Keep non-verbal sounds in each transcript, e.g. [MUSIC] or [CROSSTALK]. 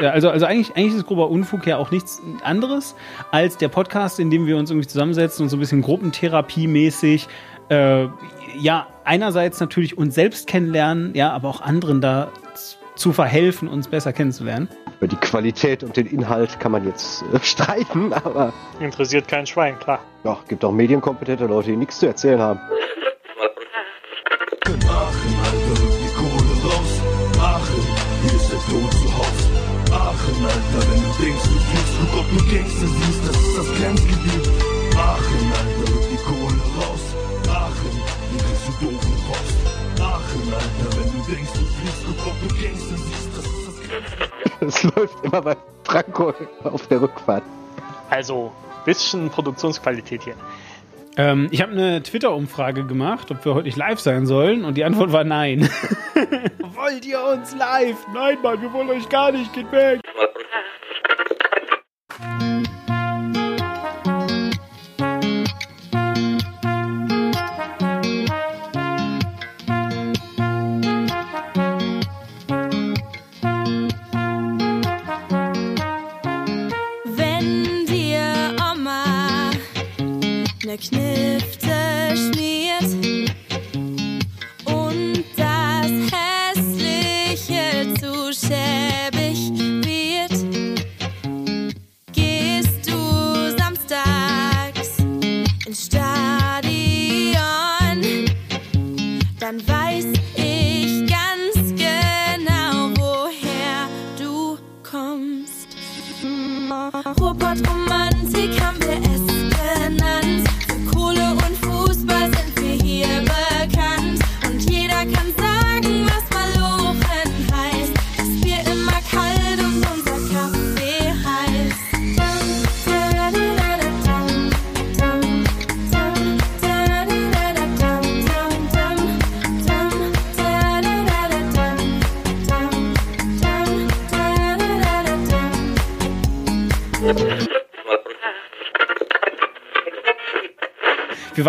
äh, also, also eigentlich, eigentlich ist grober Unfug ja auch nichts anderes als der Podcast, in dem wir uns irgendwie zusammensetzen und so ein bisschen Gruppentherapie-mäßig, äh, ja, einerseits natürlich uns selbst kennenlernen, ja, aber auch anderen da zu verhelfen, uns besser kennenzulernen. Über die Qualität und den Inhalt kann man jetzt äh, [LAUGHS] streiten, aber. Interessiert kein Schwein, klar. Ja, gibt auch medienkompetente Leute, die nichts zu erzählen haben. Du Gangster siehst, das ist das Grenzgebiet. Aachen, Alter, rück die Kohle raus. Aachen, hier kriegst du doofen Post. Aachen, Alter, wenn du denkst, du fliegst, guck, ob du Gangster siehst, das ist das Grenzgebiet. Es läuft immer bei Franco auf der Rückfahrt. Also, bisschen Produktionsqualität hier. Ähm, ich habe eine Twitter-Umfrage gemacht, ob wir heute nicht live sein sollen, und die Antwort war nein. [LAUGHS] Wollt ihr uns live? Nein, Mann, wir wollen euch gar nicht, geht weg. Wenn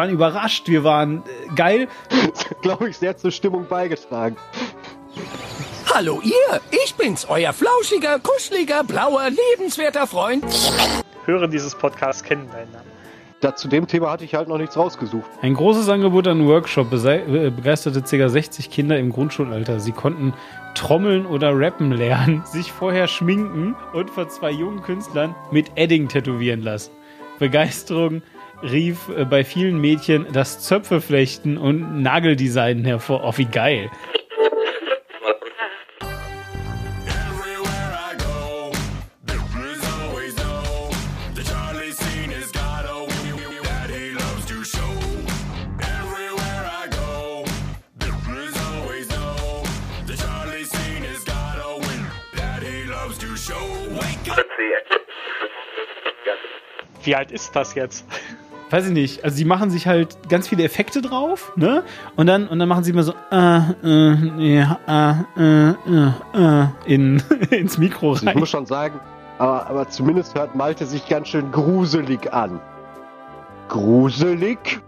waren überrascht, wir waren äh, geil. [LAUGHS] Glaube ich, sehr zur Stimmung beigetragen. Hallo ihr, ich bin's, euer flauschiger, kuscheliger, blauer, lebenswerter Freund. Hörer dieses Podcasts kennen deinen Namen. Da, zu dem Thema hatte ich halt noch nichts rausgesucht. Ein großes Angebot an Workshop äh, begeisterte ca. 60 Kinder im Grundschulalter. Sie konnten trommeln oder rappen lernen, [LAUGHS] sich vorher schminken und von zwei jungen Künstlern mit Edding tätowieren lassen. Begeisterung rief äh, bei vielen Mädchen das Zöpfeflechten und Nageldesignen hervor. Oh, wie geil. Wie alt ist das jetzt? Weiß ich nicht. Also sie machen sich halt ganz viele Effekte drauf, ne? Und dann und dann machen sie immer so äh, äh, ja, äh, äh, äh, in [LAUGHS] ins Mikro Also ich rein. muss schon sagen, aber, aber zumindest hört Malte sich ganz schön gruselig an. Gruselig?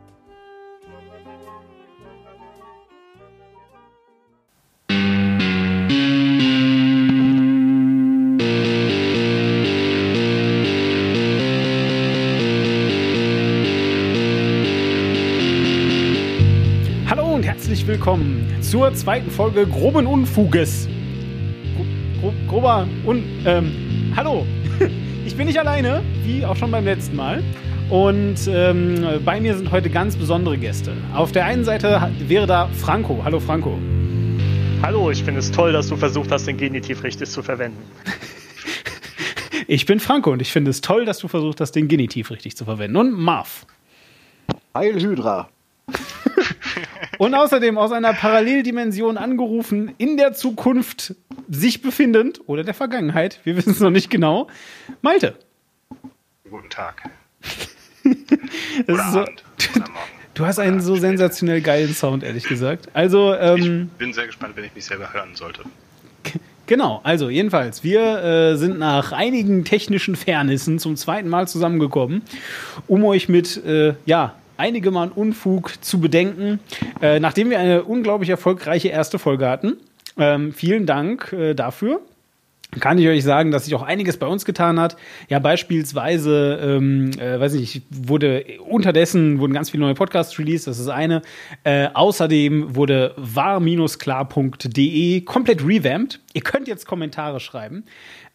Herzlich willkommen zur zweiten Folge Groben Unfuges. Gro gro grober Un ähm, Hallo, [LAUGHS] ich bin nicht alleine, wie auch schon beim letzten Mal. Und ähm, bei mir sind heute ganz besondere Gäste. Auf der einen Seite wäre da Franco. Hallo Franco. Hallo, ich finde es toll, dass du versucht hast, den Genitiv richtig zu verwenden. [LAUGHS] Ich bin Franco und ich finde es toll, dass du versucht hast, den Genitiv richtig zu verwenden. Und Marv. Heil Hydra. Und außerdem aus einer Paralleldimension angerufen, in der Zukunft sich befindend oder der Vergangenheit, wir wissen es noch nicht genau, Malte. Guten Tag. So, Abend. [LAUGHS] Morgen. du hast einen so sensationell geilen Sound, ehrlich gesagt. Also, Ich ähm, bin sehr gespannt, wenn ich mich selber hören sollte. genau, also jedenfalls, wir äh, sind nach einigen technischen Fairnissen zum zweiten Mal zusammengekommen, um euch mit, äh, ja, einigem an Unfug zu bedenken, äh, nachdem wir eine unglaublich erfolgreiche erste Folge hatten. Ähm, vielen Dank äh, dafür. kann ich euch sagen, dass sich auch einiges bei uns getan hat. Ja, beispielsweise, ähm, äh, weiß nicht, wurde unterdessen wurden ganz viele neue Podcasts released, das ist eine. Äh, außerdem wurde war-klar.de komplett revamped. Ihr könnt jetzt Kommentare schreiben.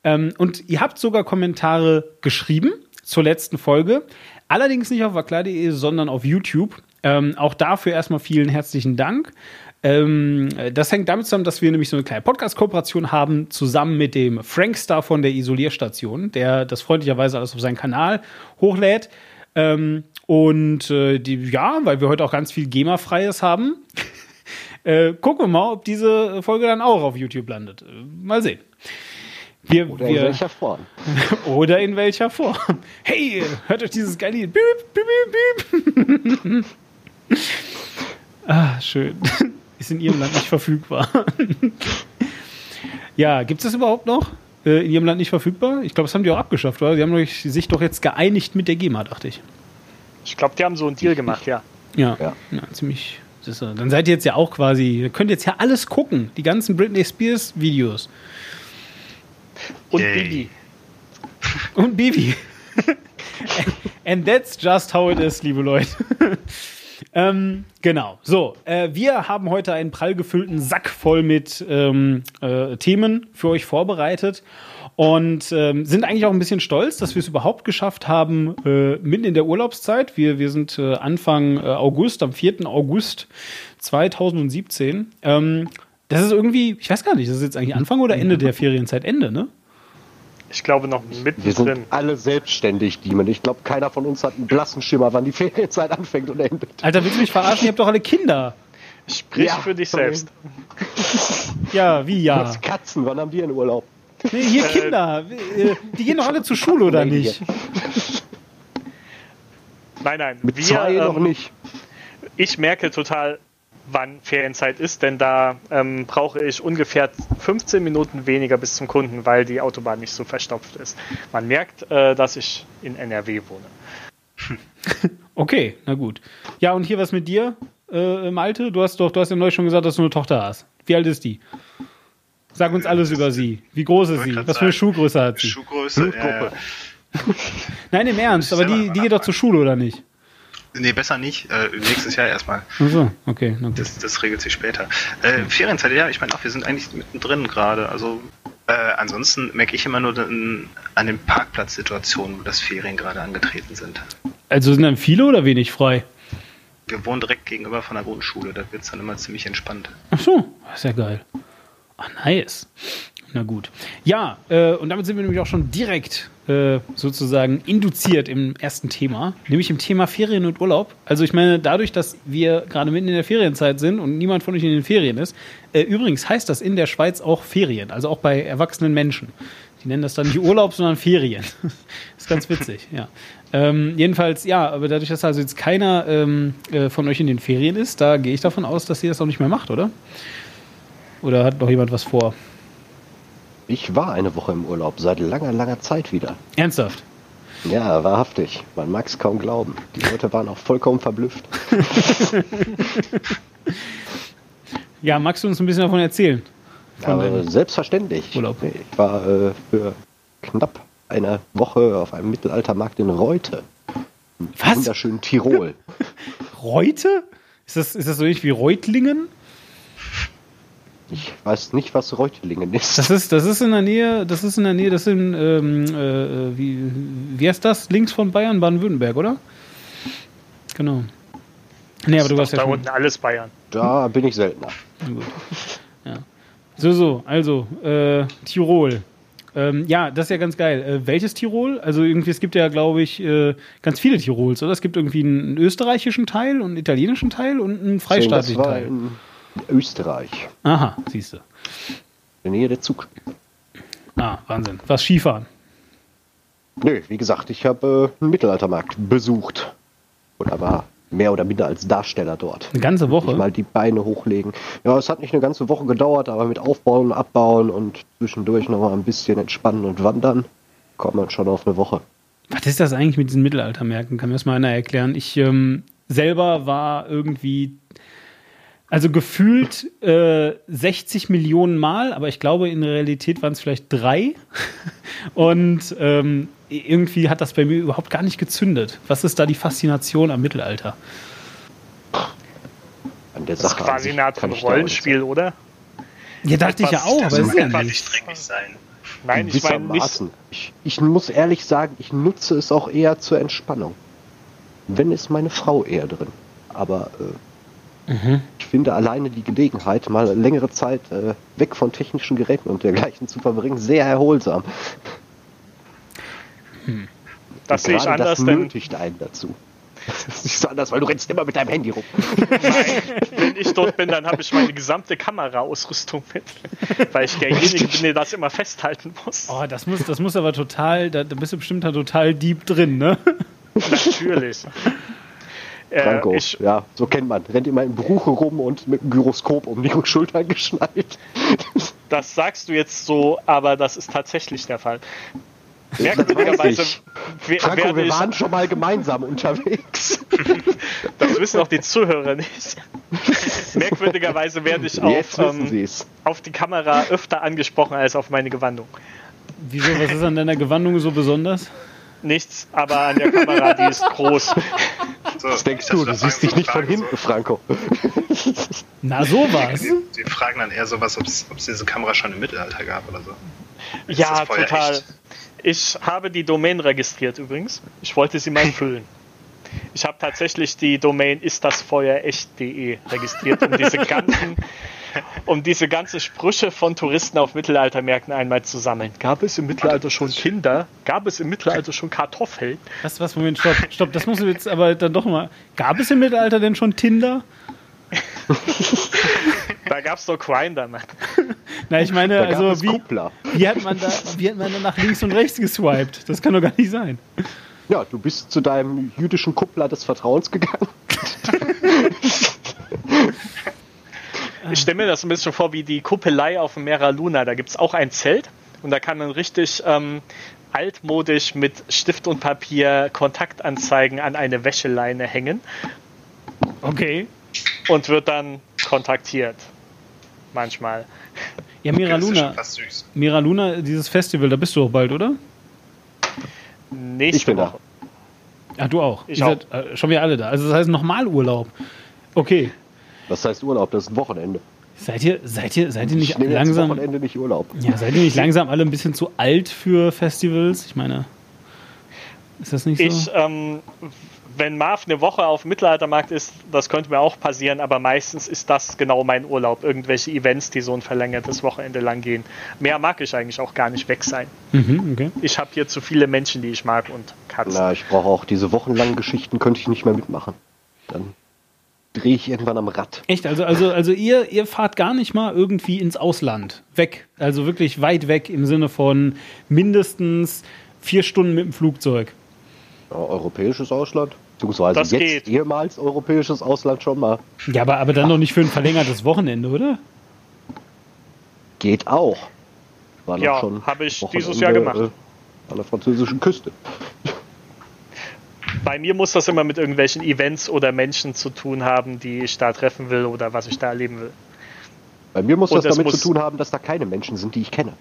Ähm, und ihr habt sogar Kommentare geschrieben zur letzten Folge. Allerdings nicht auf waklar.de, sondern auf YouTube. Ähm, auch dafür erstmal vielen herzlichen Dank. Ähm, das hängt damit zusammen, dass wir nämlich so eine kleine Podcast-Kooperation haben, zusammen mit dem Frankstar von der Isolierstation, der das freundlicherweise alles auf seinen Kanal hochlädt. Ähm, und äh, die, ja, weil wir heute auch ganz viel GEMA-Freies haben, [LAUGHS] äh, gucken wir mal, ob diese Folge dann auch auf YouTube landet. Äh, mal sehen. Wir, Oder wir, in welcher Form? [LAUGHS] oder in welcher Form. Hey, hört euch dieses geile Lied. Büb, büb, büb. ah, schön. [LAUGHS] Ist in ihrem Land nicht verfügbar. [LAUGHS] ja, gibt es das überhaupt noch? Äh, in ihrem Land nicht verfügbar? Ich glaube, das haben die auch abgeschafft, oder? Sie haben sich doch jetzt geeinigt mit der GEMA, dachte ich. Ich glaube, die haben so einen Deal gemacht, ja. Ja, Ja. ja. ziemlich. Dann seid ihr jetzt ja auch quasi, ihr könnt jetzt ja alles gucken, die ganzen Britney Spears Videos. Und Yay. Bibi. Und Bibi. [LAUGHS] And that's just how it is, liebe Leute. [LAUGHS] ähm, genau. So, äh, wir haben heute einen prall gefüllten Sack voll mit ähm, äh, Themen für euch vorbereitet und ähm, sind eigentlich auch ein bisschen stolz, dass wir es überhaupt geschafft haben, äh, mitten in der Urlaubszeit. Wir, wir sind äh, Anfang äh, August, am 4. August 2017. Das ist irgendwie, ich weiß gar nicht, das ist jetzt eigentlich Anfang oder Ende der Ferienzeit? Ende, ne? Ich glaube noch Wir sind alle selbstständig, Demon. Ich glaube, keiner von uns hat einen blassen Schimmer, wann die [LAUGHS] Ferienzeit anfängt und endet. Alter, willst du mich verarschen? Ihr habt doch alle Kinder. Sprich Ja, für dich selbst. [LAUGHS] Ja, wie ja? Was Katzen, wann haben die einen Urlaub? Nee, hier Kinder. Äh, Die gehen doch alle zur Schule, oder nicht? Nein, nein. Mit wir, zwei noch ähm, nicht. Ich merke total, wann Ferienzeit ist, denn da ähm, brauche ich ungefähr 15 Minuten weniger bis zum Kunden, weil die Autobahn nicht so verstopft ist. Man merkt, äh, dass ich in NRW wohne. [LAUGHS] Okay, na gut. Ja, und hier was mit dir, äh, Malte? Du hast doch, du hast ja neulich schon gesagt, dass du eine Tochter hast. Wie alt ist die? Sag uns alles über sie. Wie groß ist sie? Was für eine. Schuhgröße hat sie? Schuhgröße. Äh, [LAUGHS] Nein, im Ernst, aber die, die geht doch zur Schule, oder nicht? Nee, besser nicht. Äh, nächstes Jahr erstmal. Ach so, okay, gut. Das, das regelt sich später. Äh, Ferienzeit, ja, ich meine auch, wir sind eigentlich mittendrin gerade. Also äh, ansonsten merke ich immer nur den, an den Parkplatzsituationen, wo das Ferien gerade angetreten sind. Also sind dann viele oder wenig frei? Wir wohnen direkt gegenüber von der Grundschule, da wird es dann immer ziemlich entspannt. Ach so, ist ja geil. Ah, nice. Na gut. Ja, äh, und damit sind wir nämlich auch schon direkt äh, sozusagen induziert im ersten Thema, nämlich im Thema Ferien und Urlaub. Also ich meine, dadurch, dass wir gerade mitten in der Ferienzeit sind und niemand von euch in den Ferien ist, äh, übrigens heißt das in der Schweiz auch Ferien, also auch bei erwachsenen Menschen. Die nennen das dann nicht Urlaub, sondern Ferien. [LAUGHS] ist ganz witzig, ja. Ähm, jedenfalls, ja, aber dadurch, dass also jetzt keiner ähm, äh, von euch in den Ferien ist, da gehe ich davon aus, dass ihr das auch nicht mehr macht, oder? Oder hat noch jemand was vor? Ich war eine Woche im Urlaub, seit langer, langer Zeit wieder. Ernsthaft? Ja, wahrhaftig. Man mag es kaum glauben. Die Leute waren auch vollkommen verblüfft. [LAUGHS] Ja, magst du uns ein bisschen davon erzählen? Aber selbstverständlich. Urlaub. Ich war äh, für knapp eine Woche auf einem Mittelaltermarkt in Reute. Was? Wunderschönen Tirol. [LAUGHS] Reute? Ist das, ist das so ähnlich wie Reutlingen? Ich weiß nicht, was Reutlingen ist. Das ist, das ist in der Nähe, das ist in der Nähe, das sind, ähm, äh, wie, wie heißt das? Links von Bayern, Baden-Württemberg, oder? Genau. Nee, aber du warst ja da schon. unten alles Bayern. Da bin ich seltener. Ja. So, so, also, äh, Tirol. Ähm, ja, das ist ja ganz geil. Äh, welches Tirol? Also irgendwie, es gibt ja, glaube ich, äh, ganz viele Tirols, oder? Es gibt irgendwie einen, einen österreichischen Teil und einen italienischen Teil und einen freistaatlichen war Teil. in Österreich. Aha, siehst du. In der Nähe der Zug. Ah, Wahnsinn. Was Skifahren. Nö, wie gesagt, ich habe äh, einen Mittelaltermarkt besucht. Oder war mehr oder minder als Darsteller dort. Eine ganze Woche. mal die Beine hochlegen. Ja, es hat nicht eine ganze Woche gedauert, aber mit Aufbauen, Abbauen und zwischendurch noch mal ein bisschen entspannen und wandern, kommt man schon auf eine Woche. Was ist das eigentlich mit diesen Mittelaltermärkten? Kann mir das mal einer erklären? Ich ähm, selber war irgendwie Also gefühlt äh, 60 Millionen Mal, aber ich glaube, in der Realität waren es vielleicht drei. Und ähm, irgendwie hat das bei mir überhaupt gar nicht gezündet. Was ist da die Faszination am Mittelalter? An der Das ist Sache an quasi sich eine Art kann von Rollenspiel, oder? Ja, dachte ich ja auch, aber Das es ist soll ja einfach nicht. nicht dreckig sein. Nein, ich meine nicht. Ich, ich muss ehrlich sagen, ich nutze es auch eher zur Entspannung. Wenn ist meine Frau eher drin. Aber äh, Mhm. ich finde alleine die Gelegenheit, mal längere Zeit äh, weg von technischen Geräten und dergleichen zu verbringen, sehr erholsam. Das sehe ich anders, das denn nötigt einen dazu. Das ist nicht so anders, weil du rennst immer mit deinem Handy rum. wenn ich dort bin, dann habe ich meine gesamte Kameraausrüstung mit. Weil ich derjenige bin, der das immer festhalten muss. Oh, das muss, das muss aber total, da, da bist du bestimmt da total deep drin, ne? Natürlich. Äh, Franco, ich, ja, so kennt man. Rennt immer in Bruche rum und mit einem Gyroskop um die [LAUGHS] Schultern geschnallt. das sagst du jetzt so, aber das ist tatsächlich der Fall. Merkwürdigerweise ich. we- Franco, wir waren schon mal gemeinsam unterwegs. [LAUGHS] das wissen auch die Zuhörer nicht. Merkwürdigerweise werde ich auf, ähm, auf die Kamera öfter angesprochen als auf meine Gewandung. Wieso, was ist an deiner Gewandung so besonders? Nichts, aber an der Kamera, die ist groß. [LAUGHS] So, Was denkst du? Du siehst dich so nicht von hinten, Franco. [LAUGHS] Na, sowas. So, die, die fragen dann eher sowas, ob es diese Kamera schon im Mittelalter gab oder so. Ist Ja, total. echt? Ich habe die Domain registriert übrigens. Ich wollte sie mal [LAUGHS] füllen. Ich habe tatsächlich die Domain istdasfeuerecht.de registriert, um diese [LAUGHS] ganzen, um diese ganzen Sprüche von Touristen auf Mittelaltermärkten einmal zu sammeln. Gab es im Mittelalter schon Kinder? Gab es im Mittelalter schon Kartoffeln? Was, was, Moment, stopp, stopp, das musst du jetzt aber dann doch mal. Gab es im Mittelalter denn schon Tinder? [LAUGHS] Da gab es doch Grindr, Mann. Na, ich meine, Da also wie, wie, hat man da, wie hat man da nach links und rechts geswiped? Das kann doch gar nicht sein. Ja, du bist zu deinem jüdischen Kuppler des Vertrauens gegangen. [LAUGHS] Ich stelle mir das ein bisschen vor wie die Kuppelei auf dem Mera Luna. Da gibt es auch ein Zelt und da kann man richtig ähm, altmodisch mit Stift und Papier Kontaktanzeigen an eine Wäscheleine hängen Okay. und wird dann kontaktiert. Manchmal. Ja, Mira Das ist schon Luna. Mira Luna, dieses Festival, da bist du auch bald, oder? Nächste Ich bin da. Woche. Ach, du auch. Ich Ihr seid äh, schon wieder alle da. Also das heißt nochmal Urlaub. Okay. Was heißt Urlaub? Das ist ein Wochenende. Seid ihr, seid ihr, seid ihr Ich nicht langsam, Wochenende nicht Urlaub. ja, seid ihr nicht langsam alle ein bisschen zu alt für Festivals? Ich meine, ist das nicht so? Ich, ähm, wenn Marv eine Woche auf dem Mittelaltermarkt ist, das könnte mir auch passieren, aber meistens ist das genau mein Urlaub. Irgendwelche Events, die so ein verlängertes Wochenende lang gehen. Mehr mag ich eigentlich auch gar nicht weg sein. mhm, okay. Ich habe hier zu viele Menschen, die ich mag und Katzen. Na, ich brauche auch diese wochenlangen Geschichten, könnte ich nicht mehr mitmachen. Dann drehe ich irgendwann am Rad. Echt? Also, also, also ihr, ihr fahrt gar nicht mal irgendwie ins Ausland. Weg. Also wirklich weit weg im Sinne von mindestens vier Stunden mit dem Flugzeug. Ja, europäisches Ausland. Beziehungsweise Das jetzt geht. ehemals europäisches Ausland schon mal. Ja, aber, aber dann doch nicht für ein verlängertes Wochenende, oder? Geht auch. War noch Ja, schon habe ich Wochenende, dieses Jahr gemacht. Äh, an der französischen Küste. Bei mir muss das immer mit irgendwelchen Events oder Menschen zu tun haben, die ich da treffen will oder was ich da erleben will. Bei mir muss Und das damit muss- zu tun haben, dass da keine Menschen sind, die ich kenne.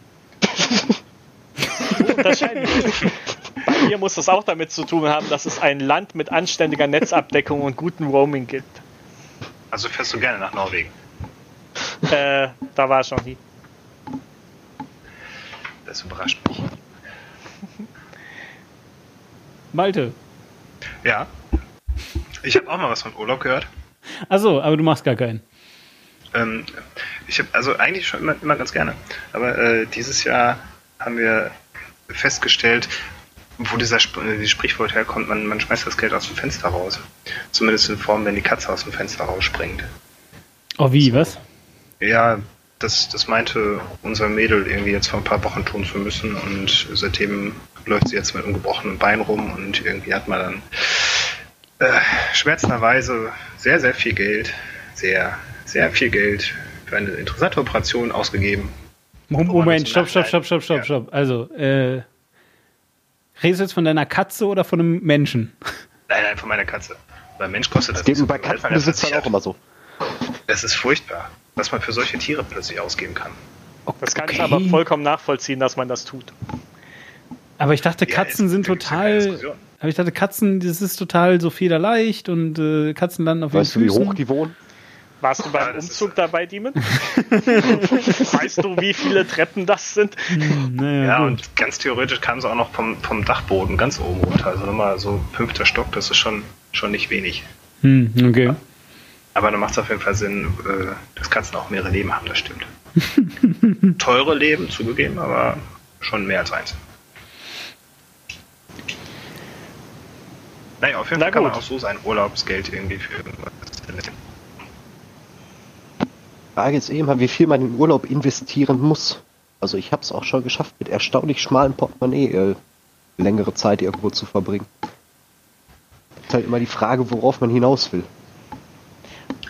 [LAUGHS] Bei mir muss das auch damit zu tun haben, dass es ein Land mit anständiger Netzabdeckung und gutem Roaming gibt. Also fährst du gerne nach Norwegen. Äh, da war ich noch nie. Das überrascht mich. Malte. Ja. Ich habe auch mal was von Urlaub gehört. Achso, aber du machst gar keinen. Ähm, ich habe also eigentlich schon immer, immer ganz gerne. Aber äh, dieses Jahr haben wir festgestellt, wo dieser Sp äh, dieses Sprichwort herkommt, man, man schmeißt das Geld aus dem Fenster raus. Zumindest in Form, wenn die Katze aus dem Fenster rausspringt. Oh, wie, was? Ja, das, das meinte unser Mädel irgendwie jetzt vor ein paar Wochen tun zu müssen und seitdem läuft sie jetzt mit einem gebrochenen Bein rum und irgendwie hat man dann äh, schmerzenderweise sehr, sehr viel Geld, sehr, sehr viel Geld für eine interessante Operation ausgegeben. Moment, das stopp, im stopp, stopp, stopp, stopp, Ja. stopp. Also, äh, redest du jetzt von deiner Katze oder von einem Menschen? Nein, nein, von meiner Katze. Beim Mensch kostet das Geht nicht mir bei er Katzenbesitzern auch immer so. Es ist furchtbar, was man für solche Tiere plötzlich ausgeben kann. Das kann ich Okay. aber vollkommen nachvollziehen, dass man das tut. Aber ich dachte, Ja, Katzen es- sind ja keine total. Aber ich dachte, Katzen, das ist total so federleicht und äh, Katzen landen auf Weißt du, wie hoch die wohnen? Warst du Ja, beim Umzug dabei, Demon? [LAUGHS] weißt du, wie viele Treppen das sind? Naja, Ja, gut. und ganz theoretisch kam sie auch noch vom, vom Dachboden ganz oben runter. Also nochmal so fünfter Stock, das ist schon, schon nicht wenig. Hm, okay. Aber dann macht es auf jeden Fall Sinn, äh, dass Katzen auch mehrere Leben haben, das stimmt. [LAUGHS] Teure Leben, zugegeben, aber schon mehr als eins. Naja, auf jeden Na Fall kann man gut. auch so sein Urlaubsgeld irgendwie für irgendwas. Frage ist eben, wie viel man in Urlaub investieren muss. Also ich habe es auch schon geschafft, mit erstaunlich schmalen Portemonnaie äh, längere Zeit irgendwo zu verbringen. Ist halt immer die Frage, worauf man hinaus will.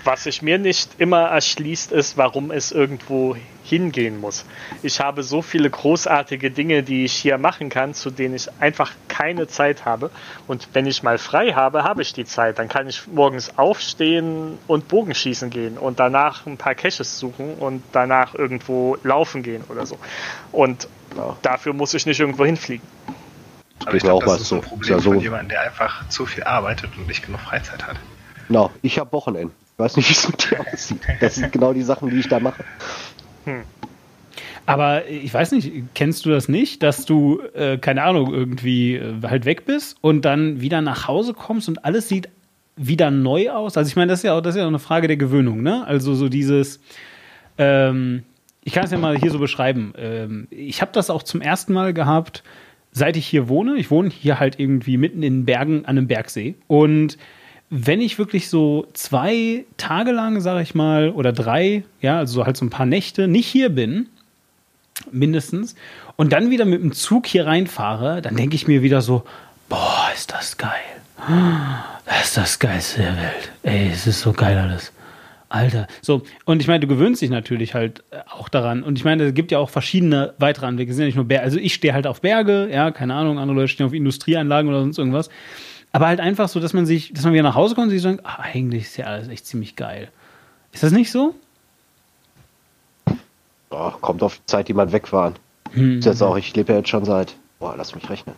Was sich mir nicht immer erschließt, ist, warum es irgendwo hingehen muss. Ich habe so viele großartige Dinge, die ich hier machen kann, zu denen ich einfach keine Zeit habe. Und wenn ich mal frei habe, habe ich die Zeit. Dann kann ich morgens aufstehen und Bogenschießen gehen und danach ein paar Caches suchen und danach irgendwo laufen gehen oder so. Und Ja. dafür muss ich nicht irgendwo hinfliegen. Aber ich glaube, auch das was ist ein so. Problem Ist ja von so. jemandem, der einfach zu viel arbeitet und nicht genug Freizeit hat. Genau, ich habe Wochenenden. Ich weiß nicht, wie es mit dir aussieht. Das sind genau die Sachen, die ich da mache. Aber ich weiß nicht, kennst du das nicht, dass du, äh, keine Ahnung, irgendwie äh, halt weg bist und dann wieder nach Hause kommst und alles sieht wieder neu aus? Also ich meine, das ist ja auch, das ist ja auch eine Frage der Gewöhnung, ne? Also so dieses, ähm, ich kann es ja mal hier so beschreiben. Ähm, ich habe das auch zum ersten Mal gehabt, seit ich hier wohne. Ich wohne hier halt irgendwie mitten in Bergen an einem Bergsee. Und wenn ich wirklich so zwei Tage lang, sage ich mal, oder drei, ja, also so halt so ein paar Nächte nicht hier bin, mindestens, und dann wieder mit dem Zug hier reinfahre, dann denke ich mir wieder so, boah, ist das geil. Das ist das Geilste der Welt. Ey, es ist so geil alles. Alter. So, und ich meine, du gewöhnst dich natürlich halt äh, auch daran. Und ich meine, es gibt ja auch verschiedene weitere Anwege. Es sind ja nicht nur Berge. Also ich stehe halt auf Berge, ja, keine Ahnung, andere Leute stehen auf Industrieanlagen oder sonst irgendwas. Aber halt einfach so, dass man sich, dass man wieder nach Hause kommt und sich sagt, ah, eigentlich ist ja alles echt ziemlich geil. Ist das nicht so? Oh, kommt auf die Zeit, die man weg war. Hm. Ist jetzt auch, ich lebe ja jetzt schon seit, boah, lass mich rechnen,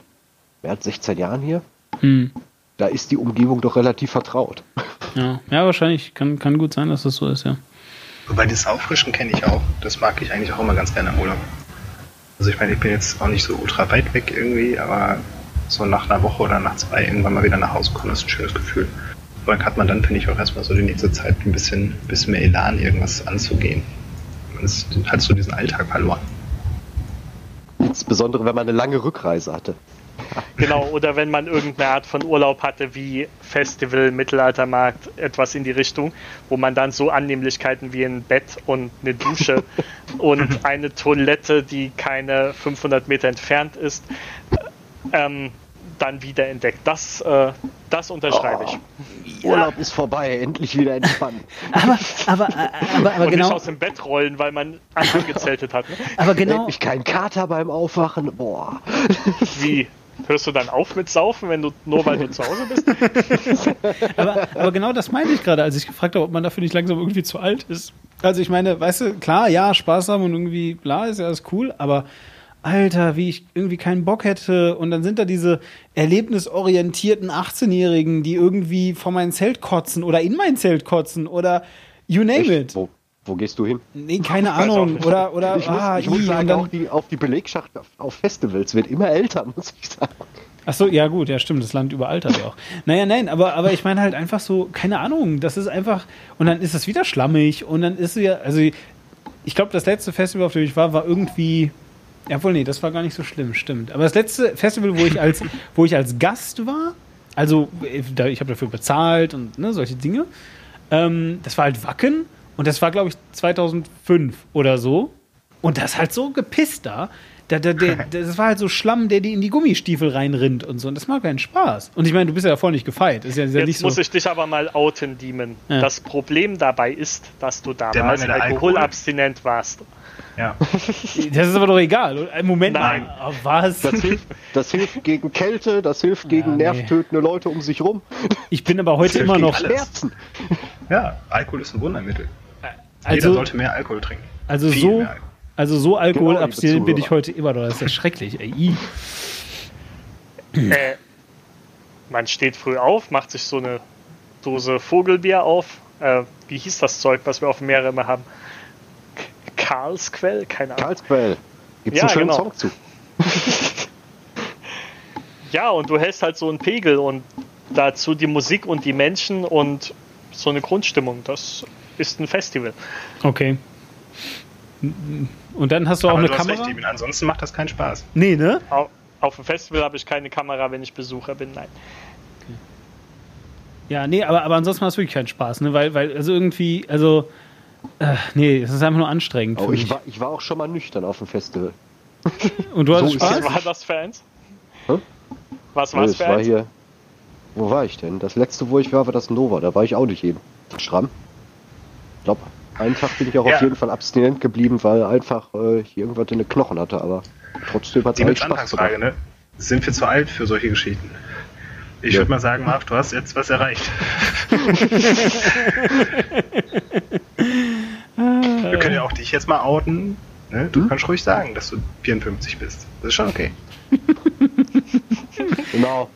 mehr als 16 Jahren hier. Hm. Da ist die Umgebung doch relativ vertraut. [LAUGHS] Ja. ja, wahrscheinlich. Kann, kann gut sein, dass das so ist, ja. Wobei das Auffrischen kenne ich auch. Das mag ich eigentlich auch immer ganz gerne im Urlaub. Also ich meine, ich bin jetzt auch nicht so ultra weit weg irgendwie, aber so nach einer Woche oder nach zwei irgendwann mal wieder nach Hause kommen, ist ein schönes Gefühl. Vor allem hat man dann, finde ich, auch erstmal so die nächste Zeit ein bisschen, bisschen mehr Elan, irgendwas anzugehen. Man ist, hat so diesen Alltag verloren. Insbesondere, wenn man eine lange Rückreise hatte. [LAUGHS] Genau, oder wenn man irgendeine Art von Urlaub hatte, wie Festival, Mittelaltermarkt, etwas in die Richtung, wo man dann so Annehmlichkeiten wie ein Bett und eine Dusche [LAUGHS] und eine Toilette, die keine 500 Meter entfernt ist, ähm, dann wieder entdeckt. Das, äh, das unterschreibe ich. Urlaub ist vorbei, endlich wieder entspannen. [LAUGHS] Aber, aber, aber, aber und nicht genau. aus dem Bett rollen, weil man angezeltet hat. Ne? [LAUGHS] Aber genau. Endlich kein Kater beim Aufwachen. Boah. [LAUGHS] Wie? Hörst du dann auf mit Saufen, wenn du nur weil du zu Hause bist? aber, aber genau das meinte ich gerade, als ich gefragt habe, ob man dafür nicht langsam irgendwie zu alt ist. Also ich meine, weißt du, klar, ja, Spaß haben und irgendwie, bla, ist ja alles cool, aber Alter, wie ich irgendwie keinen Bock hätte. Und dann sind da diese erlebnisorientierten 18-Jährigen, die irgendwie vor mein Zelt kotzen oder in mein Zelt kotzen oder you name Echt? it. Wo, wo gehst du hin? Nee, keine [LAUGHS] Ahnung. Oder, oder, ich muss, ah, ich muss i, sagen, auch die, auch die Belegschaft auf, Festivals wird immer älter, [LAUGHS] muss ich sagen. Ach so, ja gut, ja stimmt, das Land überaltert ja auch. Naja, nein, aber, aber ich meine halt einfach so, keine Ahnung, das ist einfach, und dann ist es wieder schlammig und dann ist ja, also ich glaube, das letzte Festival, auf dem ich war, war irgendwie, ja wohl, nee, das war gar nicht so schlimm, stimmt. Aber das letzte Festival, wo ich als, [LAUGHS] wo ich als Gast war, also äh, ich habe dafür bezahlt und ne, solche Dinge, ähm, das war halt Wacken und das war, glaube ich, 2005 oder so. Und das halt so gepisst da. Da, da, der, [LAUGHS] das war halt so Schlamm, der die in die Gummistiefel reinrinnt und so. Und das macht keinen Spaß. Und ich meine, du bist ja davor nicht gefeit. Ist ja, ist ja Jetzt nicht so. muss ich dich aber mal outen, Demon. Ja. Das Problem dabei ist, dass du damals mangelnde Alkohol. alkoholabstinent warst. Ja. [LAUGHS] Das ist aber doch egal. Im Moment Nein. mal. Oh, was? Das hilft, das hilft gegen Kälte, das hilft gegen Ja, nee. nervtötende Leute um sich rum. Ich bin aber heute immer noch. Schmerzen. ja, Alkohol ist ein Wundermittel. Jeder Also, sollte mehr Alkohol trinken. also Viel so, also so alkoholabstinent liebe bin ich heute immer noch. Das ist ja schrecklich. Ey. Äh, man steht früh auf, macht sich so eine Dose Vogelbier auf. Äh, wie hieß das Zeug, was wir auf dem Meer immer haben? Karlsquell? Keine Ahnung. Karlsquell. Gibt's Ja, einen schönen genau. Song zu. [LAUGHS] Ja, und du hältst halt so einen Pegel und dazu die Musik und die Menschen und so eine Grundstimmung. Das ist ein Festival. Okay. Und dann hast du auch Aber eine du hast Kamera? recht, Steven, ansonsten macht das keinen Spaß. nee, ne? Au- Auf dem Festival habe ich keine Kamera, wenn ich Besucher bin. Nein. Ja, nee, aber, aber ansonsten macht es wirklich keinen Spaß, ne? Weil, weil, also irgendwie, also, äh, nee, es ist einfach nur anstrengend. Oh, für ich, mich. war, ich war auch schon mal nüchtern auf dem Festival. [LAUGHS] Und du hattest so Spaß? Was war das für eins? Hä? Was Nee, war es es für war eins? hier. Wo war ich denn? Das letzte, wo ich war, war das Nova. Da war ich auch nicht jeden Schramm. Ich glaube, einen Tag bin ich auch Ja. auf jeden Fall abstinent geblieben, weil einfach äh, ich irgendwas in den Knochen hatte. Aber trotzdem hat es echt Spaß gemacht. ne? Sind wir zu alt für solche Geschichten? Ich Ja. würde mal sagen, Marc, du hast jetzt was erreicht. [LAUGHS] [LAUGHS] wir können ja auch dich jetzt mal outen. Ne? Du kannst ruhig sagen, dass du 54 bist. Das ist schon okay. [LAUGHS] Genau.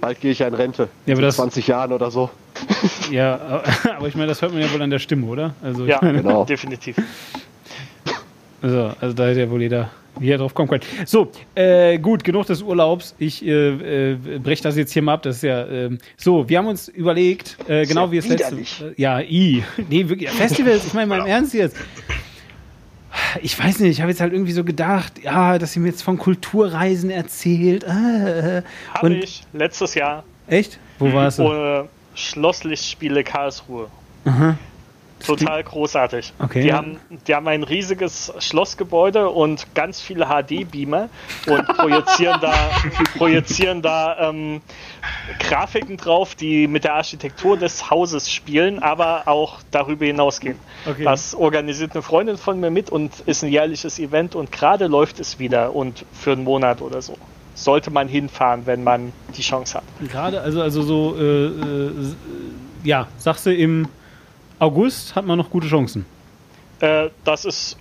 Bald gehe ich ja in Rente. Ja, aber In das- 20 Jahren oder so. [LAUGHS] Ja, aber ich meine, das hört man ja wohl an der Stimme, oder? Also, Ja, meine, Genau. definitiv. [LAUGHS] also, also da hätte ja wohl jeder, jeder drauf kommen können. So, äh, gut, genug des Urlaubs. Ich äh, äh, breche das jetzt hier mal ab. Das ist ja, ähm, so, wir haben uns überlegt, äh, genau ja wie es letzte, äh, ja, i, [LAUGHS] nee, wirklich, Festivals, ich meine mal im Ernst jetzt. Ich weiß nicht, ich habe jetzt halt irgendwie so gedacht, ja, dass sie mir jetzt von Kulturreisen erzählt. Äh, Habe und ich letztes Jahr echt? Wo warst du? ohne Schlosslichtspiele Karlsruhe. Total großartig. Okay. Die, haben, die haben ein riesiges Schlossgebäude und ganz viele HD-Beamer und projizieren da, [LAUGHS] projizieren da ähm, Grafiken drauf, die mit der Architektur des Hauses spielen, aber auch darüber hinausgehen. Okay. Das organisiert eine Freundin von mir mit und ist ein jährliches Event und gerade läuft es wieder und für einen Monat oder so. Sollte man hinfahren, wenn man die Chance hat. Gerade, also, also so, äh, äh, äh, ja, sagst du, im August hat man noch gute Chancen. Äh, das ist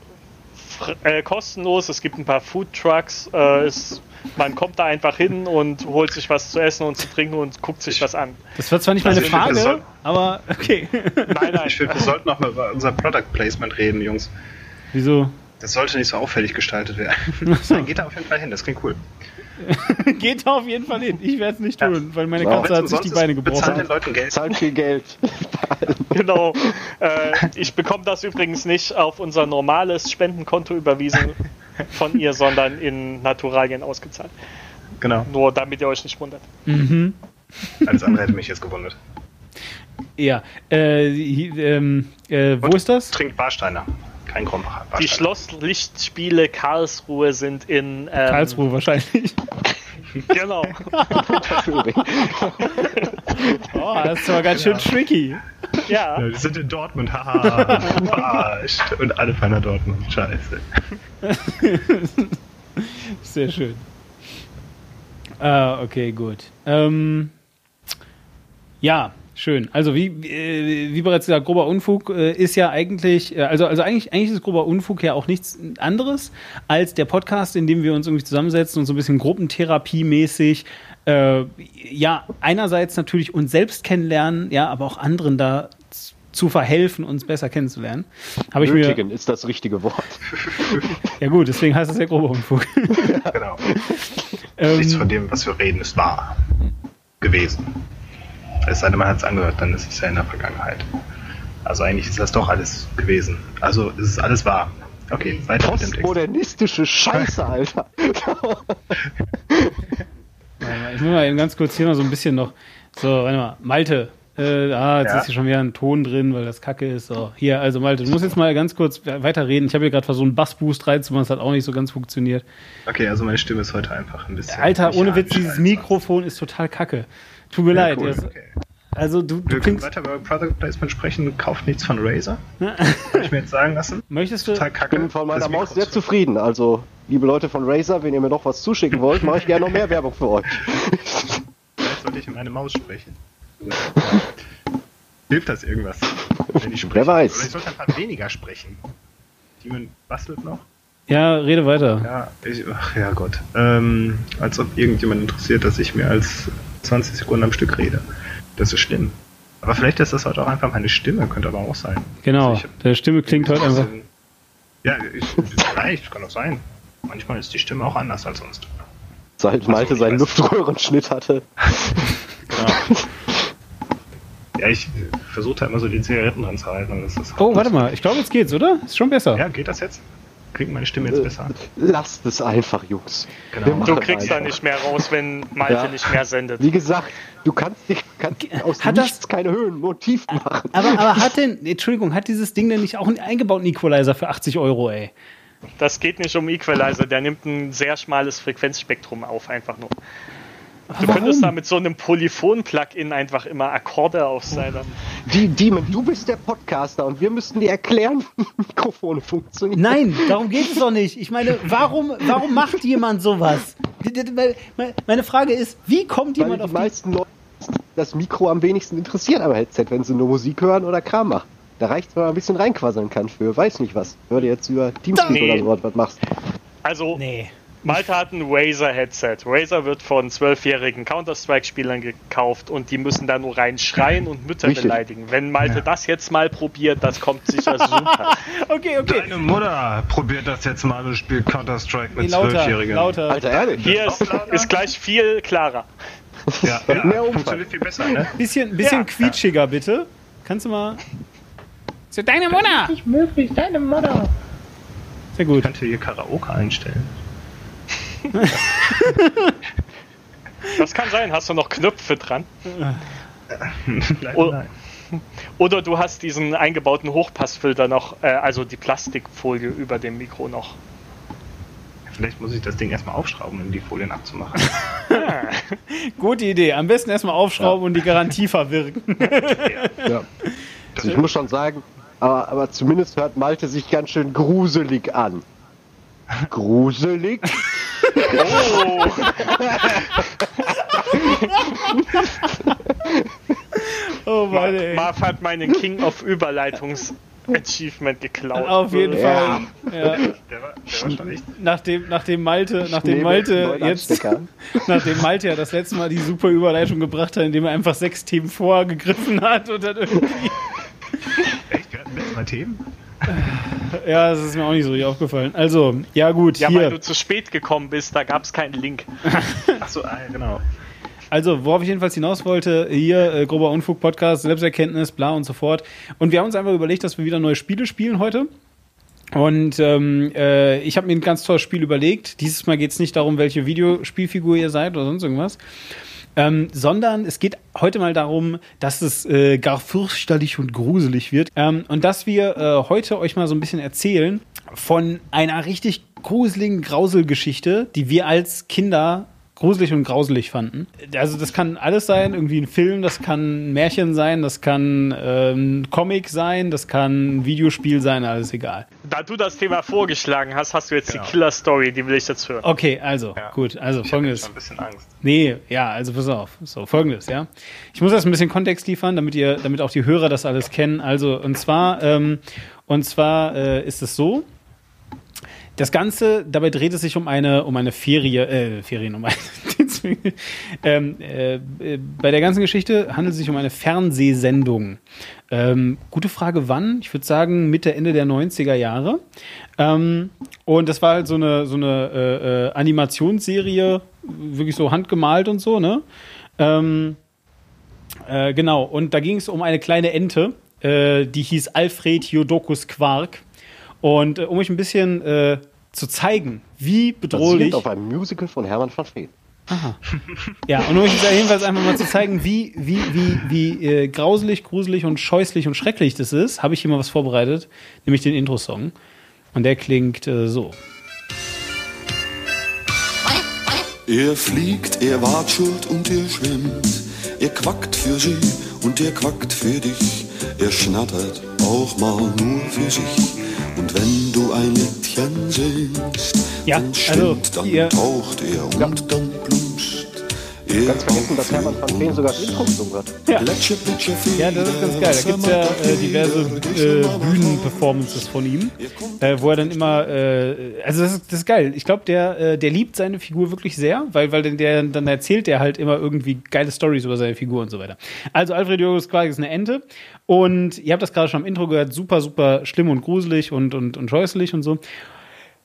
fr- äh, kostenlos. Es gibt ein paar Food Trucks. Äh, es, man kommt da einfach hin und holt sich was zu essen und zu trinken und guckt sich das an. Das war zwar nicht meine Also, finde, Frage, soll- aber okay. Nein, nein. Ich finde, wir sollten noch mal über unser Product Placement reden, Jungs. Wieso? Das sollte nicht so auffällig gestaltet werden. Nein, geht da auf jeden Fall hin, das klingt cool. [LAUGHS] Geht da auf jeden Fall hin. Ich werde es nicht Ja. tun, weil meine Katze hat sich die Beine gebrochen. Bezahlen den Leuten Geld. Zahlt viel Geld. [LAUGHS] Genau. Äh, ich bekomme das übrigens nicht auf unser normales Spendenkonto überwiesen von ihr, sondern in Naturalien ausgezahlt. Genau. Nur damit ihr euch nicht wundert. Alles andere hätte mich jetzt gewundert. Ja. Äh, ähm, äh, wo Und ist das? Trinkt Barsteiner. Kein Krombacher. Die. Schlosslichtspiele Karlsruhe sind in ähm, Karlsruhe wahrscheinlich. Genau. [LAUGHS] Oh, das ist aber ganz schön tricky. Ja. Ja, die sind in Dortmund, haha. [LAUGHS] Verarscht. Und alle fahren nach Dortmund. Scheiße. [LAUGHS] Sehr schön. Ah, okay, gut. Ähm, ja, schön. Also wie, äh, wie bereits gesagt, grober Unfug äh, ist ja eigentlich, äh, also, also eigentlich, eigentlich ist grober Unfug ja auch nichts anderes als der Podcast, in dem wir uns irgendwie zusammensetzen und so ein bisschen Gruppentherapie-mäßig äh, ja, einerseits natürlich uns selbst kennenlernen, ja, aber auch anderen da zu verhelfen, uns besser kennenzulernen. Habe ich mir, Nötigen ist das richtige Wort. ja gut, deswegen heißt es ja grober Unfug. [LAUGHS] Genau. Ähm, Nichts von dem, was wir reden, ist wahr. Gewesen. Es sei denn, man hat es angehört, dann ist es ja in der Vergangenheit. Also eigentlich ist das doch alles gewesen. Also es ist alles wahr. Okay, weiter mit dem Text. Postmodernistische Scheiße, Alter. [LAUGHS] Mal, Ich muss mal eben ganz kurz hier noch so ein bisschen noch. So, warte mal. Malte. Äh, ah, jetzt Ja. ist hier schon wieder ein Ton drin, weil das kacke ist. So, hier, also Malte, du musst jetzt mal ganz kurz weiterreden. Ich habe hier gerade versucht, einen Bassboost reinzumachen, das hat auch nicht so ganz funktioniert. Okay, also meine Stimme ist heute einfach ein bisschen. Alter, ohne Witz, dieses Mikrofon ist total kacke. Tut mir sonst. leid. Ja, cool, das, okay. Also, du, du Wir können weiter über Product Placement sprechen. Kauft nichts von Razer. Habe ich mir jetzt sagen lassen. Möchtest du. Total Ich kacke. bin von meiner Das Maus sehr zufrieden. Also, liebe Leute von Razer, wenn ihr mir noch was zuschicken wollt, mache ich gerne noch mehr Werbung für euch. Vielleicht sollte ich in meine Maus sprechen. Hilft das irgendwas? wenn ich Wer weiß. Oder ich sollte einfach weniger sprechen. Demon bastelt noch. Ja, rede weiter. Ja, ich, ach ja Gott. Ähm, als ob irgendjemand interessiert, dass ich mehr als 20 Sekunden am Stück rede. Das ist schlimm. Aber vielleicht ist das heute auch einfach meine Stimme, könnte aber auch sein. Genau, Also deine Stimme klingt heute einfach. Ja, ich, vielleicht, kann auch sein. Manchmal ist die Stimme auch anders als sonst. Seit Malte ich seinen weiß. Luftröhrenschnitt hatte. Ja, ich versuche halt immer so die Zigaretten dran zu halten. und Das ist Oh, warte mal, ich glaube, jetzt geht's, oder? Ist schon besser. Ja, geht das jetzt? Klingt meine Stimme jetzt besser? Lasst es einfach, Jungs. Genau. Du kriegst da nicht mehr raus, wenn Malte Ja. nicht mehr sendet. Wie gesagt, du kannst, dich, kannst aus Hat das- nichts keine Höhen, nur machen. Aber, aber hat denn, Entschuldigung, hat dieses Ding denn nicht auch einen eingebauten Equalizer für 80 Euro, ey? Das geht nicht um Equalizer, der nimmt ein sehr schmales Frequenzspektrum auf, einfach nur. Du könntest da mit so einem Polyphon-Plugin einfach immer Akkorde auf seiner. Die, Demon, du bist der Podcaster und wir müssten dir erklären, [LAUGHS] wie Mikrofone funktionieren. Nein, darum geht es doch nicht. Ich meine, warum, warum macht jemand sowas? Meine Frage ist, wie kommt Weil jemand die auf die... meisten Leute das Mikro am wenigsten interessiert am Headset, wenn sie nur Musik hören oder Kram machen. Da reicht wenn man ein bisschen reinquasseln kann für weiß nicht was. Hör dir jetzt über Teamspeak Nee. oder so was machst. Also, Nee. Malte hat ein Razer-Headset. Razer wird von zwölfjährigen Counter-Strike-Spielern gekauft und die müssen da nur reinschreien und Mütter Richtig. beleidigen. Wenn Malte das jetzt mal probiert, das kommt sicher [LAUGHS] super. Okay, okay. Deine Mutter probiert das jetzt mal und spielt Counter-Strike mit lauter, Zwölfjährigen. lauter. Alter, ehrlich. Hier ist, ist gleich viel klarer. Ja, [LAUGHS] ja Mehr Umfang. funktioniert viel besser, ne? Bisschen, bisschen Ja. quietschiger, bitte. Kannst du mal... So, deine Mutter! Nicht möglich, deine Mutter. Sehr gut. Ich könnte hier Karaoke einstellen. Das kann sein. Hast du noch Knöpfe dran? Leider nein. Oder du hast diesen eingebauten Hochpassfilter noch, äh, also die Plastikfolie über dem Mikro noch. Vielleicht muss ich das Ding erstmal aufschrauben, um die Folien abzumachen. [LAUGHS] Gute Idee. Am besten erstmal aufschrauben und die Garantie verwirken. [LAUGHS] Ja. Also ich muss schon sagen, aber, aber zumindest hört Malte sich ganz schön gruselig an. Gruselig? Oh, Oh Mann, ey. Marv hat meinen King of Überleitungs Achievement geklaut. Auf jeden Ja. Fall. Ja. Der war, der war schon echt. Nachdem, nachdem Malte, nachdem Malte jetzt, [LAUGHS] nachdem Malte ja das letzte Mal die super Überleitung gebracht hat, indem er einfach sechs Themen vorgegriffen hat und dann irgendwie, Echt? Wir hatten letztes Mal Themen? Ja, das ist mir auch nicht so richtig aufgefallen. Also, ja gut, ja, weil hier. du zu spät gekommen bist, da gab es keinen Link. [LAUGHS] Achso, ah, genau. Also, worauf ich jedenfalls hinaus wollte, hier, äh, grober Unfug-Podcast, Selbsterkenntnis, bla und so fort. Und wir haben uns einfach überlegt, dass wir wieder neue Spiele spielen heute. Und ähm, äh, ich habe mir ein ganz tolles Spiel überlegt. Dieses Mal geht es nicht darum, welche Videospielfigur ihr seid oder sonst irgendwas. Ähm, sondern es geht heute mal darum, dass es äh, gar fürchterlich und gruselig wird. Ähm, und dass wir äh, heute euch mal so ein bisschen erzählen von einer richtig gruseligen Grauselgeschichte, die wir als Kinder gruselig und grauselig fanden. Also das kann alles sein, irgendwie ein Film, das kann ein Märchen sein, das kann ähm, ein Comic sein, das kann ein Videospiel sein, alles egal. Da du das Thema vorgeschlagen hast, hast du jetzt Genau. die Killer-Story, die will ich jetzt hören. Okay, also, Ja. gut, also Ich habe folgendes. schon ein bisschen Angst. Nee, ja, also pass auf. So, folgendes, ja. Ich muss erst ein bisschen Kontext liefern, damit ihr, damit auch die Hörer das alles kennen. Also, und zwar, ähm, und zwar äh, ist es so, das Ganze, dabei dreht es sich um eine, um eine Ferie, äh, Ferien, um eine, [LAUGHS] ähm, äh, äh, bei der ganzen Geschichte handelt es sich um eine Fernsehsendung. Ähm, gute Frage, wann? Ich würde sagen Mitte, Ende der 90er Jahre. Ähm, und das war halt so eine, so eine äh, äh, Animationsserie, wirklich so handgemalt und so, ne? Ähm, äh, genau, und da ging es um eine kleine Ente, äh, die hieß Alfred Jodokus Quark. Und äh, um euch ein bisschen äh, zu zeigen, wie bedrohlich. Basierend auf einem Musical von Hermann van Veen. Ja, und um euch jetzt jedenfalls einfach mal zu zeigen, wie, wie, wie, wie äh, grauselig, gruselig und scheußlich und schrecklich das ist, habe ich hier mal was vorbereitet, nämlich den Intro-Song. Und der klingt äh, so. Er fliegt, er watschelt und er schwimmt. Er quackt für sie und er quackt für dich. Er schnattert auch mal nur für sich. Und wenn du ein Liedchen singst, Ja, dann also, stimmt, dann ihr- taucht er und dann plumst Ganz vergessen, dass Hermann van Veen sogar das Intro gesungen hat. Ja. Ja, das ist ganz geil. Da gibt es ja äh, diverse äh, Bühnenperformances von ihm, äh, wo er dann immer, äh, also das ist, das ist geil. Ich glaube, der, äh, der liebt seine Figur wirklich sehr, weil, weil der, dann erzählt er halt immer irgendwie geile Stories über seine Figur und so weiter. Also Alfred Jürgens Quark ist eine Ente und ihr habt das gerade schon am Intro gehört, super, super schlimm und gruselig und, und, und scheußlich und so.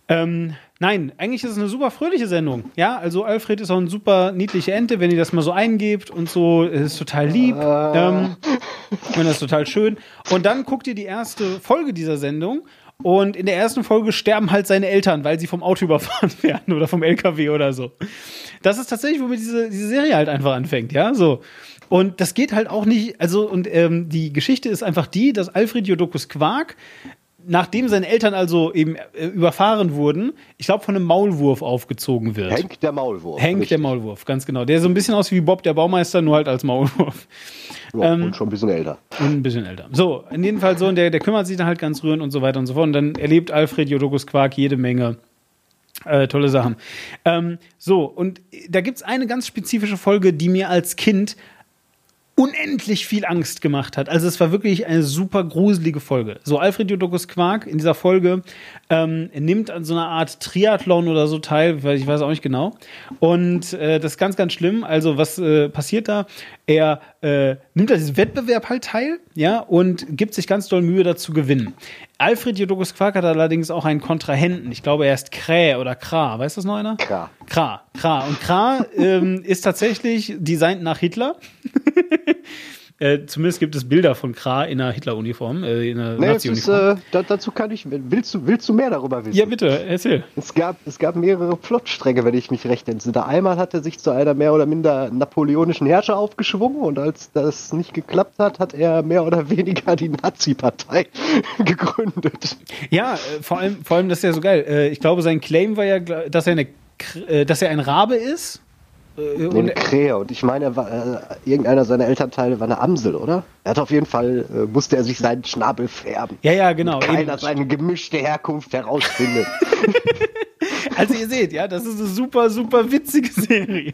Ähm, nein, eigentlich ist es eine super fröhliche Sendung. Ja, also Alfred ist auch eine super niedliche Ente, wenn ihr das mal so eingebt und so, es ist total lieb. Ähm, und das ist total schön. Und dann guckt ihr die erste Folge dieser Sendung und in der ersten Folge sterben halt seine Eltern, weil sie vom Auto [LAUGHS] überfahren werden oder vom LKW oder so. Das ist tatsächlich, womit diese, diese Serie halt einfach anfängt, ja, so. Und das geht halt auch nicht, also, und ähm, die Geschichte ist einfach die, dass Alfred Jodokus Quark nachdem seine Eltern also eben äh, überfahren wurden, ich glaube von einem Maulwurf aufgezogen wird. Henk der Maulwurf. Henk Richtig. der Maulwurf, ganz genau. Der so ein bisschen aus wie Bob der Baumeister, nur halt als Maulwurf. Ja, ähm, und schon ein bisschen älter. Und ein bisschen älter. So, in jedem Fall so, und der, der kümmert sich dann halt ganz rührend und so weiter und so fort. Und dann erlebt Alfred Jodokus Quark jede Menge äh, tolle Sachen. Ähm, so, und da gibt's eine ganz spezifische Folge, die mir als Kind unendlich viel Angst gemacht hat. Also es war wirklich eine super gruselige Folge. So Alfred Jodokus Quark in dieser Folge ähm, nimmt an so einer Art Triathlon oder so teil, weil ich weiß auch nicht genau. Und äh, das ist ganz, ganz schlimm. Also was äh, passiert da? Er äh, nimmt an diesem Wettbewerb halt teil, ja, und gibt sich ganz doll Mühe dazu gewinnen. Alfred Jodokus Quark hat allerdings auch einen Kontrahenten. Ich glaube, er ist Kräh oder Kra. Weiß das noch einer? Kra. Kra. Kra. Und Kra ähm, ist tatsächlich designt nach Hitler. [LAUGHS] Äh, zumindest gibt es Bilder von Kra in einer Hitler-Uniform, äh, in einer Nee, Nazi-Uniform. äh, da, dazu kann ich. Willst du, willst du mehr darüber wissen? ja, bitte, erzähl. Es gab, es gab mehrere Plotstränge, wenn ich mich recht entsinne. Einmal hat er sich zu einer mehr oder minder napoleonischen Herrscher aufgeschwungen und als das nicht geklappt hat, hat er mehr oder weniger die Nazi-Partei [LAUGHS] gegründet. Ja, äh, vor allem, vor allem, das ist ja so geil. Äh, ich glaube, sein Claim war ja, dass er, eine, Kr- äh, dass er ein Rabe ist. Äh, und, eine Krähe. Und ich meine, war, äh, irgendeiner seiner Elternteile war eine Amsel, oder? Er hat auf jeden Fall, äh, musste er sich seinen Schnabel färben. ja, ja, genau. Keiner eben. seine gemischte Herkunft herausfindet. [LAUGHS] Also ihr seht, ja, das ist eine super, super witzige Serie.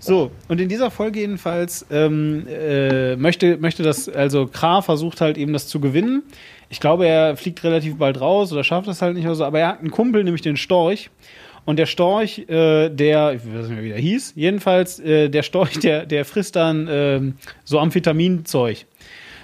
So, und in dieser Folge jedenfalls ähm, äh, möchte, möchte das, also Kra versucht halt eben das zu gewinnen. Ich glaube, er fliegt relativ bald raus oder schafft das halt nicht oder so, aber er hat einen Kumpel, nämlich den Storch. Und der Storch, äh, der, ich weiß nicht mehr, wie der hieß, jedenfalls, äh, der Storch, der, der frisst dann ähm, so Amphetaminzeug.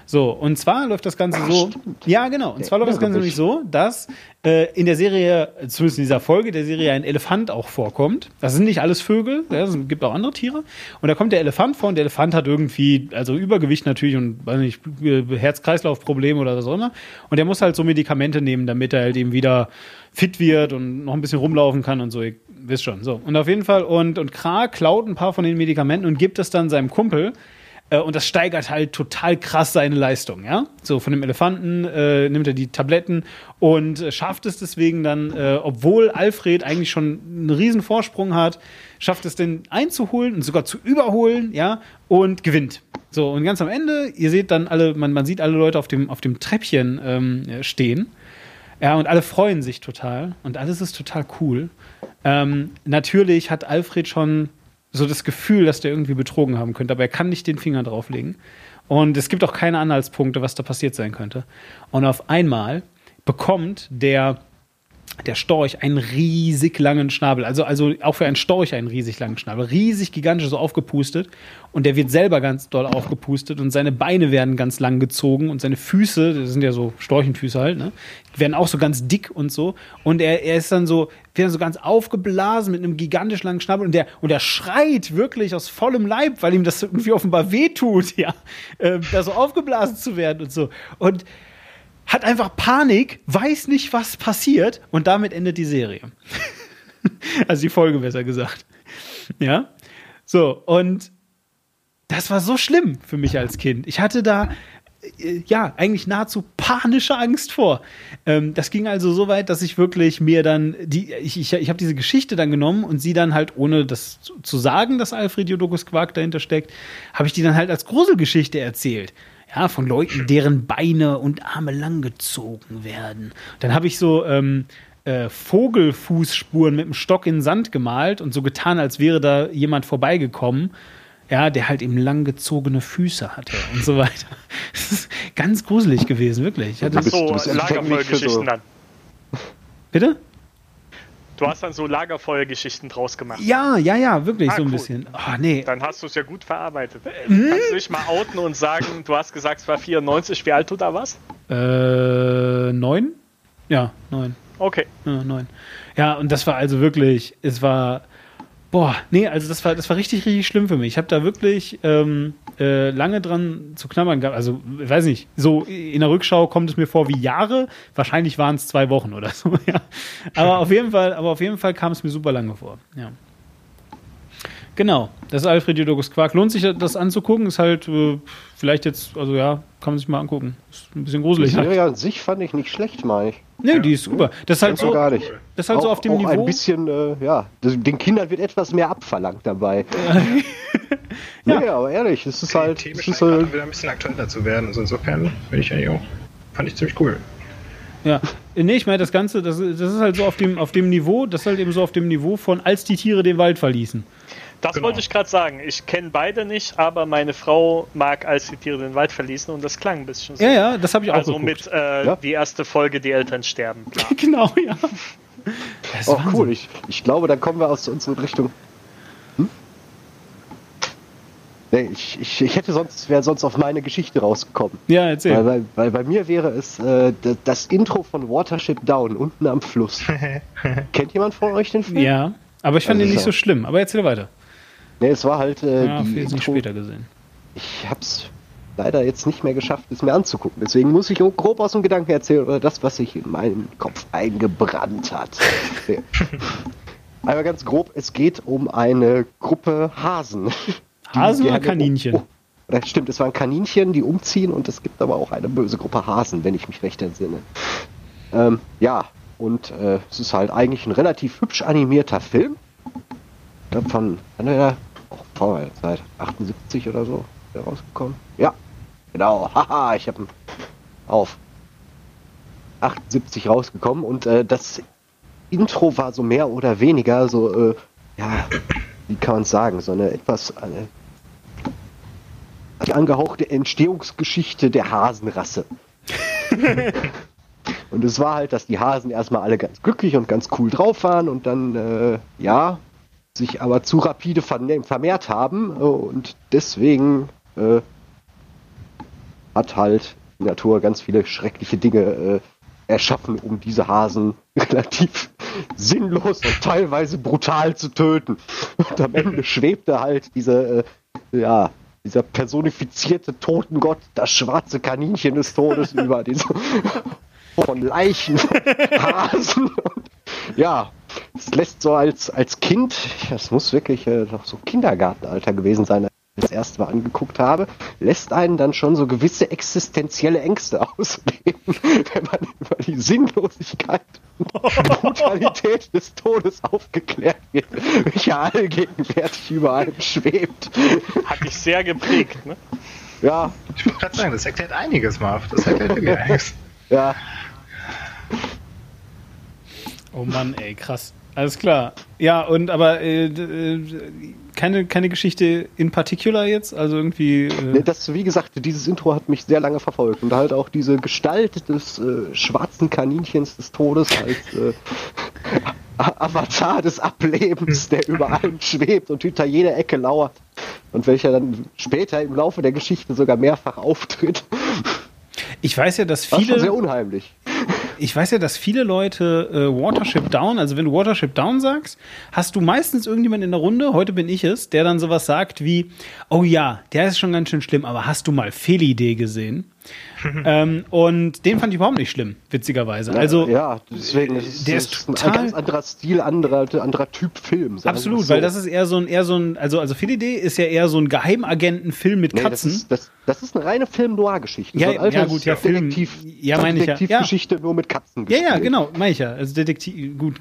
So, und zwar läuft das Ganze so. Ja, genau. Und zwar läuft das Ganze nämlich so, dass äh, in der Serie, zumindest in dieser Folge der Serie, ein Elefant auch vorkommt. Das sind nicht alles Vögel, ja, es gibt auch andere Tiere. Und da kommt der Elefant vor und der Elefant hat irgendwie, also Übergewicht natürlich und weiß nicht, Herz-Kreislauf-Probleme oder was auch immer. Und der muss halt so Medikamente nehmen, damit er halt eben wieder fit wird und noch ein bisschen rumlaufen kann und so. Ihr wisst schon. So. Und auf jeden Fall, und, und Kra klaut ein paar von den Medikamenten und gibt es dann seinem Kumpel. Äh, und das steigert halt total krass seine Leistung, ja. So, von dem Elefanten äh, nimmt er die Tabletten und äh, schafft es deswegen dann, äh, obwohl Alfred eigentlich schon einen riesen Vorsprung hat, schafft es denn einzuholen und sogar zu überholen, ja, und gewinnt. So, und ganz am Ende, ihr seht dann alle, man, man sieht alle Leute auf dem, auf dem Treppchen ähm, stehen. Ja, und alle freuen sich total und alles ist total cool. Ähm, natürlich hat Alfred schon so das Gefühl, dass der irgendwie betrogen haben könnte, aber er kann nicht den Finger drauflegen. Und es gibt auch keine Anhaltspunkte, was da passiert sein könnte. Und auf einmal bekommt der, der Storch einen riesig langen Schnabel. Also, also auch für einen Storch einen riesig langen Schnabel. Riesig gigantisch so aufgepustet. Und der wird selber ganz doll aufgepustet und seine Beine werden ganz lang gezogen und seine Füße, das sind ja so Storchenfüße halt, ne, werden auch so ganz dick und so. Und er, er ist dann so, wird dann so ganz aufgeblasen mit einem gigantisch langen Schnabel und der, und er schreit wirklich aus vollem Leib, weil ihm das irgendwie offenbar wehtut, [LAUGHS] ja, ähm, da so aufgeblasen zu werden und so. Und hat einfach Panik, weiß nicht, was passiert und damit endet die Serie. [LAUGHS] also die Folge besser gesagt. Ja. So, und das war so schlimm für mich als Kind. Ich hatte da äh, ja eigentlich nahezu panische Angst vor. Ähm, das ging also so weit, dass ich wirklich mir dann die ich ich, ich habe diese Geschichte dann genommen und sie dann halt ohne das zu- sagen, dass Alfred Jodokus Quark dahinter steckt, habe ich die dann halt als Gruselgeschichte erzählt. Ja, von Leuten, deren Beine und Arme langgezogen werden. Dann habe ich so ähm, äh, Vogelfußspuren mit dem Stock in den Sand gemalt und so getan, als wäre da jemand vorbeigekommen. Ja, der halt eben langgezogene Füße hatte und so weiter. [LAUGHS] Das ist ganz gruselig gewesen, wirklich. Ich hatte, bist- So Lagerfeuergeschichten so- dann. bitte? Du hast dann so Lagerfeuergeschichten draus gemacht. Ja, ja, ja, wirklich Ah, so ein cool. bisschen. Ah, nee. Dann hast du es ja gut verarbeitet. Hm? Kannst du dich mal outen und sagen, du hast gesagt, es war 94, wie alt du da warst? Äh, neun? Ja, neun. Okay. Ja, neun. Ja, und das war also wirklich, es war, boah, nee, also das war, das war richtig, richtig schlimm für mich. Ich habe da wirklich ähm, äh, lange dran zu knabbern gehabt. Also, ich weiß nicht, so in der Rückschau kommt es mir vor wie Jahre. Wahrscheinlich waren es zwei Wochen oder so, [LAUGHS] ja. Aber auf jeden Fall, aber auf jeden Fall kam es mir super lange vor, ja. Genau, das ist Alfred Jodokus Quark. Lohnt sich das anzugucken? Ist halt äh, vielleicht jetzt, also ja, kann man sich mal angucken. Ist ein bisschen Die gruselig. Serie an sich fand ich nicht schlecht, meine ich. Nee, die ist super. Das ist halt so, gar nicht. das ist halt so auch, auf dem auch Niveau. ein bisschen, äh, ja, das, den Kindern wird etwas mehr abverlangt dabei. [LAUGHS] Ja. Nee, aber ehrlich, es ist Die halt, Themen es ist halt wieder ein bisschen aktueller zu werden. Also insofern bin ich eigentlich auch, fand ich ziemlich cool. Ja, nee, ich meine, das Ganze, das, das ist halt so auf dem, auf dem Niveau, das ist halt eben so auf dem Niveau von, als die Tiere den Wald verließen. Das Genau. wollte ich gerade sagen. Ich kenne beide nicht, aber meine Frau mag, als die Tiere den Wald verließen und das klang ein bisschen so. Ja, ja, das habe ich auch Also geguckt. mit äh, Ja. die erste Folge, die Eltern sterben. Klar. [LAUGHS] Genau, ja. Das ist Oh, cool. Ich, ich glaube, dann kommen wir aus unserer Richtung. Hm? Nee, ich, ich, ich hätte sonst, wäre sonst auf meine Geschichte rausgekommen. Ja, Weil, erzähl. weil, weil bei mir wäre es äh, das, das Intro von Watership Down unten am Fluss. [LAUGHS] Kennt jemand von euch den Film? Ja, aber ich fand Also den nicht so. so schlimm. Aber erzähl weiter. Nee, es war halt äh, Ja, die Intro. später gesehen. Ich hab's leider jetzt nicht mehr geschafft, es mir anzugucken. Deswegen muss ich grob aus dem Gedanken erzählen oder das, was sich in meinem Kopf eingebrannt hat. [LAUGHS] Aber ganz grob, es geht um eine Gruppe Hasen. Hasen oder Kaninchen? Oh, oder stimmt, es waren Kaninchen, die umziehen und es gibt aber auch eine böse Gruppe Hasen, wenn ich mich recht entsinne. Ähm, ja, und äh, es ist halt eigentlich ein relativ hübsch animierter Film. Von, der? Oh, vor seit 78 oder so rausgekommen. Ja, genau. [LAUGHS] Haha, ich habe auf 78 rausgekommen und äh, das Intro war so mehr oder weniger so, äh, ja, wie kann man sagen, so eine etwas eine, die angehauchte Entstehungsgeschichte der Hasenrasse. [LAUGHS] und es war halt, dass die Hasen erstmal alle ganz glücklich und ganz cool drauf waren und dann, äh, ja, sich aber zu rapide vermehrt haben äh, und deswegen äh, hat halt die Natur ganz viele schreckliche Dinge äh, erschaffen, um diese Hasen [LAUGHS] relativ sinnlos und teilweise brutal zu töten. Und am Ende schwebte halt diese, äh, ja, dieser personifizierte Totengott, das schwarze Kaninchen des Todes [LAUGHS] über diese von Leichen, [LAUGHS] Hasen und ja, es lässt so als, als Kind, das muss wirklich äh, noch so Kindergartenalter gewesen sein, als ich das erste Mal angeguckt habe, lässt einen dann schon so gewisse existenzielle Ängste [LAUGHS] ausleben, wenn man über die Sinnlosigkeit und Brutalität [LAUGHS] des Todes aufgeklärt wird, welcher allgegenwärtig über einem schwebt. Hat dich sehr geprägt. Ne? Ja, Ich wollte gerade sagen, das erklärt einiges, Marv. Das erklärt wirklich einiges. ja, Oh Mann, ey, krass. Alles klar. Ja, und aber äh, äh, keine, keine Geschichte in particular jetzt? Also irgendwie. Äh, das, wie gesagt, dieses Intro hat mich sehr lange verfolgt und halt auch diese Gestalt des äh, schwarzen Kaninchens des Todes als äh, [LAUGHS] Avatar des Ablebens, der über allem schwebt und hinter jeder Ecke lauert und welcher dann später im Laufe der Geschichte sogar mehrfach auftritt. ich weiß ja, dass War schon sehr viele. unheimlich. Ich weiß ja, dass viele Leute äh, Watership Down, also wenn du Watership Down sagst, hast du meistens irgendjemand in der Runde, heute bin ich es, der dann sowas sagt wie, oh ja, der ist schon ganz schön schlimm, aber hast du mal Felidee gesehen? [LAUGHS] ähm, und den fand ich überhaupt nicht schlimm, witzigerweise. Also ja, deswegen ist es der das ist ein total- ganz anderer Stil, anderer, anderer Typ Film. absolut, so. weil das ist eher so ein, eher so ein, also, also Felidee ist ja eher so ein Geheimagentenfilm mit Nee, das, Katzen. ist, das, das ist eine reine Film-Noir-Geschichte. Ja, So ein ja, gut, ja, Film- Detektiv, ja, meine ich ja. Detektivgeschichte nur mit Katzen. Ja, ja, genau, meine ich ja. Also Detektiv, gut,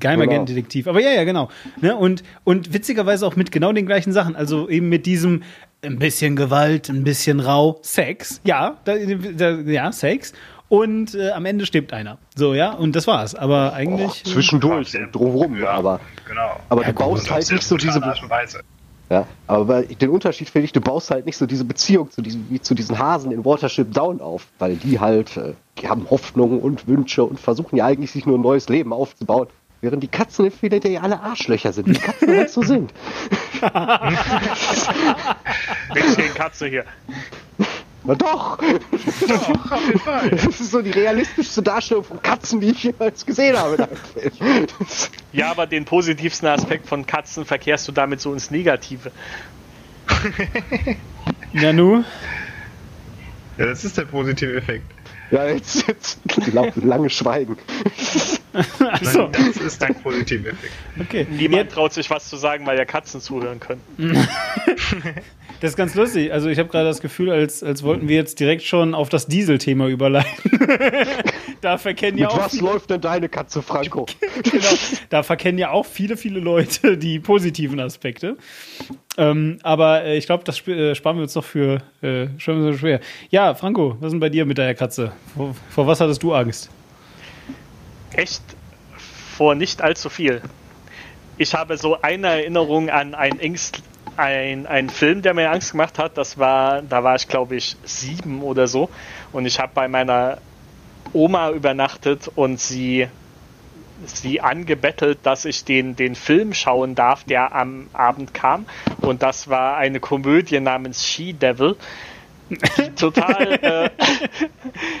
Geheimagent-Detektiv. Aber ja, ja, genau. Ne? Und, und witzigerweise auch mit genau den gleichen Sachen. Also eben mit diesem ein bisschen Gewalt, ein bisschen rau, Sex. Ja, da, da, ja, Sex. und äh, am Ende stirbt einer. So, ja, und das war's. Aber eigentlich. Zwischendurch, und drumherum, Ja, aber, Genau. aber Ja, du baust halt nicht so diese, ja, aber den Unterschied finde ich, du baust halt nicht so diese Beziehung zu diesen, wie zu diesen Hasen in Watership Down auf, weil die halt, äh, die haben Hoffnungen und Wünsche und versuchen ja eigentlich sich nur ein neues Leben aufzubauen. Während die Katzen in Philadelphia ja alle Arschlöcher sind, wie Katzen halt so sind. [LAUGHS] Nichts gegen Katze hier. Na doch! Doch. Das ist so die realistischste Darstellung von Katzen, die ich jemals gesehen habe. [LAUGHS] Ja, aber den positivsten Aspekt von Katzen verkehrst du damit so ins Negative. Nanu, Ja, das ist der positive Effekt. Ja, jetzt, jetzt la- lange Schweigen. [LAUGHS] achso, Das ist der positive Effekt. okay. Niemand traut sich was zu sagen, weil ja Katzen zuhören können. [LAUGHS] Das ist ganz lustig. Also ich habe gerade das Gefühl, als, als wollten wir jetzt direkt schon auf das Diesel-Thema überleiten. [LAUGHS] da verkennen ja Mit auch was viele, läuft denn deine Katze, Franco? genau, da verkennen ja auch viele, viele Leute die positiven Aspekte. Ähm, aber äh, ich glaube, das sp äh, sparen wir uns noch für äh, schon so schwer. Ja, Franco, was ist denn bei dir mit deiner Katze? Vor, vor was hattest du Angst? Echt vor nicht allzu viel. Ich habe so eine Erinnerung an ein Angst, ein, ein Film, der mir Angst gemacht hat. Das war, da war ich glaube ich sieben oder so. Und ich habe bei meiner Oma übernachtet und sie, sie angebettelt, dass ich den, den Film schauen darf, der am Abend kam. Und das war eine Komödie namens She Devil. [LAUGHS] Total, äh,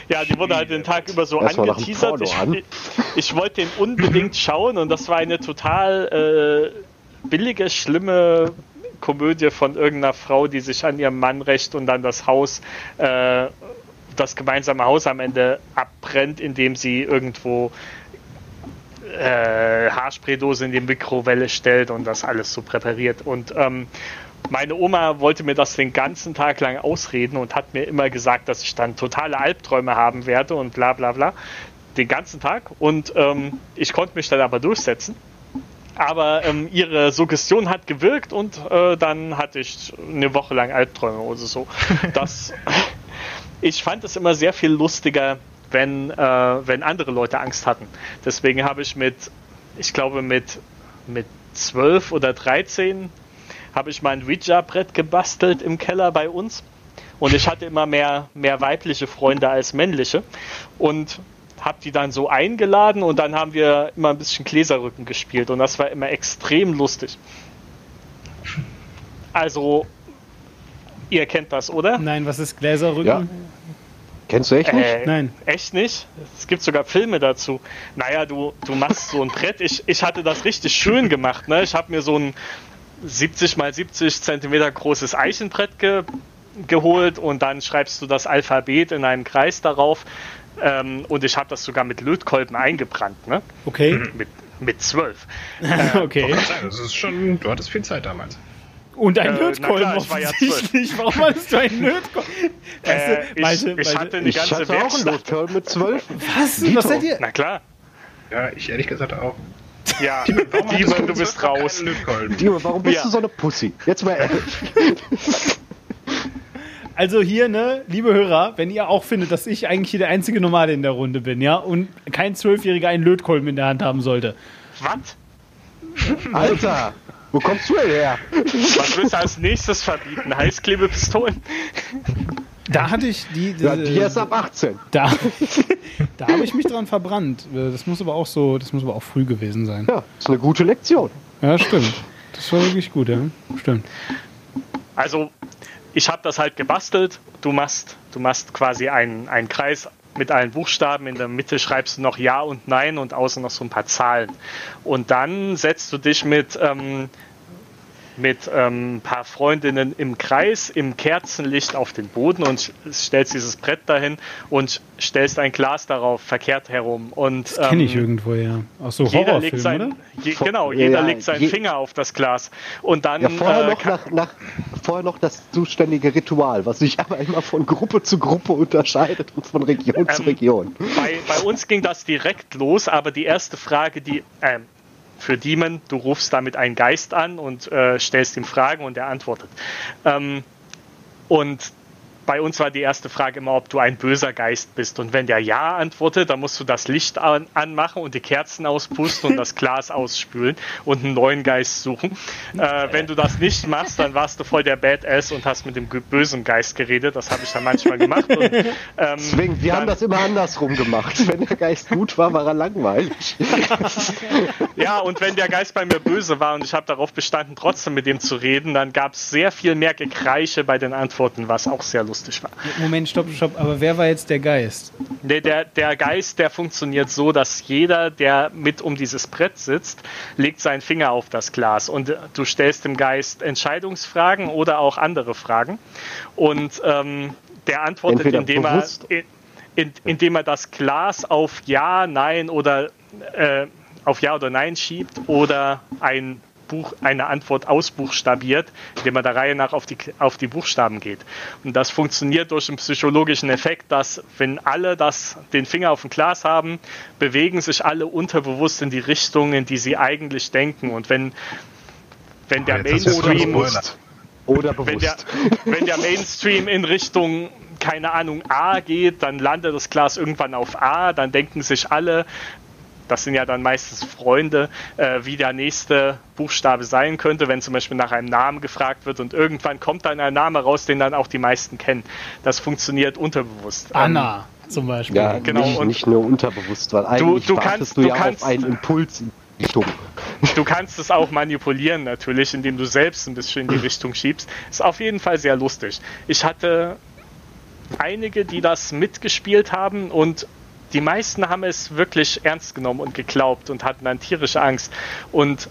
ja, die wurde halt den Tag über so einem angeteasert. Ich, [LAUGHS] ich wollte den unbedingt schauen und das war eine total äh, billige, schlimme Komödie von irgendeiner Frau, die sich an ihrem Mann rächt und dann das Haus, äh, das gemeinsame Haus am Ende abbrennt, indem sie irgendwo äh, Haarspraydose in die Mikrowelle stellt und das alles so präpariert. Und ähm, meine Oma wollte mir das den ganzen Tag lang ausreden und hat mir immer gesagt, dass ich dann totale Albträume haben werde und bla bla bla. Den ganzen Tag. Und ähm, ich konnte mich dann aber durchsetzen. Aber ähm, ihre Suggestion hat gewirkt und äh, dann hatte ich eine Woche lang Albträume oder so. [LAUGHS] Das, ich fand es immer sehr viel lustiger, wenn, äh, wenn andere Leute Angst hatten. Deswegen habe ich mit, ich glaube mit, mit 12 oder 13 habe ich mein Ouija-Brett gebastelt im Keller bei uns. Und ich hatte immer mehr, mehr weibliche Freunde als männliche. Und habe die dann so eingeladen und dann haben wir immer ein bisschen Gläserrücken gespielt. Und das war immer extrem lustig. Also, ihr kennt das, oder? Nein, was ist Gläserrücken? Ja. Kennst du echt nicht? Äh, Nein. Echt nicht? Es gibt sogar Filme dazu. Naja, du, du machst so ein Brett. Ich, ich hatte das richtig schön gemacht. Ne? Ich habe mir so ein 70 mal 70 Zentimeter großes Eichenbrett ge geholt und dann schreibst du das Alphabet in einen Kreis darauf. Ähm, und ich habe das sogar mit Lötkolben eingebrannt. Ne? Okay. Mit, mit zwölf. [LAUGHS] okay. Das ist schon, du hattest viel Zeit damals. Und ein Äh, Lötkolben klar, ich war ja offensichtlich. Warum hattest du einen Lötkolben? Äh, ich, Malte, ich Malte, hatte eine Ich ganze hatte auch einen. Notcurl mit zwölf. was? Was seid ihr? Na klar. Ja, ich ehrlich gesagt auch. Ja, Demon, du bist 12 noch raus. Dimo, warum bist Ja. du so eine Pussy? Jetzt mal ehrlich. [LAUGHS] Also hier, ne, liebe Hörer, wenn ihr auch findet, dass ich eigentlich hier der einzige Normale in der Runde bin, ja, und kein Zwölfjähriger einen Lötkolben in der Hand haben sollte. Was? Alter, wo kommst du denn her? Was willst du als nächstes verbieten? Heißklebepistolen? Da hatte ich die. Ja, äh, die ist ab 18. [LAUGHS] Da, da habe ich mich dran verbrannt. Äh, Das muss aber auch so, das muss aber auch früh gewesen sein. Ja, ist eine gute Lektion. Ja, stimmt. Das war wirklich gut, ja. Stimmt. Also, ich habe das halt gebastelt. Du machst, du machst quasi einen, einen Kreis mit allen Buchstaben. In der Mitte schreibst du noch Ja und Nein und außen noch so ein paar Zahlen. Und dann setzt du dich mit, ähm, mit ähm, ein paar Freundinnen im Kreis, im Kerzenlicht auf den Boden und stellst dieses Brett dahin und stellst ein Glas darauf verkehrt herum. Und, Das kenne ich ähm, irgendwo, ja. Aus so Jeder legt Horrorfilmen, sein, oder? je, genau, jeder ja, legt seinen je- Finger auf das Glas. Und dann Ja, vorher, äh, noch nach, nach, vorher noch das zuständige Ritual, was sich aber immer von Gruppe zu Gruppe unterscheidet und von Region zu Ähm, Region. bei, bei uns ging das direkt los, aber die erste Frage, die ähm, für Demon, du rufst damit einen Geist an und äh, stellst ihm Fragen und er antwortet. Ähm, und bei uns war die erste Frage immer, ob du ein böser Geist bist. Und wenn der Ja antwortet, dann musst du das Licht an, anmachen und die Kerzen auspusten und das [LAUGHS] Glas ausspülen und einen neuen Geist suchen. Äh, wenn du das nicht machst, dann warst du voll der Badass und hast mit dem bösen Geist geredet. Das habe ich dann manchmal gemacht. Und, [LAUGHS] ähm, Deswegen, wir haben dann- das immer andersrum gemacht. Wenn der Geist gut war, war er langweilig. [LAUGHS] Ja, und wenn der Geist bei mir böse war und ich habe darauf bestanden, trotzdem mit dem zu reden, dann gab es sehr viel mehr Gekreiche bei den Antworten, was auch sehr lustig war. Moment, stopp, stopp. Aber wer war jetzt der Geist? Nee, der, der Geist, der funktioniert so, dass jeder, der mit um dieses Brett sitzt, legt seinen Finger auf das Glas und äh, du stellst dem Geist Entscheidungsfragen oder auch andere Fragen. Und ähm, der antwortet, Entweder indem er, bewusst- in, in, indem er das Glas auf Ja, Nein oder äh, auf Ja oder Nein schiebt oder ein Buch, eine Antwort ausbuchstabiert, indem er der Reihe nach auf die, auf die Buchstaben geht. Und das funktioniert durch einen psychologischen Effekt, dass wenn alle das, den Finger auf dem Glas haben, bewegen sich alle unterbewusst in die Richtung, in die sie eigentlich denken. Und wenn, wenn der du Mainstream. Oder wenn der, bewusst. [LAUGHS] wenn der Mainstream in Richtung, keine Ahnung, A geht, dann landet das Glas irgendwann auf A, dann denken sich alle, das sind ja dann meistens Freunde, äh, wie der nächste Buchstabe sein könnte, wenn zum Beispiel nach einem Namen gefragt wird und irgendwann kommt dann ein Name raus, den dann auch die meisten kennen. Das funktioniert unterbewusst. Ähm, Anna zum Beispiel. Ja, genau, nicht, und- nicht nur unterbewusst, weil eigentlich du wartest kannst- du du ja kannst- auf einen Impuls in die Richtung. Du kannst es auch manipulieren natürlich, indem du selbst ein bisschen in die Richtung schiebst. Ist auf jeden Fall sehr lustig. Ich hatte einige, die das mitgespielt haben und die meisten haben es wirklich ernst genommen und geglaubt und hatten dann tierische Angst. Und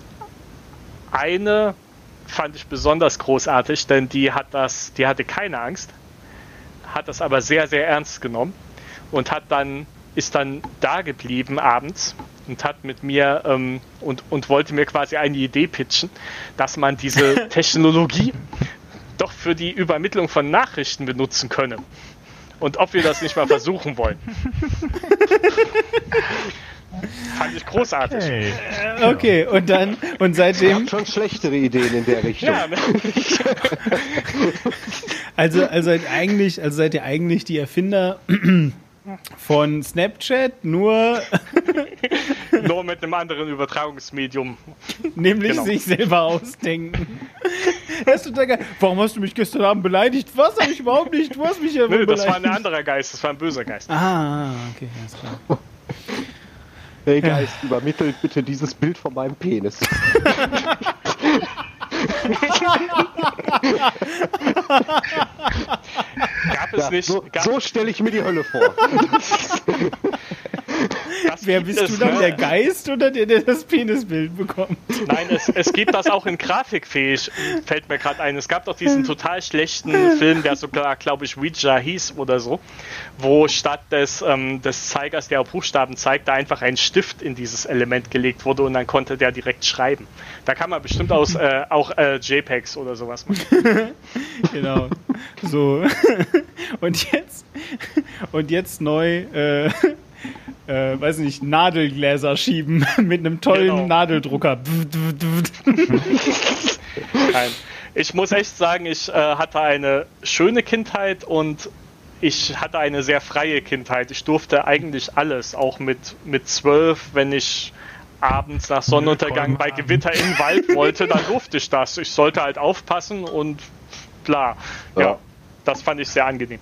eine fand ich besonders großartig, denn die hat das, die hatte keine Angst, hat das aber sehr, sehr ernst genommen und hat dann, ist dann da geblieben abends und hat mit mir ähm, und, und wollte mir quasi eine Idee pitchen, dass man diese [LAUGHS] Technologie doch für die Übermittlung von Nachrichten benutzen könne. Und ob wir das nicht mal versuchen wollen. [LAUGHS] Fand ich großartig. Hey. Okay, und dann, und Ich seitdem, habe schon schlechtere Ideen in der Richtung. Ja, ne? [LAUGHS] also, also seid eigentlich, also seid ihr eigentlich die Erfinder von Snapchat, nur [LAUGHS] nur mit einem anderen Übertragungsmedium. nämlich Genau. sich selber ausdenken. Das ist total geil. Warum hast du mich gestern Abend beleidigt? Was habe ich überhaupt nicht? Du hast mich ja Nö, das war ein anderer Geist, das war ein böser Geist. Ah, okay, alles klar. Hey Geist, übermittelt bitte dieses Bild von meinem Penis. [LAUGHS] Gab es Ja, nicht. so so stelle ich mir die Hölle vor. [LAUGHS] das Wer bist du dann, ne? der Geist oder der, der das Penisbild bekommt? Nein, es, es gibt das auch in grafikfähig, fällt mir gerade ein. Es gab doch diesen total schlechten Film, der sogar, glaube ich, Ouija hieß oder so, wo statt des, ähm, des Zeigers, der auf Buchstaben zeigt, da einfach ein Stift in dieses Element gelegt wurde und dann konnte der direkt schreiben. Da kann man bestimmt aus, äh, auch äh, JPEGs oder sowas machen. [LAUGHS] Genau. So. [LAUGHS] Und jetzt, und jetzt neu, äh, äh, weiß nicht, Nadelgläser schieben [LAUGHS] mit einem tollen Genau. Nadeldrucker. [LAUGHS] Nein. Ich muss echt sagen, ich äh, hatte eine schöne Kindheit und ich hatte eine sehr freie Kindheit. Ich durfte eigentlich alles, auch mit, mit zwölf, wenn ich abends nach Sonnenuntergang bei Gewitter in den Wald wollte, dann durfte ich das. Ich sollte halt aufpassen und bla. Ja, Ja. das fand ich sehr angenehm.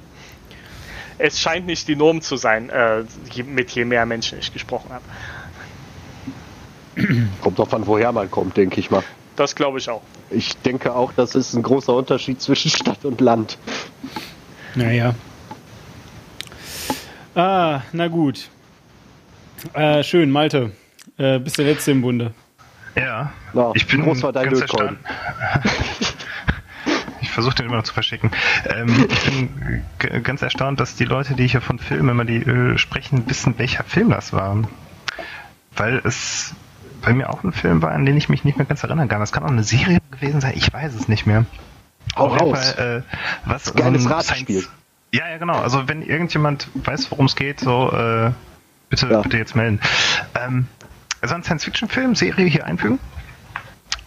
Es scheint nicht die Norm zu sein, äh, je, mit je mehr Menschen ich gesprochen habe. Kommt drauf an, woher man kommt, denke ich mal. Das glaube ich auch. Ich denke auch, das ist ein großer Unterschied zwischen [LAUGHS] Stadt und Land. Naja. Ah, na gut. Äh, schön, Malte. Äh, bist der Letzte im Bunde. Ja. Na, ich bin groß war dein ganz versuche den immer noch zu verschicken. Ähm, ich bin ganz erstaunt, dass die Leute, die hier von Filmen immer die äh, sprechen, wissen, welcher Film das war. Weil es bei mir auch ein Film war, an den ich mich nicht mehr ganz erinnern kann. Das kann auch eine Serie gewesen sein, ich weiß es nicht mehr. Hau Auf jeden raus. Fall, äh, was Geiles so. Science- Ja, ja, genau. Also wenn irgendjemand weiß, worum es geht, so äh, bitte, Ja. bitte jetzt melden. Ähm, also ein Science-Fiction-Film, Serie hier einfügen.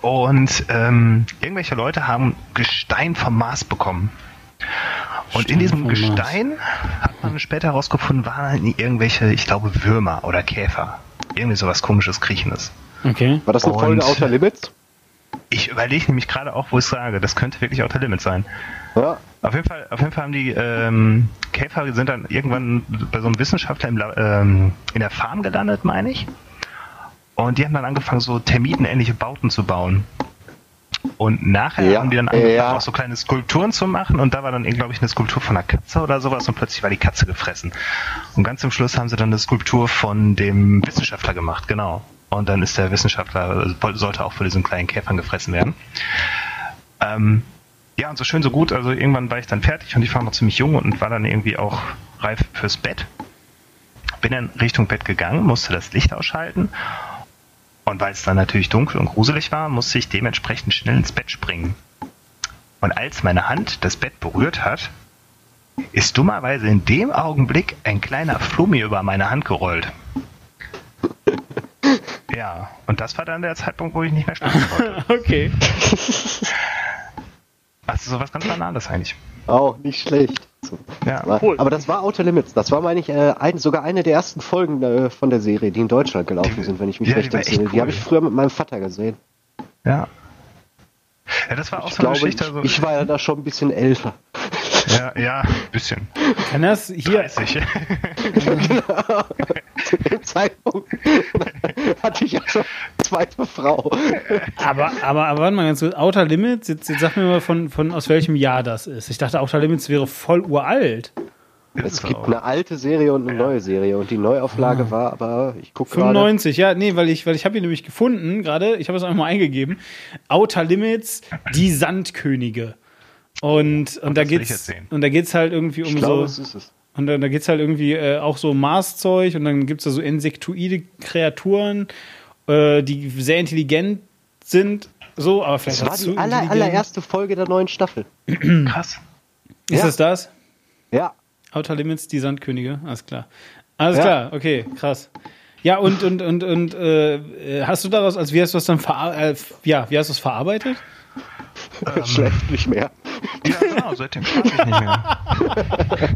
Und ähm, irgendwelche Leute haben Gestein vom Mars bekommen. Und in diesem. Gestein hat man später herausgefunden, waren irgendwelche, ich glaube, Würmer oder Käfer. Irgendwie sowas komisches, Kriechendes. Okay. War das eine Und- Folge Outer Limits? Ich überlege nämlich gerade auch, wo ich sage, das könnte wirklich Outer Limit sein. Ja. Auf jeden Fall, auf jeden Fall haben die ähm, Käfer sind dann irgendwann bei so einem Wissenschaftler im, La- ähm, in der Farm gelandet, meine ich. Und die haben dann angefangen, so termitenähnliche Bauten zu bauen. Und nachher Ja, haben die dann angefangen, ja. auch so kleine Skulpturen zu machen. Und da war dann, glaube ich, eine Skulptur von einer Katze oder sowas. Und plötzlich war die Katze gefressen. Und ganz zum Schluss haben sie dann eine Skulptur von dem Wissenschaftler gemacht, genau. Und dann ist der Wissenschaftler, äh, sollte auch von diesen kleinen Käfern gefressen werden. Ähm, ja, und so schön, so gut. Also irgendwann war ich dann fertig und ich war noch ziemlich jung und war dann irgendwie auch reif fürs Bett. Bin dann Richtung Bett gegangen, musste das Licht ausschalten. Und weil es dann natürlich dunkel und gruselig war, musste ich dementsprechend schnell ins Bett springen. Und als meine Hand das Bett berührt hat, ist dummerweise in dem Augenblick ein kleiner Flummi über meine Hand gerollt. [LAUGHS] Ja, und das war dann der Zeitpunkt, wo ich nicht mehr schlafen wollte. [LAUGHS] Okay. Also sowas ganz Banales eigentlich. Auch nicht schlecht. Ja. Aber, Cool. aber das war Outer Limits. Das war, meine ich, äh, ein, sogar eine der ersten Folgen äh, von der Serie, die in Deutschland gelaufen Die- sind, wenn ich mich ja, die recht entsinne. Die cool. habe ich früher mit meinem Vater gesehen. Ja. Ja, das war auch Ich so eine glaube, Geschichte. ich, Also, ich war ja da schon ein bisschen älter. Ja, ja, ein bisschen. Kann das hier. 30. Zu dem Zeitpunkt hatte ich ja schon eine zweite Frau. Aber, aber, aber warte mal ganz kurz. Outer Limits, jetzt, jetzt sag mir mal von, von aus welchem Jahr das ist. Ich dachte, Outer Limits wäre voll uralt. Es ist gibt auch- eine alte Serie und eine neue Serie und die Neuauflage war aber, ich gucke gerade, 95, ja, nee, weil ich, weil ich habe hier nämlich gefunden, gerade, ich habe es einfach mal eingegeben, Outer Limits, die Sandkönige. Und, und, da geht's, und da geht's halt irgendwie um glaube, so, es ist es. und dann, da geht's halt irgendwie äh, auch so Marszeug und dann gibt's da so insektoide Kreaturen, äh, die sehr intelligent sind, so, aber vielleicht Das war die aller, allererste Folge der neuen Staffel. [CLEARS THROAT] krass. Ist Ja. es das? Ja, Outer Limits, die Sandkönige, alles klar. Alles Ja. klar, okay, krass. Ja, und, und, und, und äh, äh, hast du daraus, also wie hast du das dann verar äh, ja, wie hast du es verarbeitet? [LAUGHS] schläft nicht mehr. Ja, genau, seitdem schlafe ich nicht mehr. [LAUGHS]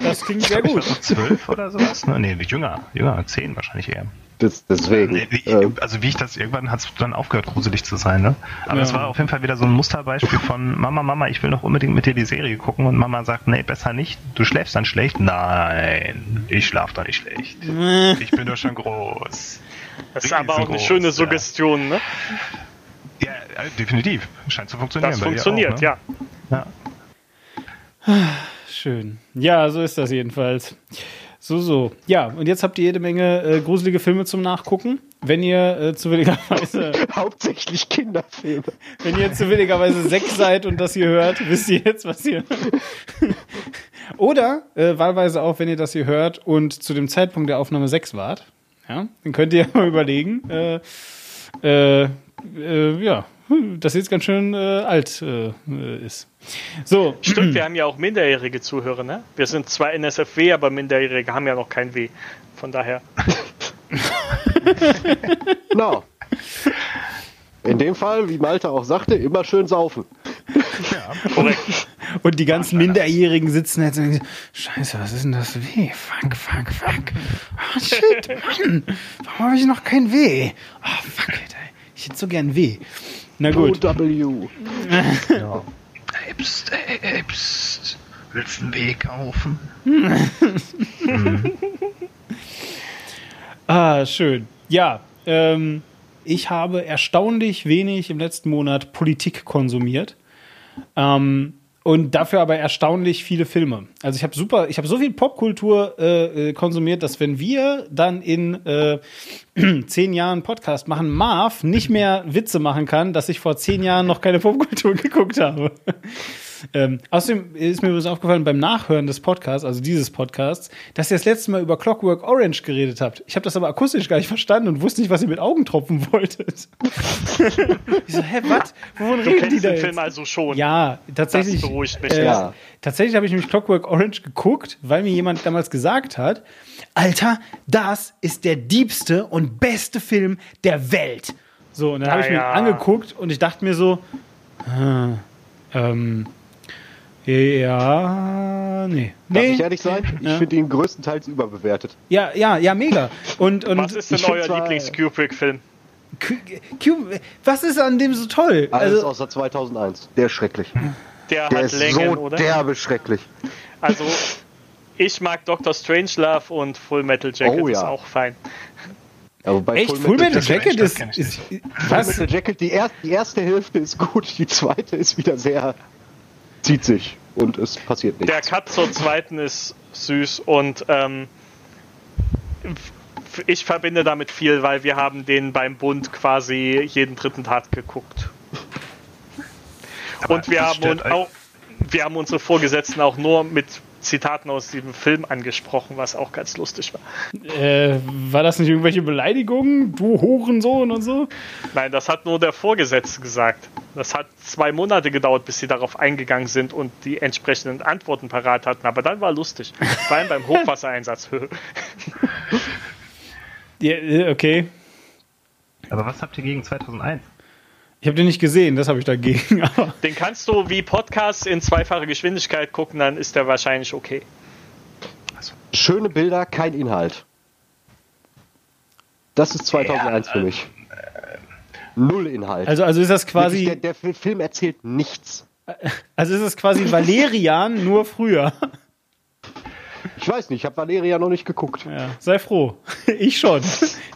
Das klingt sehr Ich war gut. so zwölf oder sowas? Ne? Nee, jünger. Jünger, zehn wahrscheinlich eher. Das, deswegen. Äh, also wie ich das, irgendwann hat es dann aufgehört, gruselig zu sein. Ne? Aber Ja. es war auf jeden Fall wieder so ein Musterbeispiel von Mama, Mama, ich will noch unbedingt mit dir die Serie gucken. Und Mama sagt, nee, besser nicht. Du schläfst dann schlecht. Nein, ich schlaf doch nicht schlecht. [LAUGHS] Ich bin doch schon groß. Das ist aber auch eine schöne ja. Suggestion, ne? Ja, äh, definitiv. Scheint zu funktionieren. Das funktioniert, auch, ne? ja. ja. Schön. Ja, so ist das jedenfalls. So, so. Ja, und jetzt habt ihr jede Menge äh, gruselige Filme zum Nachgucken. Wenn ihr äh, zufälligerweise, [LAUGHS] hauptsächlich Kinderfilme. wenn ihr zufälligerweise sechs seid und das hier hört, wisst ihr jetzt, was ihr. [LAUGHS] Oder äh, wahlweise auch, wenn ihr das hier hört und zu dem Zeitpunkt der Aufnahme sechs wart. Ja, dann könnt ihr mal [LAUGHS] überlegen, äh, äh, äh, ja, dass jetzt ganz schön äh, alt äh, äh, ist. So, Stimmt, wir haben ja auch minderjährige Zuhörer, ne? Wir sind zwar NSFW, aber Minderjährige haben ja noch kein W. Von daher. [LAUGHS] Genau. In dem Fall, wie Malte auch sagte, immer schön saufen. Korrekt. [LAUGHS] Und die ganzen Minderjährigen sitzen jetzt und denken, Scheiße, was ist denn das Weh? Fuck, fuck, fuck. Oh, shit, Mann. Warum habe ich noch kein Weh? Oh, fuck, Alter. Ich hätte so gern Weh. Na gut. OW. [LAUGHS] Ey, pst, ey, ey, pst. Willst du einen Weg kaufen? [LAUGHS] Ah, schön. Ja, ähm, ich habe erstaunlich wenig im letzten Monat Politik konsumiert. Ähm, und dafür aber erstaunlich viele Filme. Also ich habe super, ich habe so viel Popkultur äh, äh, konsumiert, dass wenn wir dann in äh, [CLEARS THROAT] zehn Jahren Podcast machen, Marv nicht mehr Witze machen kann, dass ich vor zehn Jahren noch keine Popkultur [LAUGHS] geguckt habe. Ähm, außerdem ist mir übrigens aufgefallen beim Nachhören des Podcasts, also dieses Podcasts, dass ihr das letzte Mal über Clockwork Orange geredet habt. Ich habe das aber akustisch gar nicht verstanden und wusste nicht, was ihr mit Augentropfen [LAUGHS] wolltet. ich so, hä, was? Wovon Du reden die kennst da den jetzt? Film also schon. Ja, tatsächlich. Das beruhigt mich. Äh, Ja. Tatsächlich habe ich nämlich Clockwork Orange geguckt, weil mir jemand damals gesagt hat, Alter, das ist der diebste und beste Film der Welt. So, und dann habe ich mir Ja, ja. angeguckt und ich dachte mir so, ah, ähm, Ja, nee. Darf nee. ich ehrlich sein? Ich Ja. finde ihn größtenteils überbewertet. Ja, ja, ja, mega. Und, und Was ist denn euer zwar- Lieblings-Kubrick-Film? Q- Q- was ist an dem so toll? Alles Also, außer 2001. Der ist schrecklich. Der, Der hat ist Längen, so oder? derbe schrecklich. Also, ich mag Dr. Strangelove und Full Metal Jacket Oh, ist ja. auch fein. Aber bei echt, Full Metal Jacket das ist, kenn ich ist, Full was? Metal Jacket, die, erst, die erste Hälfte ist gut, die zweite ist wieder sehr. Zieht sich und es passiert nichts. Der Cut zur zweiten ist süß und ähm, ich verbinde damit viel, weil wir haben den beim Bund quasi jeden dritten Tag geguckt. Aber Und wir haben, auch, wir haben unsere Vorgesetzten auch nur mit Zitaten aus diesem Film angesprochen, was auch ganz lustig war. Äh, war das nicht irgendwelche Beleidigungen? Du Hurensohn und so? Nein, das hat nur der Vorgesetzte gesagt. Das hat zwei Monate gedauert, bis sie darauf eingegangen sind und die entsprechenden Antworten parat hatten. Aber dann war lustig. Vor allem beim Hochwassereinsatz. [LAUGHS] Ja, äh, okay. Aber was habt ihr gegen 2001? Ich habe den nicht gesehen, das habe ich dagegen. [LAUGHS] Den kannst du wie Podcasts in zweifache Geschwindigkeit gucken, dann ist der wahrscheinlich okay. Schöne Bilder, kein Inhalt. Das ist 2001 für mich. Null Inhalt. also, also ist das quasi, der, der Fi- Film erzählt nichts. also ist das quasi Valerian nur früher. [LAUGHS] Ich weiß nicht, ich habe Valeria noch nicht geguckt. Ja, sei froh. [LAUGHS] Ich schon.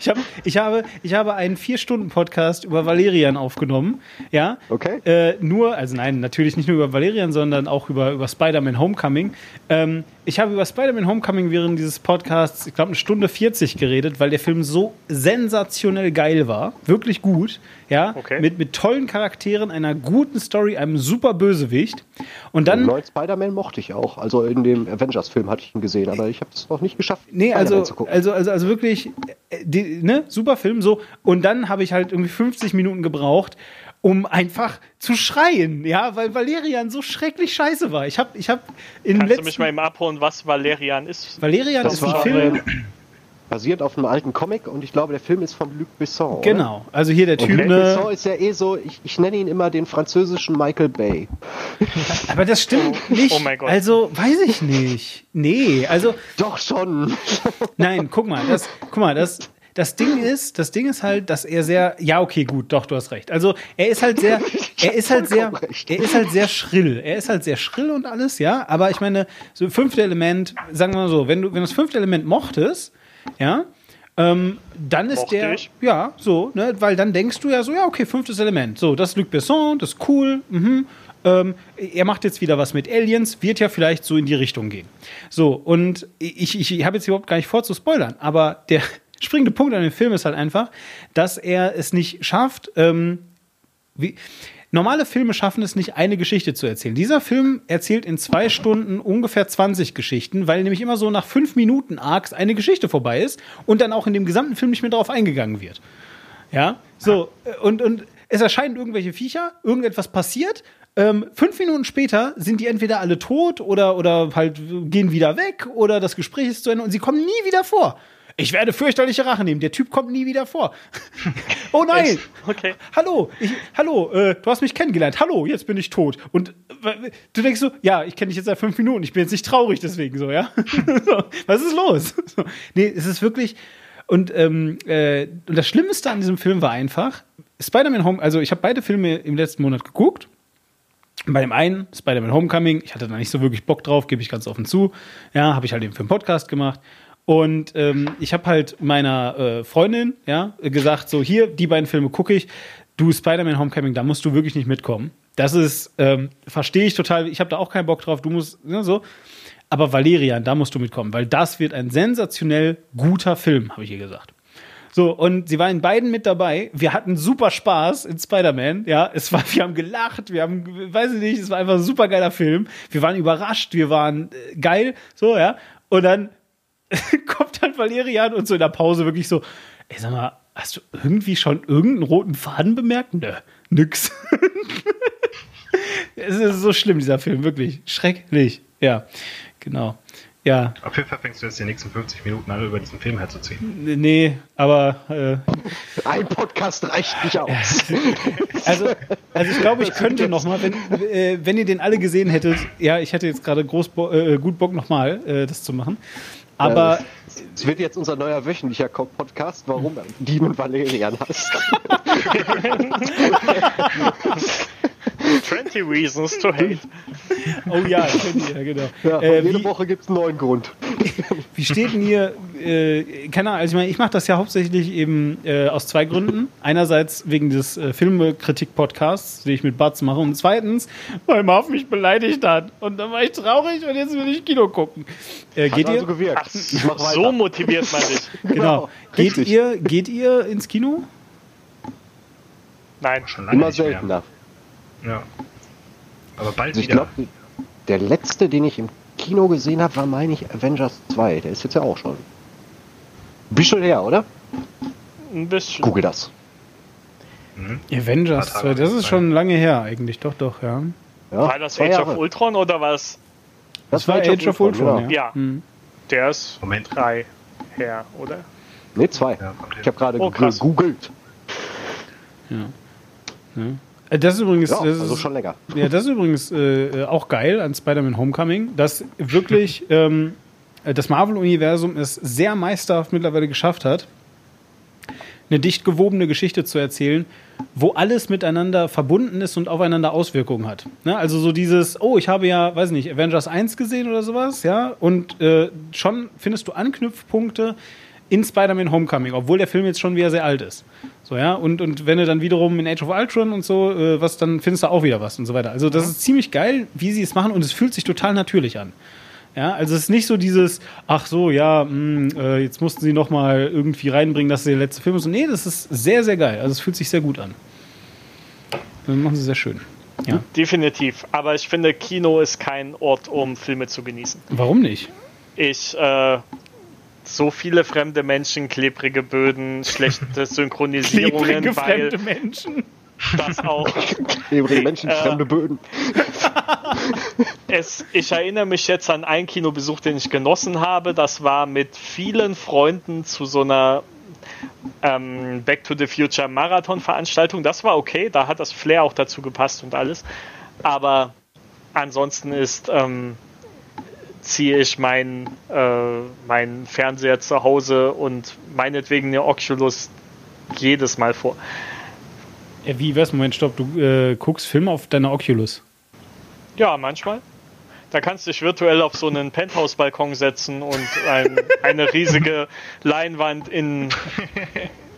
Ich, hab, ich, habe, ich habe einen Vier-Stunden-Podcast über Valerian aufgenommen. Ja. Okay. Äh, nur, also nein, natürlich nicht nur über Valerian, sondern auch über, über Spider-Man Homecoming. Ähm, ich habe über Spider-Man Homecoming während dieses Podcasts, ich glaube, eine Stunde 40 geredet, weil der Film so sensationell geil war. Wirklich gut. Ja. Okay. Mit, mit tollen Charakteren, einer guten Story, einem super Bösewicht. Und dann. neuen Spider-Man mochte ich auch. Also in dem Avengers-Film hatte ich ihn gesehen, aber ich habe es noch nicht geschafft. Nee, also, also, also, also wirklich, äh, die, ne, super Film, so. Und dann habe ich halt irgendwie 50 Minuten gebraucht, um einfach zu schreien, ja, weil Valerian so schrecklich scheiße war. Ich habe ich hab in Kannst du letzten, mich mal eben abholen, was Valerian ist? Valerian das ist ein Film, [CLEARS THROAT] basiert auf einem alten Comic und ich glaube, der Film ist von Luc Besson. oder? genau, also hier der Typ, Luc Besson ne, ist ja eh so, ich, ich nenne ihn immer den französischen Michael Bay. aber das stimmt nicht, oh mein Gott. also, weiß ich nicht, nee, also, Doch schon. [LAUGHS] Nein, guck mal, das, guck mal, das, das Ding ist, das Ding ist halt, dass er sehr, ja, okay, gut, doch, du hast recht. Also, er ist halt sehr, [LAUGHS] er ist halt sehr, er ist halt sehr schrill. Er ist halt sehr schrill und alles, ja, aber ich meine, so fünfte Element, sagen wir mal so, wenn du, wenn du das fünfte Element mochtest, ja, ähm, dann ist Mochte der, ich. ja, so, ne, weil dann denkst du ja so, ja, okay, fünftes Element, so, das ist Luc Besson, das ist cool, mhm. Ähm, er macht jetzt wieder was mit Aliens, wird ja vielleicht so in die Richtung gehen. So, und ich, ich, habe jetzt überhaupt gar nicht vor zu spoilern, aber der [LAUGHS] springende Punkt an dem Film ist halt einfach, dass er es nicht schafft, ähm, wie, normale Filme schaffen es nicht, eine Geschichte zu erzählen. Dieser Film erzählt in zwei Stunden ungefähr 20 Geschichten, weil nämlich immer so nach fünf Minuten Arcs eine Geschichte vorbei ist und dann auch in dem gesamten Film nicht mehr darauf eingegangen wird. Ja, so, äh, und, und es erscheinen irgendwelche Viecher, irgendetwas passiert. Ähm, fünf Minuten später sind die entweder alle tot oder, oder halt gehen wieder weg oder das Gespräch ist zu Ende und sie kommen nie wieder vor. Ich werde fürchterliche Rache nehmen. Der Typ kommt nie wieder vor. [LAUGHS] oh nein! Okay. Hallo, ich, hallo, äh, du hast mich kennengelernt. Hallo, jetzt bin ich tot. Und äh, du denkst so, ja, ich kenne dich jetzt seit fünf Minuten. Ich bin jetzt nicht traurig deswegen so, ja. [LAUGHS] so, was ist los? [LAUGHS] So, nee, es ist wirklich. Und, ähm, äh, und das Schlimmste an diesem Film war einfach, Spider-Man Home, also ich habe beide Filme im letzten Monat geguckt. Bei dem einen, Spider-Man Homecoming, ich hatte da nicht so wirklich Bock drauf, gebe ich ganz offen zu. Ja, habe ich halt eben für einen Podcast gemacht. Und ähm, ich habe halt meiner äh, Freundin ja, gesagt, so hier, die beiden Filme gucke ich. Du, Spider-Man Homecoming, da musst du wirklich nicht mitkommen. Das ist, ähm, verstehe ich total, ich habe da auch keinen Bock drauf, du musst, ne, so. Aber Valerian, da musst du mitkommen, weil das wird ein sensationell guter Film, habe ich ihr gesagt. So, und sie war in beiden mit dabei. Wir hatten super Spaß in Spider-Man. Ja, es war, wir haben gelacht, wir haben, weiß ich nicht, es war einfach ein super geiler Film. Wir waren überrascht, wir waren äh, geil, so, ja. Und dann [LAUGHS] kommt dann Valerian und so in der Pause wirklich so, ey, sag mal, hast du irgendwie schon irgendeinen roten Faden bemerkt? Nö, nix. [LAUGHS] es ist so schlimm, dieser Film, wirklich. Schrecklich. Ja, genau. Ja, Auf jeden Fall fängst du jetzt die nächsten 50 Minuten an, über diesen Film herzuziehen. nee, aber äh, Ein Podcast reicht nicht aus. [LAUGHS] Also, also ich glaube, ich könnte noch mal, wenn, äh, wenn ihr den alle gesehen hättet, ja, ich hätte jetzt gerade groß äh, gut Bock noch mal äh, das zu machen. Aber Es wird jetzt unser neuer wöchentlicher Podcast, warum Demon Valerian heißt. [LAUGHS] [LAUGHS] 20 Reasons to Hate. [LAUGHS] oh ja, könnt ihr, genau. Ja, äh, jede wie, Woche gibt es einen neuen Grund. [LAUGHS] wie steht denn hier, äh, keine Ahnung, also ich meine, ich mache das ja hauptsächlich eben äh, aus zwei Gründen. Einerseits wegen des äh, Filmekritik-Podcasts, den ich mit Batz mache, und zweitens, weil Marv mich beleidigt hat. Und dann war ich traurig und jetzt will ich Kino gucken. Äh, geht Hat also ihr? gewirkt. Ach, ich mach weiter. so motiviert man dich. [LAUGHS] Genau. Geht richtig. ihr, geht ihr ins Kino? Nein, Schon lange Immer nicht mehr. Ja. Aber bald Also ich wieder. glaube, der letzte, den ich im Kino gesehen habe, war, meine ich, Avengers 2. Der ist jetzt ja auch schon. Ein bisschen her, oder? ein bisschen. Google das. Avengers Paar Tage 2, das ist schon lange her eigentlich, doch, doch, ja. Ja, War das Age Jahre. of Ultron oder was? Das war Age of Ultron, genau. ja. Ja, der ist Moment. drei her, oder? Nee, zwei. Ja, ich habe gerade Oh, gegoogelt. Äh, Das ist übrigens, Ja, das ist, also schon länger. ja, das ist übrigens äh, auch geil an Spider-Man Homecoming, dass wirklich [LAUGHS] ähm, äh, das Marvel-Universum es sehr meisterhaft mittlerweile geschafft hat, eine dicht gewobene Geschichte zu erzählen, wo alles miteinander verbunden ist und aufeinander Auswirkungen hat. Ne? Also so dieses, oh, ich habe ja, weiß nicht, Avengers 1 gesehen oder sowas, ja, und äh, schon findest du Anknüpfpunkte in Spider-Man Homecoming, obwohl der Film jetzt schon wieder sehr alt ist. So, ja, und, und wenn du dann wiederum in Age of Ultron und so, äh, was, dann findest du auch wieder was und so weiter. Also das ist ziemlich geil, wie sie es machen und es fühlt sich total natürlich an. Ja, also es ist nicht so dieses, ach so, ja, mh, äh, jetzt mussten sie noch mal irgendwie reinbringen, dass es der letzte Film ist. Nee, das ist sehr, sehr geil. Also es fühlt sich sehr gut an. Das machen sie sehr schön. Ja. Definitiv. Aber ich finde, Kino ist kein Ort, um Filme zu genießen. Warum nicht? Ich, äh, so viele fremde Menschen, klebrige Böden, schlechte [LAUGHS] Synchronisierungen, Klebrige weil fremde Menschen. das auch. Übrigens Menschen, Äh. fremde Böden. Es, ich erinnere mich jetzt an einen Kinobesuch, den ich genossen habe. Das war mit vielen Freunden zu so einer ähm, Back to the Future Marathon-Veranstaltung. Das war okay, da hat das Flair auch dazu gepasst und alles. Aber ansonsten ist ähm, ziehe ich meinen äh, meinen Fernseher zu Hause und meinetwegen eine Oculus jedes Mal vor. Wie wär's? Moment, stopp. Du äh, guckst Filme auf deiner Oculus. Ja, manchmal. Da kannst du dich virtuell auf so einen Penthouse-Balkon setzen und ein, eine riesige [LAUGHS] Leinwand in,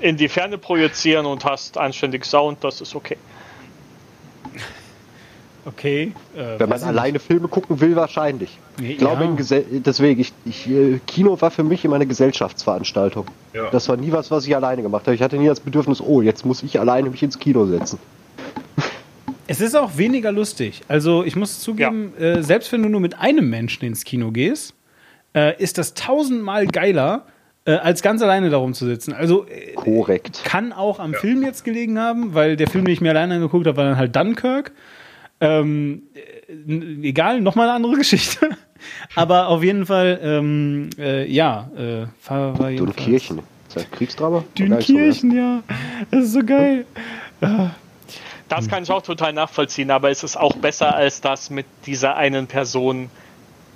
in die Ferne projizieren und hast anständig Sound, das ist okay. Okay. Äh, Wenn man alleine Filme gucken will, wahrscheinlich. nicht. Ich glaube, ja. deswegen, ich, ich, äh, Kino war für mich immer eine Gesellschaftsveranstaltung. Ja. Das war nie was, was ich alleine gemacht habe. Ich hatte nie das Bedürfnis, oh, jetzt muss ich alleine mich ins Kino setzen. [LAUGHS] Es ist auch weniger lustig. Also ich muss zugeben, äh, selbst wenn du nur mit einem Menschen ins Kino gehst, äh, ist das tausendmal geiler, äh, als ganz alleine darum zu sitzen. Also äh, Korrekt. kann auch am Film jetzt gelegen haben, weil der Film, den ich mir alleine angeguckt habe, war dann halt Dunkirk. Ähm, äh, egal, nochmal eine andere Geschichte. [LAUGHS] Aber auf jeden Fall, ähm, äh, ja, äh, war Dünkirchen. Ist das Kriegsdrama? Dünkirchen, ja. Das ist so geil. Das kann ich auch total nachvollziehen, aber es ist auch besser als das mit dieser einen Person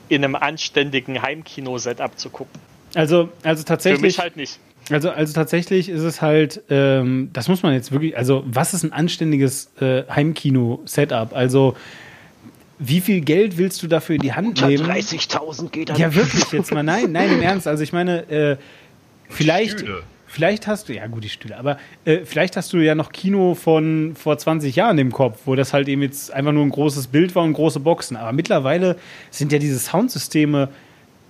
in einem anständigen Heimkino-Setup zu gucken. Also, also Für tatsächlich. mich halt nicht. Also, also tatsächlich ist es halt, ähm, das muss man jetzt wirklich, also was ist ein anständiges äh, Heimkino-Setup? Also wie viel Geld willst du dafür in die Hand nehmen? 30.000 geht Ja, wirklich jetzt mal. Nein, nein, im Ernst. Also ich meine, äh, vielleicht, Stühle. vielleicht hast du, ja gut, die Stühle, aber äh, vielleicht hast du ja noch Kino von vor 20 Jahren im Kopf, wo das halt eben jetzt einfach nur ein großes Bild war und große Boxen. Aber mittlerweile sind ja diese Soundsysteme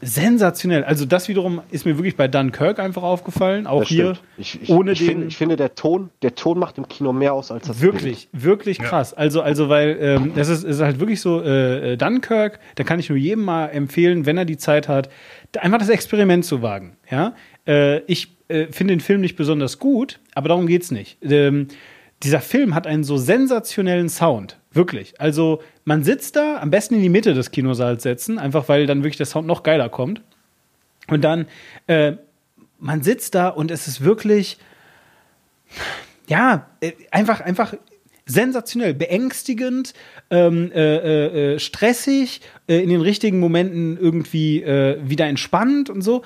sensationell. Also das wiederum ist mir wirklich bei Dunkirk einfach aufgefallen. Auch Das hier. Ich, ich, ohne ich, den finde, ich finde, der Ton, der Ton macht im Kino mehr aus als das Wirklich, wirklich krass. Also, also weil ähm, das ist, ist halt wirklich so, äh, äh, Dunkirk, da kann ich nur jedem mal empfehlen, wenn er die Zeit hat, einfach das Experiment zu wagen. Ja? Äh, ich äh, finde den Film nicht besonders gut, aber darum geht's nicht. Ähm, dieser Film hat einen so sensationellen Sound. Wirklich. Also man sitzt da, am besten in die Mitte des Kinosaals setzen, einfach weil dann wirklich der Sound noch geiler kommt. Und dann, äh, man sitzt da und es ist wirklich, ja, äh, einfach, einfach sensationell, beängstigend, ähm, äh, äh, äh, stressig, äh, in den richtigen Momenten irgendwie wieder entspannt und so.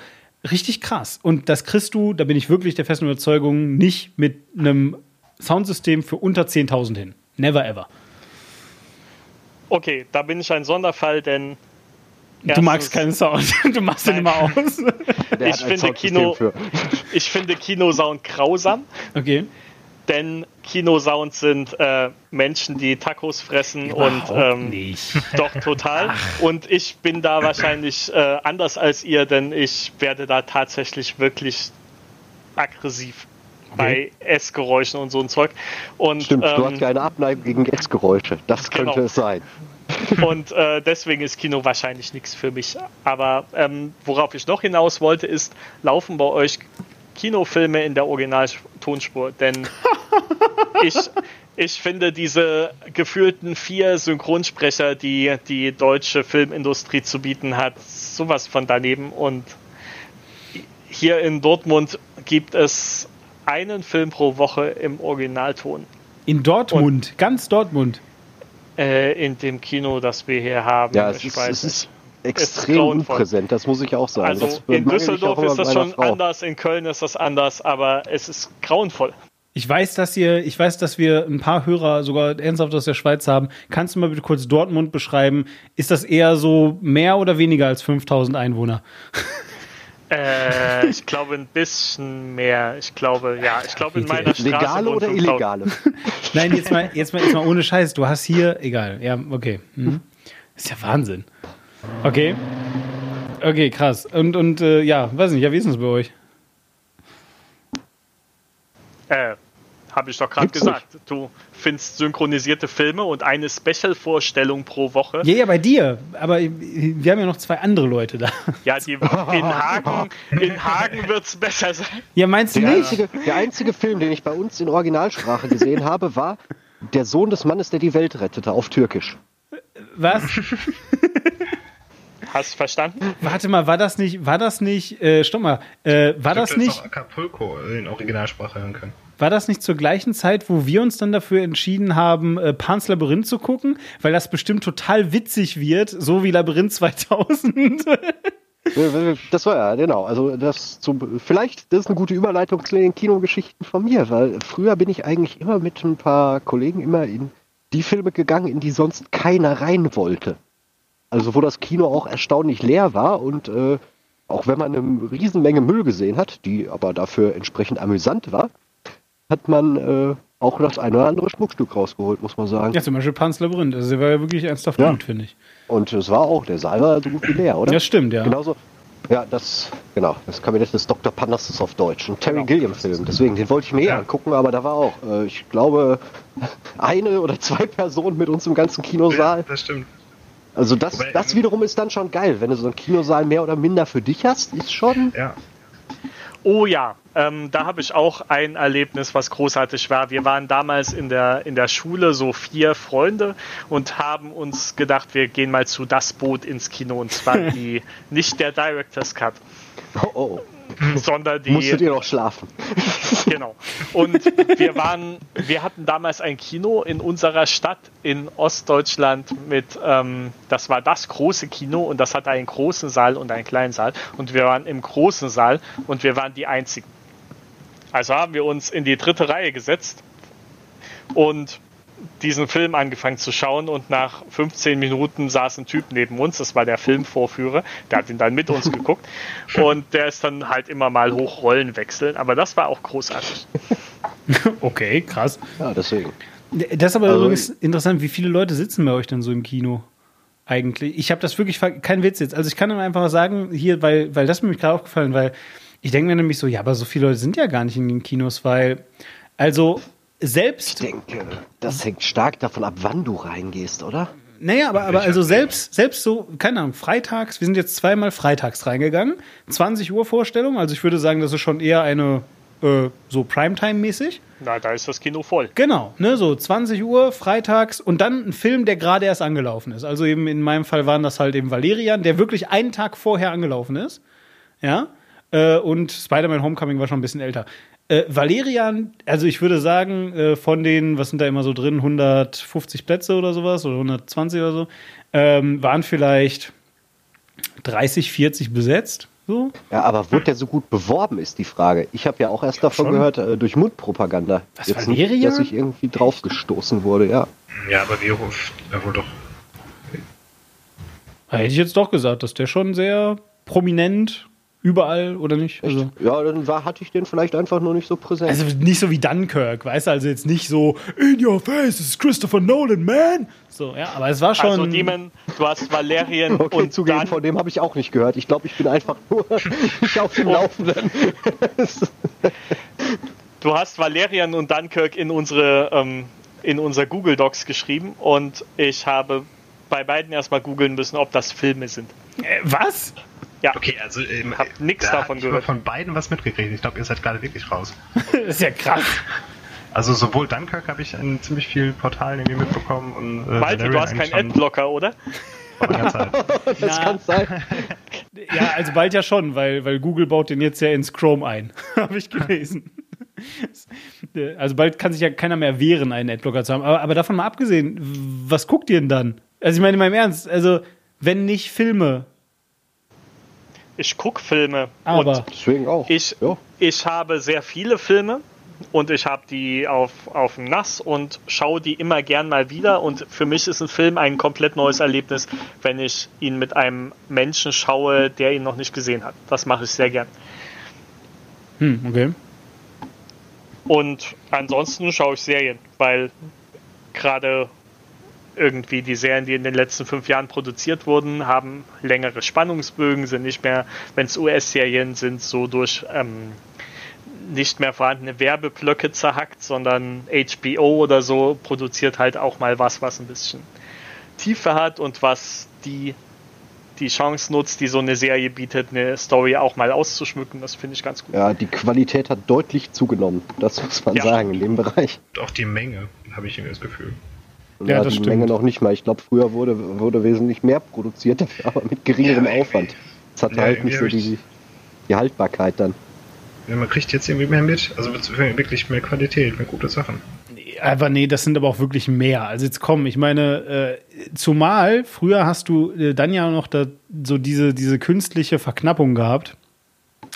Richtig krass. Und das kriegst du, da bin ich wirklich der festen Überzeugung, nicht mit einem Soundsystem für unter 10.000 hin. Never ever. Okay, da bin ich ein Sonderfall, denn Du magst keinen Sound. [LAUGHS] Du machst den Nein. immer aus. [LAUGHS] Ich finde Kino, [LAUGHS] ich finde Kinosound grausam, Okay. denn Kinosounds sind äh, Menschen, die Tacos fressen und ähm, nicht. doch total. Und ich bin da wahrscheinlich äh, anders als ihr, denn ich werde da tatsächlich wirklich aggressiv bei Essgeräuschen und so ein Zeug. Und, Stimmt, du ähm, hast keine Abneigung gegen Essgeräusche. Das Genau. könnte es sein. [LAUGHS] Und äh, deswegen ist Kino wahrscheinlich nichts für mich. Aber ähm, worauf ich noch hinaus wollte, ist, laufen bei euch Kinofilme in der Originaltonspur? Denn [LAUGHS] ich, ich finde diese gefühlten vier Synchronsprecher, die die deutsche Filmindustrie zu bieten hat, sowas von daneben. Und hier in Dortmund gibt es einen Film pro Woche im Originalton. In Dortmund, ganz Dortmund. Äh, in dem Kino, das wir hier haben. Ja, es ich ist, weiß es ist extrem grauenvoll. unpräsent, das muss ich auch sagen. Also das in Düsseldorf ist das schon Frau. anders, in Köln ist das anders, aber es ist grauenvoll. Ich weiß, dass ihr, ich weiß, dass wir ein paar Hörer sogar ernsthaft aus der Schweiz haben. Kannst du mal bitte kurz Dortmund beschreiben? Ist das eher so mehr oder weniger als 5000 Einwohner? [LAUGHS] Äh, ich [LAUGHS] glaube ein bisschen mehr. Ich glaube, ja, ich glaube in meiner Straße. Legale oder 5000. illegale? Nein, jetzt mal, jetzt mal, jetzt mal ohne Scheiß. Du hast hier, egal. Ja, okay. Mhm. Ist ja Wahnsinn. Okay. Okay, krass. Und, und äh, ja, weiß nicht, ja, wie ist denn das bei euch? Äh, habe ich doch gerade gesagt. Du findest synchronisierte Filme und eine Special-Vorstellung pro Woche. Ja, ja, bei dir. Aber wir haben ja noch zwei andere Leute da. Ja, die, [LAUGHS] in Hagen, in Hagen wird es besser sein. Ja, meinst du Der nicht? einzige, der einzige Film, den ich bei uns in Originalsprache gesehen habe, war Der Sohn des Mannes, der die Welt rettete, auf Türkisch. Was? Hast du verstanden? Warte mal, war das nicht, war das nicht, äh, stopp mal, äh, war das Du hättest nicht, auch Acapulco in Originalsprache hören können. War das nicht zur gleichen Zeit, wo wir uns dann dafür entschieden haben, äh, Pans Labyrinth zu gucken? Weil das bestimmt total witzig wird, so wie Labyrinth [LAUGHS] 2000. Das war ja, genau. Also das zum, vielleicht, das ist eine gute Überleitung zu den Kinogeschichten von mir, weil früher bin ich eigentlich immer mit ein paar Kollegen immer in die Filme gegangen, in die sonst keiner rein wollte. Also wo das Kino auch erstaunlich leer war und äh, auch wenn man eine Riesenmenge Müll gesehen hat, die aber dafür entsprechend amüsant war, hat man äh, auch das eine oder andere Schmuckstück rausgeholt, muss man sagen. ja, zum Beispiel Pans Labyrinth. Also, der war ja wirklich ernsthaft Ja. gut, finde ich. Und es war auch, der Saal war so gut wie leer, oder? Ja, stimmt, ja. Genauso. Ja, das, genau, das Kabinett des Dr. Panassus auf Deutsch. Ein Terry Genau. Gilliam-Film. Deswegen, den wollte ich mir eh angucken, aber da war auch, äh, ich glaube, [LAUGHS] eine oder zwei Personen mit uns im ganzen Kinosaal. das stimmt. Also das, Wobei, das ähm, wiederum ist dann schon geil. Wenn du so einen Kinosaal mehr oder minder für dich hast, ist schon. Ja. Oh ja, ähm, da habe ich auch ein Erlebnis, was großartig war. Wir waren damals in der, in der Schule so vier Freunde und haben uns gedacht, wir gehen mal zu Das Boot ins Kino. Und zwar [LAUGHS] die, nicht der Director's Cut, Oh, oh. [LAUGHS] sondern die. Musstet ihr noch schlafen? [LAUGHS] Genau. Und wir waren, wir hatten damals ein Kino in unserer Stadt in Ostdeutschland mit, ähm, das war das große Kino und das hatte einen großen Saal und einen kleinen Saal. Und wir waren im großen Saal und wir waren die einzigen. Also haben wir uns in die dritte Reihe gesetzt und diesen Film angefangen zu schauen und nach 15 Minuten saß ein Typ neben uns, das war der Filmvorführer, der hat ihn dann mit uns geguckt [LAUGHS] und der ist dann halt immer mal hoch Rollen wechseln, aber das war auch großartig. [LAUGHS] Okay, krass. Ja, deswegen. Das ist aber Also- übrigens interessant, wie viele Leute sitzen bei euch denn so im Kino? Eigentlich. Ich habe das wirklich, kein Witz jetzt. Also ich kann nur einfach sagen, hier, weil, weil das mir gerade aufgefallen, weil ich denke mir nämlich so, ja, aber so viele Leute sind ja gar nicht in den Kinos, weil, also Ich selbst, denke, das hängt stark davon ab, wann du reingehst, oder? naja, aber, aber also selbst, selbst so, keine Ahnung, freitags, wir sind jetzt zweimal freitags reingegangen, 20 Uhr Vorstellung, also ich würde sagen, das ist schon eher eine, äh, so Primetime-mäßig. Na, da ist das Kino voll. Genau, ne, so 20 Uhr freitags und dann ein Film, der gerade erst angelaufen ist. Also eben in meinem Fall waren das halt eben Valerian, der wirklich einen Tag vorher angelaufen ist. Ja. Äh, und Spider-Man Homecoming war schon ein bisschen älter. Äh, Valerian, also ich würde sagen, äh, von den, was sind da immer so drin, 150 Plätze oder sowas oder 120 oder so, ähm, waren vielleicht 30, 40 besetzt. So. Ja, aber wurde der so gut beworben, ist die Frage. Ich habe ja auch erst davon schon. gehört, äh, durch Mundpropaganda. Was, Jetzt Valerian? nicht, dass ich irgendwie draufgestoßen wurde, ja. Ja, aber wie ruft er wohl doch. Da hätte ich jetzt doch gesagt, dass der schon sehr prominent überall oder nicht? Also, Ja, dann war, hatte ich den vielleicht einfach nur nicht so präsent. also nicht so wie Dunkirk, weißt du, also jetzt nicht so in your face, it's Christopher Nolan, man. So, ja, aber es war schon. Also Demon, du hast Valerian [LAUGHS] okay, und zugeben, dann, von dem habe ich auch nicht gehört. Ich glaube, ich bin einfach nur [LAUGHS] nicht auf dem Laufenden. [LAUGHS] du hast Valerian und Dunkirk in unsere ähm, in unser Google Docs geschrieben und ich habe bei beiden erstmal googeln müssen, ob das Filme sind. äh, was? Ja, Okay, also ähm, Hab nix da davon ich gehört. von beiden was mitgekriegt. Ich glaube, ihr seid gerade wirklich raus. [LAUGHS] Das ist ja krass. Also sowohl Dunkirk habe ich in ziemlich vielen Portalen irgendwie mitbekommen und äh, Malte, du hast keinen Adblocker, oder? Zeit. [LAUGHS] Das Na. kann sein. Ja, also bald ja schon, weil, weil Google baut den jetzt ja ins Chrome ein. [LAUGHS] Habe ich gelesen. Also bald kann sich ja keiner mehr wehren, einen Adblocker zu haben. Aber, aber davon mal abgesehen, was guckt ihr denn dann? Also ich meine, in meinem Ernst, also wenn nicht Filme, Ich gucke Filme aber und Deswegen auch. ich, Ja. ich habe sehr viele Filme und ich habe die auf, auf dem Nass und schaue die immer gern mal wieder. Und für mich ist ein Film ein komplett neues Erlebnis, wenn ich ihn mit einem Menschen schaue, der ihn noch nicht gesehen hat. Das mache ich sehr gern. hm, okay. Und ansonsten schaue ich Serien, weil gerade irgendwie die Serien, die in den letzten fünf Jahren produziert wurden, haben längere Spannungsbögen, sind nicht mehr, wenn es US-Serien sind, so durch ähm, nicht mehr vorhandene Werbeblöcke zerhackt, sondern HBO oder so produziert halt auch mal was, was ein bisschen Tiefe hat und was die die Chance nutzt, die so eine Serie bietet, eine Story auch mal auszuschmücken. Das finde ich ganz gut. Ja, die Qualität hat deutlich zugenommen. Das muss man Ja. sagen in dem Bereich. Und auch die Menge, habe ich irgendwie das Gefühl. Ja, ja, das die stimmt. Menge noch nicht mal. Ich glaube, früher wurde, wurde wesentlich mehr produziert, dafür [LAUGHS] aber mit geringerem Aufwand. Es hat Ja, halt nicht so die, die Haltbarkeit dann. Ja, man kriegt jetzt irgendwie mehr mit. Also wirklich mehr Qualität, mehr gute Sachen. Aber nee, das sind aber auch wirklich mehr. Also jetzt komm, ich meine, äh, zumal früher hast du äh, dann ja noch da, so diese, diese künstliche Verknappung gehabt,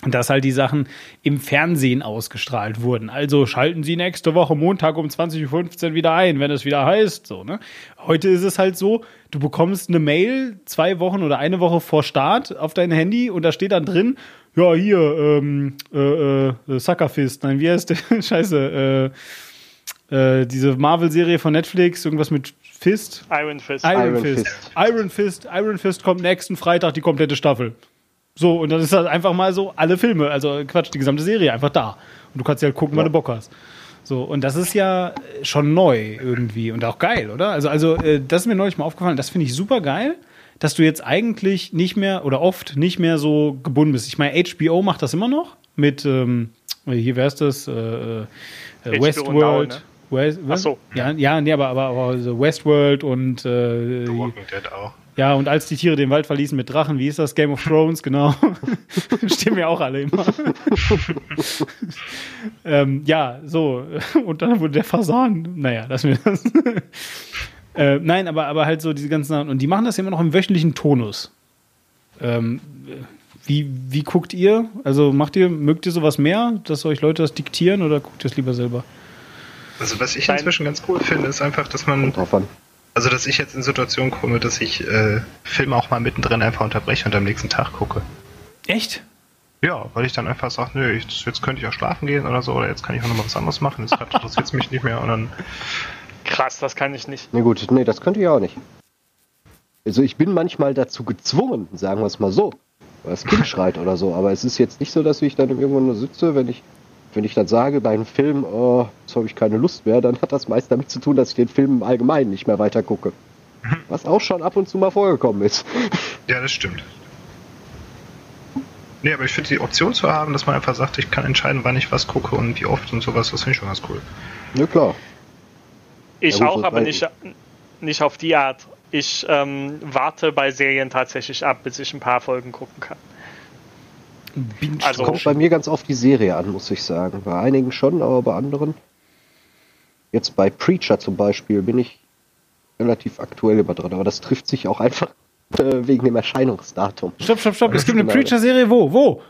dass halt die Sachen im Fernsehen ausgestrahlt wurden. Also schalten Sie nächste Woche Montag um 20.15 Uhr wieder ein, wenn es wieder heißt. So, ne? Heute ist es halt so, du bekommst eine Mail zwei Wochen oder eine Woche vor Start auf dein Handy und da steht dann drin, ja, hier, ähm, äh, äh, Suckerfist, nein, wie heißt der? [LAUGHS] Scheiße, äh, äh, diese Marvel-Serie von Netflix, irgendwas mit Fist. Iron Fist. Iron, Iron Fist. Fist. Iron Fist. Iron Fist kommt nächsten Freitag die komplette Staffel. So, und dann ist das einfach mal so, alle Filme, also Quatsch, die gesamte Serie einfach da. Und du kannst ja halt gucken, wann du Bock hast. So, und das ist ja schon neu irgendwie und auch geil, oder? Also, also äh, das ist mir neulich mal aufgefallen, das finde ich super geil, dass du jetzt eigentlich nicht mehr oder oft nicht mehr so gebunden bist. Ich meine, HBO macht das immer noch mit, ähm, hier wäre es das, äh, äh, Westworld. Now, ne? West, Ach so. Ja, ja, nee, aber, aber, aber Westworld und äh, The Walking Dead auch. Ja, und als die Tiere den Wald verließen mit Drachen, wie ist das? Game of Thrones, genau. [LAUGHS] Stimmen ja auch alle immer. [LAUGHS] ähm, ja, so. Und dann wurde der Fasan. Naja, lassen wir das. [LAUGHS] äh, nein, aber, aber halt so diese ganzen Sachen. Und die machen das ja immer noch im wöchentlichen Tonus. Ähm, wie, wie guckt ihr? Also macht ihr, mögt ihr sowas mehr, dass euch Leute das diktieren oder guckt ihr es lieber selber? Also was ich Nein. inzwischen ganz cool finde, ist einfach, dass man, Drauf an. Also dass ich jetzt in Situationen komme, dass ich äh, Filme auch mal mittendrin einfach unterbreche und am nächsten Tag gucke. Echt? Ja, weil ich dann einfach sage, nö, ich, jetzt könnte ich auch schlafen gehen oder so, oder jetzt kann ich auch noch mal was anderes machen, das interessiert mich nicht mehr und dann Krass, das kann ich nicht. Na gut, nee, das könnte ich auch nicht. Also ich bin manchmal dazu gezwungen, sagen wir es mal so. Weil das Kind schreit oder so. Aber es ist jetzt nicht so, dass ich dann irgendwo nur sitze, wenn ich, wenn ich dann sage bei einem Film, oh, jetzt habe ich keine Lust mehr, dann hat das meist damit zu tun, dass ich den Film im Allgemeinen nicht mehr weiter gucke. Was auch schon ab und zu mal vorgekommen ist. Ja, das stimmt. Nee, aber ich finde die Option zu haben, dass man einfach sagt, ich kann entscheiden, wann ich was gucke und wie oft und sowas, das finde ich schon ganz cool. Ja, klar. Ich Ja, auch, aber nicht, nicht auf die Art. Ich ähm, warte bei Serien tatsächlich ab, bis ich ein paar Folgen gucken kann. Binge Also- Kommt bei mir ganz auf die Serie an, muss ich sagen. Bei einigen schon, aber bei anderen. Jetzt bei Preacher zum Beispiel bin ich relativ aktuell immer dran, aber das trifft sich auch einfach äh, wegen dem Erscheinungsdatum. Stopp, stopp, stopp. Es gibt eine. Preacher-Serie. Wo? Wo?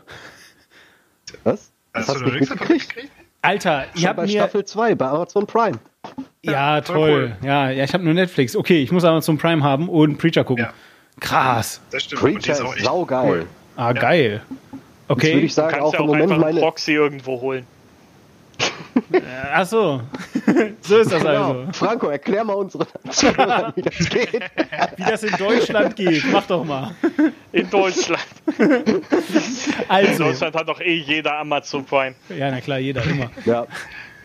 Was? Hast Das hast du nicht mitgekriegt? Alter, habt bei mir. Staffel 2 bei Amazon Prime. Ja, voll toll. Ja, ja, ich habe nur Netflix. Okay, ich muss aber zum Prime haben und Preacher gucken. Ja. Krass. Das stimmt. Preacher ist saugeil. cool. Ah, geil. Okay. würde ich sagen, Kannst auch ja im auch Moment einfach einen meine. Proxy irgendwo holen. Ach so. [LAUGHS] so ist das also. Genau. Franco, erklär mal unseren Zuhörern, wie das [LAUGHS] geht. Wie das in Deutschland geht. Mach doch mal. In Deutschland. [LAUGHS] In Also. Deutschland hat doch eh jeder Amazon Prime. Ja, na klar, jeder immer. Ja.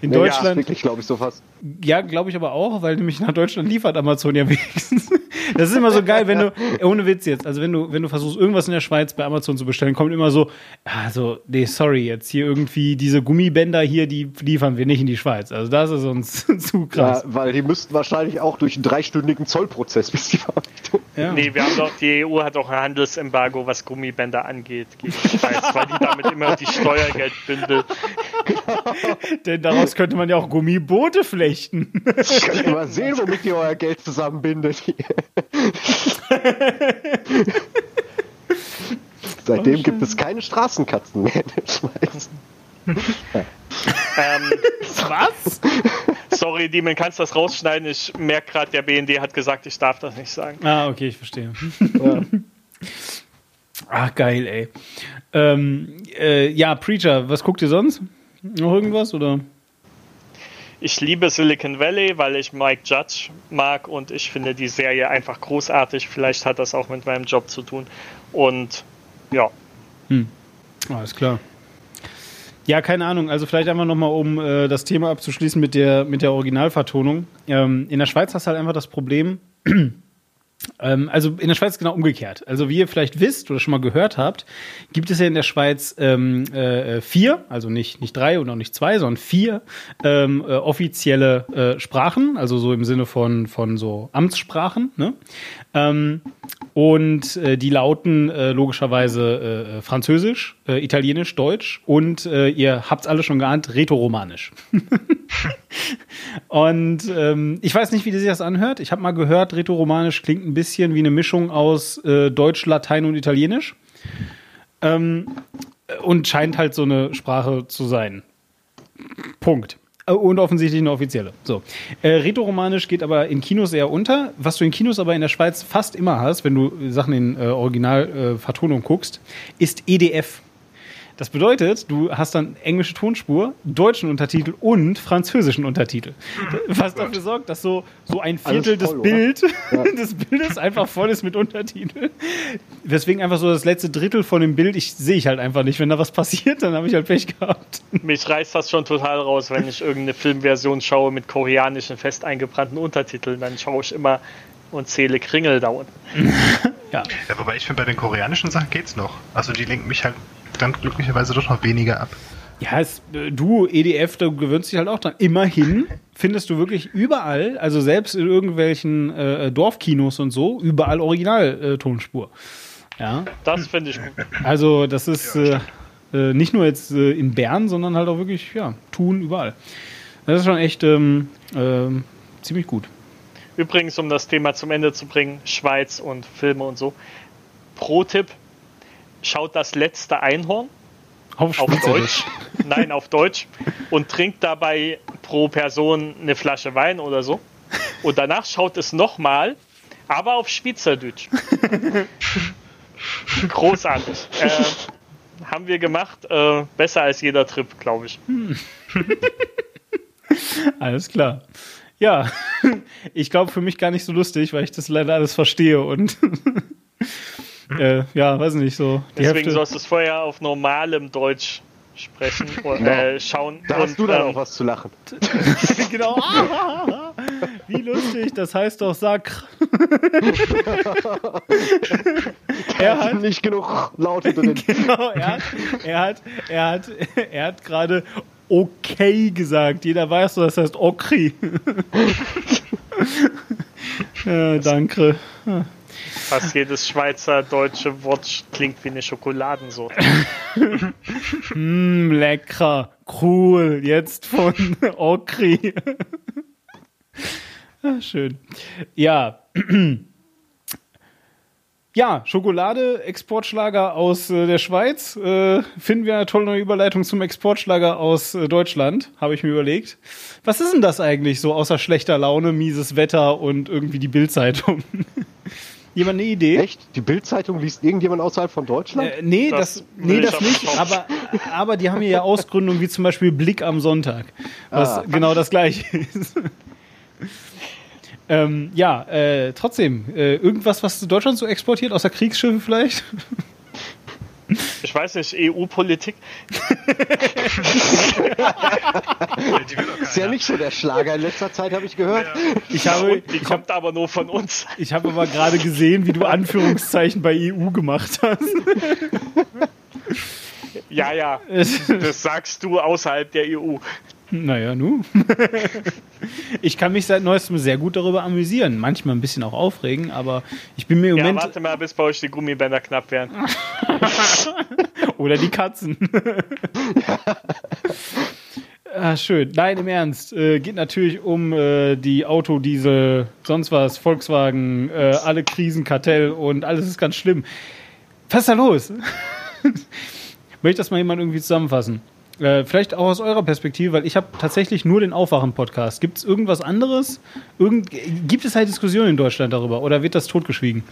In Nee, Ja, Deutschland, wirklich, glaube ich, so fast. Ja, glaube ich aber auch, weil nämlich nach Deutschland liefert Amazon ja [LAUGHS] wenigstens. Das ist immer so geil, wenn du, ohne Witz jetzt, also wenn du, wenn du versuchst, irgendwas in der Schweiz bei Amazon zu bestellen, kommt immer so, also, nee, sorry, jetzt hier irgendwie diese Gummibänder hier, die liefern wir nicht in die Schweiz. Also das ist uns [LAUGHS] zu Ja, krass. weil die müssten wahrscheinlich auch durch einen dreistündigen Zollprozess, bis die Verarbeitung. Ja. Nee, wir haben doch, die EU hat auch ein Handelsembargo, was Gummibänder angeht, gegen die Schweiz, weil die damit immer die Steuergeld bündelt. [LAUGHS] Denn daraus könnte man ja auch Gummiboote flechten. Könnt ihr mal sehen, womit ihr euer Geld zusammenbindet. Seitdem gibt es keine Straßenkatzen mehr in der Schweiz. Ähm, Was? sorry, Demon, kannst das rausschneiden? Ich merke gerade, der BND hat gesagt, ich darf das nicht sagen. Ah, okay, ich verstehe. Ja. Ach, [LAUGHS] geil, ey. Ähm, äh, ja, Preacher, was guckt ihr sonst? Noch irgendwas, oder? Ich liebe Silicon Valley, weil ich Mike Judge mag und ich finde die Serie einfach großartig. Vielleicht hat das auch mit meinem Job zu tun. Und ja, Alles klar. Ja, keine Ahnung. Also vielleicht einfach nochmal, um äh, das Thema abzuschließen mit der, mit der Originalvertonung. Ähm, in der Schweiz hast du halt einfach das Problem, [CLEARS THROAT] also in der Schweiz genau umgekehrt. Also wie ihr vielleicht wisst oder schon mal gehört habt, gibt es ja in der Schweiz ähm, äh, vier, also nicht, nicht drei und auch nicht zwei, sondern vier ähm, äh, offizielle äh, Sprachen, also so im Sinne von, von so Amtssprachen. Ne? Ähm, und äh, die lauten äh, logischerweise äh, Französisch, äh, Italienisch, Deutsch und äh, ihr habt's alle schon geahnt, Rätoromanisch. [LAUGHS] und ähm, ich weiß nicht, wie sich das anhört. Ich habe mal gehört, Rätoromanisch klingt ein bisschen wie eine Mischung aus äh, Deutsch, Latein und Italienisch. Ähm, und scheint halt so eine Sprache zu sein. Punkt. Äh, Und offensichtlich eine offizielle. So. Äh, Rätoromanisch geht aber in Kinos eher unter. Was du in Kinos aber in der Schweiz fast immer hast, wenn du Sachen in äh, Originalvertonung äh, guckst, ist EDF. Das bedeutet, du hast dann englische Tonspur, deutschen Untertitel und französischen Untertitel. Was dafür sorgt, dass so, so ein Viertel voll, des, Bild, oder? [LAUGHS] des Bildes einfach voll ist mit Untertiteln. Weswegen einfach so das letzte Drittel von dem Bild, ich sehe ich halt einfach nicht. Wenn da was passiert, dann habe ich halt Pech gehabt. mich reißt das schon total raus, wenn ich irgendeine Filmversion schaue mit koreanischen fest eingebrannten Untertiteln. Dann schaue ich immer und zähle Kringel da unten. [LAUGHS] Ja. Ja, wobei ich finde, bei den koreanischen Sachen geht's noch. Also die lenken mich halt dann glücklicherweise doch noch weniger ab. Ja, es, äh, du, EDF, du gewöhnst dich halt auch dran. Immerhin [LAUGHS] findest du wirklich überall, also selbst in irgendwelchen äh, Dorfkinos und so, überall Original-Tonspur. ja, Das finde ich gut. also das ist äh, äh, nicht nur jetzt äh, in Bern, sondern halt auch wirklich, ja, tun überall. Das ist schon echt ähm, ähm, ziemlich gut. Übrigens, um das Thema zum Ende zu bringen, Schweiz und Filme und so. Pro-Tipp, schaut das letzte Einhorn auf Schweizerisch. Deutsch. Nein, auf Deutsch. Und trinkt dabei pro Person eine Flasche Wein oder so. Und danach schaut es nochmal, aber auf Schweizerdeutsch. [LAUGHS] Großartig. Äh, haben wir gemacht. Äh, besser als jeder Trip, glaube ich. [LAUGHS] Alles klar. Ja, [LAUGHS] ich glaube für mich gar nicht so lustig, weil ich das leider alles verstehe und [LAUGHS] äh, ja, weiß nicht, so die Deswegen Hälfte. sollst du es vorher auf normalem Deutsch sprechen [LAUGHS] oder äh, schauen. Da hast und, du dann ähm, auch was zu lachen. genau. Wie lustig, das heißt doch Sacre. er hat, nicht genug Laute drin. genau, er hat, er hat, er hat, er hat gerade okay gesagt. Jeder weiß, das heißt Okri. [LAUGHS] ja, danke. Fast jedes Schweizer deutsche Wort klingt wie eine Schokoladensorte. Mm, [LAUGHS] lecker, cool, jetzt von [LAUGHS] Okri. ah, schön. Ja. [CLEARS THROAT] Ja, Schokolade, Exportschlager aus äh, der Schweiz. Äh, finden wir eine tolle neue Überleitung zum Exportschlager aus äh, Deutschland, habe ich mir überlegt. Was ist denn das eigentlich so außer schlechter Laune, mieses Wetter und irgendwie die Bildzeitung? [LAUGHS] Jemand eine Idee? Echt? Die Bildzeitung liest irgendjemand außerhalb von Deutschland? Äh, nee, das, Das nee, das ich nicht, aber aber, aber die haben hier ja Ausgründungen wie zum Beispiel Blick am Sonntag, was Ah. genau das gleiche ist. Ähm, ja, äh, trotzdem, äh, irgendwas, was Deutschland so exportiert, außer Kriegsschiffe vielleicht? Ich weiß nicht, EU-Politik. Ist ja nicht so der Schlager in letzter Zeit, habe ich gehört. Ich habe, Die ich kommt aber nur von uns. ich habe aber gerade gesehen, wie du Anführungszeichen bei EU gemacht hast. Ja, ja, [LAUGHS] das sagst du außerhalb der EU. Naja, nu. [LAUGHS] ich kann mich seit neuestem sehr gut darüber amüsieren. Manchmal ein bisschen auch aufregen, aber ich bin mir im Ja, Moment. warte mal, bis bei euch die Gummibänder knapp werden. [LAUGHS] Oder die Katzen. [LAUGHS] ah, schön. Nein, im Ernst. Äh, geht natürlich um äh, die Autodiesel, sonst was, Volkswagen, äh, alle Krisen, Kartell und alles ist ganz schlimm. Was ist da los? Möchte das mal jemand irgendwie zusammenfassen? Äh, vielleicht auch aus eurer Perspektive, weil ich habe tatsächlich nur den Aufwachen-Podcast. Gibt es irgendwas anderes? Irgend, gibt es halt Diskussionen in Deutschland darüber oder wird das totgeschwiegen?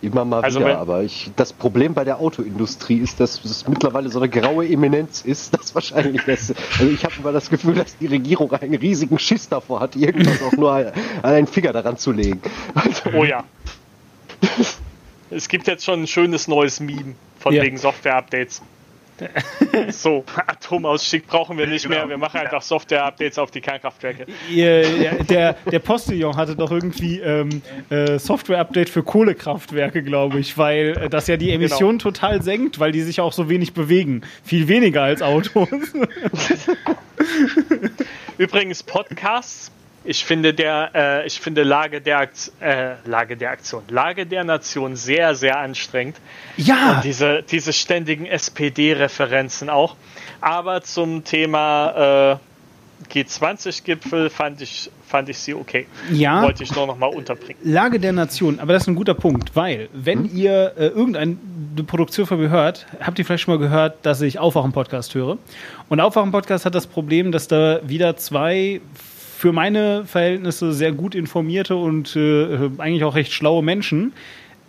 Immer mal Also wieder, aber ich, das Problem bei der Autoindustrie ist, dass es mittlerweile so eine graue Eminenz ist, [LAUGHS] dass wahrscheinlich das, also ich habe immer das Gefühl, dass die Regierung einen riesigen Schiss davor hat, irgendwas auch nur an einen Finger daran zu legen. Also, Oh ja. Es gibt jetzt schon ein schönes neues Meme von Ja. wegen Software-Updates. [LAUGHS] So, Atomausstieg brauchen wir nicht mehr. Wir machen einfach Software-Updates auf die Kernkraftwerke. Der, der, Postillon hatte doch irgendwie ähm, äh, Software-Update für Kohlekraftwerke, glaube ich, weil äh, das ja die Emissionen total senkt, weil die sich auch so wenig bewegen. Viel weniger als Autos. [LAUGHS] Übrigens Podcasts. Ich finde der, äh, ich finde Lage der, Akt äh, Lage der Aktion, Lage der Nation sehr, sehr anstrengend. ja, Und diese, diese ständigen SPD-Referenzen auch. Aber zum Thema äh, G20-Gipfel fand ich, fand ich sie okay. Ja. Wollte ich nur noch mal unterbringen. Lage der Nation, aber das ist ein guter Punkt, weil wenn ihr äh, irgendeine Produktion von mir hört, habt ihr vielleicht schon mal gehört, dass ich Aufwachen-Podcast höre. Und Aufwachen-Podcast hat das Problem, dass da wieder zwei für meine Verhältnisse sehr gut informierte und äh, eigentlich auch recht schlaue Menschen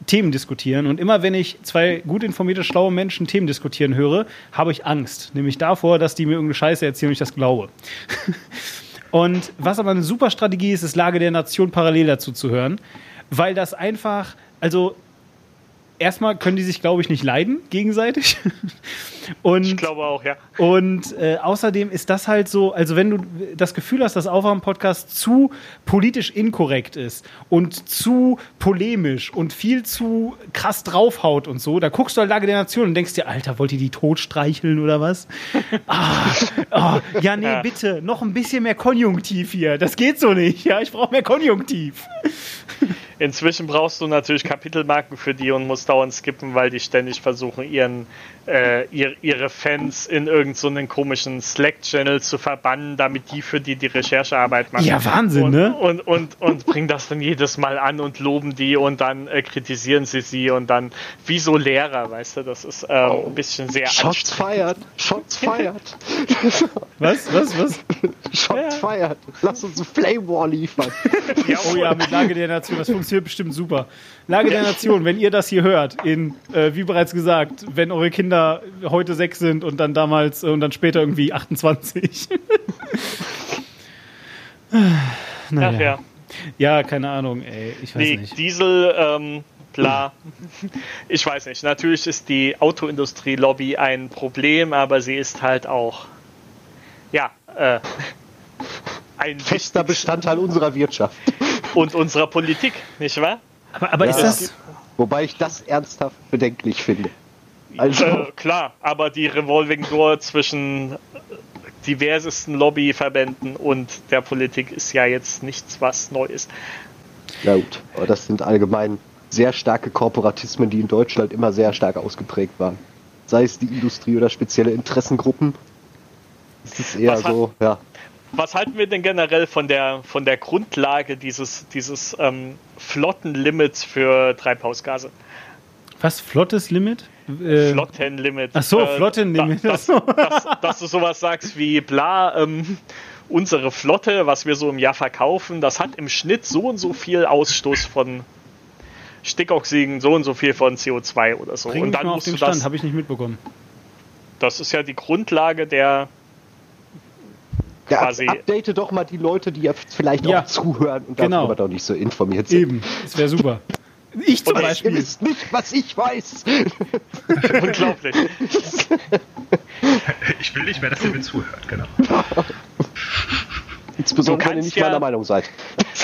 Themen diskutieren. Und immer wenn ich zwei gut informierte, schlaue Menschen Themen diskutieren höre, habe ich Angst. Nämlich davor, dass die mir irgendeine Scheiße erzählen und ich das glaube. [LAUGHS] Und was aber eine super Strategie ist, ist Lage der Nation parallel dazu zu hören, weil das einfach, also erstmal können die sich, glaube ich, nicht leiden gegenseitig. [LAUGHS] Und, Ich glaube auch, ja. und äh, außerdem ist das halt so, also wenn du das Gefühl hast, dass Aufwachen-Podcast zu politisch inkorrekt ist und zu polemisch und viel zu krass draufhaut und so, da guckst du halt Lage der Nation und denkst dir, Alter, wollt ihr die tot streicheln oder was? [LAUGHS] ah, ah, ja, nee, Ja. bitte, noch ein bisschen mehr Konjunktiv hier. Das geht so nicht. Ja, ich brauche mehr Konjunktiv. Inzwischen brauchst du natürlich Kapitelmarken für die und musst dauernd skippen, weil die ständig versuchen, ihren, äh, ihr, ihre Fans in irgendeinen so einen komischen Slack-Channel zu verbannen, damit die für die die Recherchearbeit machen. Ja, Wahnsinn, und, ne? Und, und, und bringen das dann jedes Mal an und loben die und dann äh, kritisieren sie sie und dann wie so Lehrer, weißt du, das ist ähm, ein bisschen sehr Shots feiert, Shots [LAUGHS] feiert, Was, was, was? Shots feiert. Lass uns ein Flame War liefern. Ja, Oh ja, mit Lage der Nation, das funktioniert bestimmt super. Lage der Nation, wenn ihr das hier hört, in, äh, wie bereits gesagt, wenn eure Kinder heute sechs sind und dann damals äh, und dann später irgendwie 28. [LAUGHS] naja. Ach ja. Ja, keine Ahnung, ey, ich weiß Nee, nicht. Diesel, ähm, bla. [LAUGHS] Ich weiß nicht. Natürlich ist die Autoindustrie-Lobby ein Problem, aber sie ist halt auch, ja, äh, [LAUGHS] ein Fester Bestandteil unserer Wirtschaft. und unserer Politik, nicht wahr? Aber, aber ist Ja. das. Wobei ich das ernsthaft bedenklich finde. Also, Äh, klar, aber die Revolving Door zwischen diversesten Lobbyverbänden und der Politik ist ja jetzt nichts, was neu ist. na gut, aber das sind allgemein sehr starke Korporatismen, die in Deutschland immer sehr stark ausgeprägt waren. Sei es die Industrie oder spezielle Interessengruppen. Es ist eher Was so, ja. Was halten wir denn generell von der, von der Grundlage dieses, dieses ähm, Flottenlimits für Treibhausgase? Was? Flottes Limit? Äh, Flottenlimit. Ach so, Flottenlimit. Da, dass, dass, dass du sowas sagst wie, bla, ähm, unsere Flotte, was wir so im Jahr verkaufen, das hat im Schnitt so und so viel Ausstoß von Stickoxiden, so und so viel von CO2 oder so. Bring und dann mal auf musst den du Stand, das, habe ich nicht mitbekommen. das ist ja die Grundlage der, Ja, quasi- update doch mal die Leute, die jetzt vielleicht Ja, auch zuhören und genau. darüber doch nicht so informiert sind. Eben, das wäre super. Ich zum Oder Ihr Beispiel. wisst nicht, was ich weiß. [LAUGHS] unglaublich. [LAUGHS] Ich will nicht mehr, dass ihr mir zuhört, genau. [LAUGHS] Insbesondere, Du wenn ihr kannst nicht ja- meiner Meinung seid.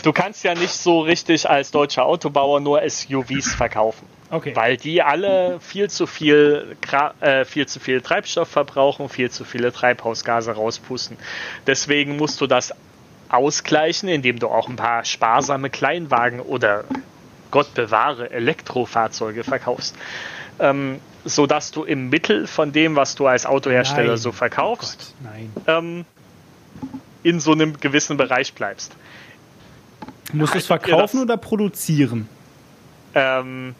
Du kannst ja nicht so richtig als deutscher Autobauer nur SUVs verkaufen. Okay. Weil die alle viel zu viel, äh, viel zu viel Treibstoff verbrauchen, viel zu viele Treibhausgase rauspusten. Deswegen musst du das ausgleichen, indem du auch ein paar sparsame Kleinwagen oder Gott bewahre Elektrofahrzeuge verkaufst. Ähm, sodass du im Mittel von dem, was du als Autohersteller Nein. so verkaufst, Gott, nein. ähm, in so einem gewissen Bereich bleibst. Musst du es verkaufen oder produzieren? Ähm,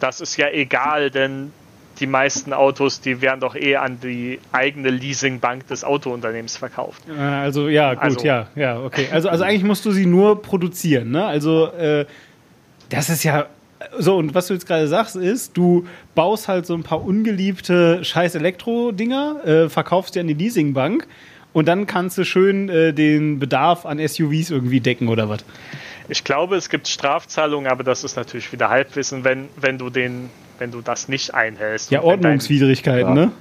das ist ja egal, denn die meisten Autos, die werden doch eh an die eigene Leasingbank des Autounternehmens verkauft. Äh, Also ja, gut, Also- ja, ja, okay. Also, also eigentlich musst du sie nur produzieren, ne? Also äh, das ist ja so und was du jetzt gerade sagst ist, du baust halt so ein paar ungeliebte scheiß Elektro-Dinger, äh, verkaufst die an die Leasingbank und dann kannst du schön äh, den Bedarf an SUVs irgendwie decken oder was? Ich glaube, es gibt Strafzahlungen, aber das ist natürlich wieder Halbwissen, wenn, wenn du den, wenn du das nicht einhältst. Ja, dein- Ordnungswidrigkeiten, Ja. ne?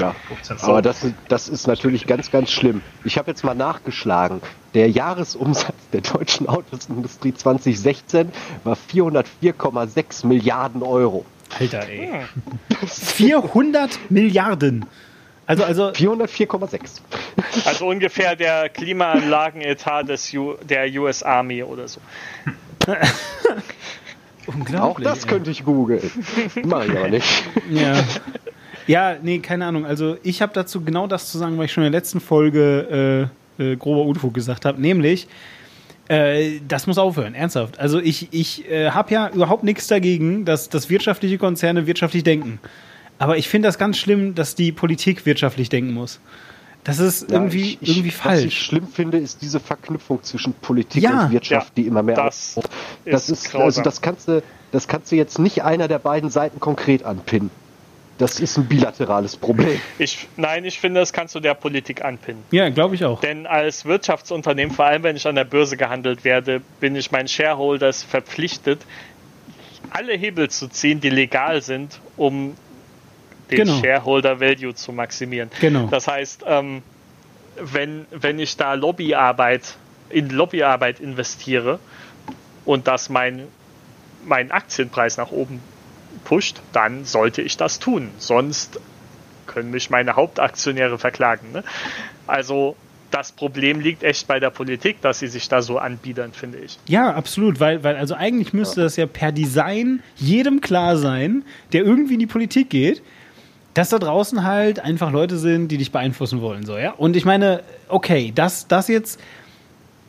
Ja. 15 Aber das, das ist natürlich ganz, ganz schlimm. Ich habe jetzt mal nachgeschlagen. Der Jahresumsatz der deutschen Autosindustrie 2016 war 404,6 Milliarden Euro. Alter, ey. 400 Milliarden. Also, also 404,6. Also ungefähr der Klimaanlagenetat des U, der US Army oder so. [LAUGHS] Auch das könnte ich googeln. Mach ich aber nicht. [LAUGHS] Ja. Ja, nee, keine Ahnung. Also ich habe dazu genau das zu sagen, was ich schon in der letzten Folge äh, äh, grober Unfug gesagt habe, nämlich äh, das muss aufhören, ernsthaft. Also ich, ich äh, habe ja überhaupt nichts dagegen, dass, dass wirtschaftliche Konzerne wirtschaftlich denken. Aber ich finde das ganz schlimm, dass die Politik wirtschaftlich denken muss. Das ist Ja, irgendwie, ich, ich, irgendwie Was ich falsch. schlimm finde, ist diese Verknüpfung zwischen Politik Ja. und Wirtschaft, Ja, die immer mehr das auf- das ist also das kannst du, das kannst du jetzt nicht einer der beiden Seiten konkret anpinnen. Das ist ein bilaterales Problem. Ich, nein, ich finde, das kannst du der Politik anpinnen. Ja, glaube ich auch. Denn als Wirtschaftsunternehmen, vor allem wenn ich an der Börse gehandelt werde, bin ich meinen Shareholders verpflichtet, alle Hebel zu ziehen, die legal sind, um den Genau. Shareholder Value zu maximieren. Genau. Das heißt, ähm, wenn, wenn ich da Lobbyarbeit in Lobbyarbeit investiere und das mein, mein Aktienpreis nach oben pusht, dann sollte ich das tun. Sonst können mich meine Hauptaktionäre verklagen. Ne? Also das Problem liegt echt bei der Politik, dass sie sich da so anbiedern, finde ich. Ja, absolut, weil, weil also eigentlich müsste das ja per Design jedem klar sein, der irgendwie in die Politik geht, dass da draußen halt einfach Leute sind, die dich beeinflussen wollen, so, ja. Und ich meine, okay, das, das jetzt,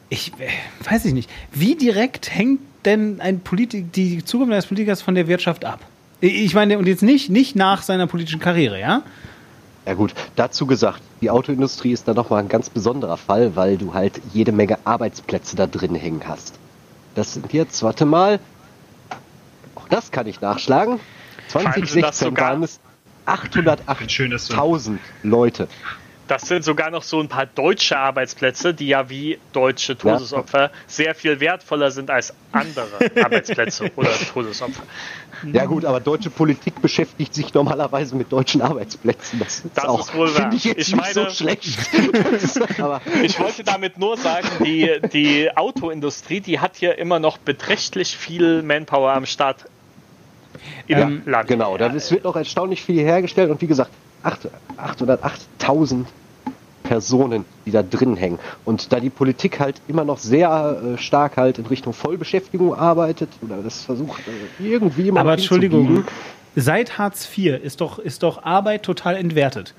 ich äh, weiß ich nicht, wie direkt hängt denn ein Politik, die Zukunft eines Politikers von der Wirtschaft ab? Ich meine, und jetzt nicht, nicht nach seiner politischen Karriere, ja? Ja gut, dazu gesagt, die Autoindustrie ist da nochmal ein ganz besonderer Fall, weil du halt jede Menge Arbeitsplätze da drin hängen hast. Das sind jetzt, warte mal, auch das kann ich nachschlagen. allem sind das 2016 sogar- waren es 808.000 Leute. Das sind sogar noch so ein paar deutsche Arbeitsplätze, die ja wie deutsche Todesopfer sehr viel wertvoller sind als andere [LAUGHS] Arbeitsplätze oder Todesopfer. Ja gut, aber deutsche Politik beschäftigt sich normalerweise mit deutschen Arbeitsplätzen. Das ist, Das auch, ist wohl wahr. finde ich jetzt Ich nicht so meine- schlecht. [LAUGHS] Ich wollte damit nur sagen, die, die Autoindustrie, die hat hier immer noch beträchtlich viel Manpower am Start Ähm, Land. genau, da es wird noch erstaunlich viel hergestellt und wie gesagt, 8 808.000 Personen, die da drin hängen. Und da die Politik halt immer noch sehr äh, stark halt in Richtung Vollbeschäftigung arbeitet oder das versucht äh, irgendwie immer Aber Entschuldigung, seit Hartz IV ist doch, ist doch Arbeit total entwertet.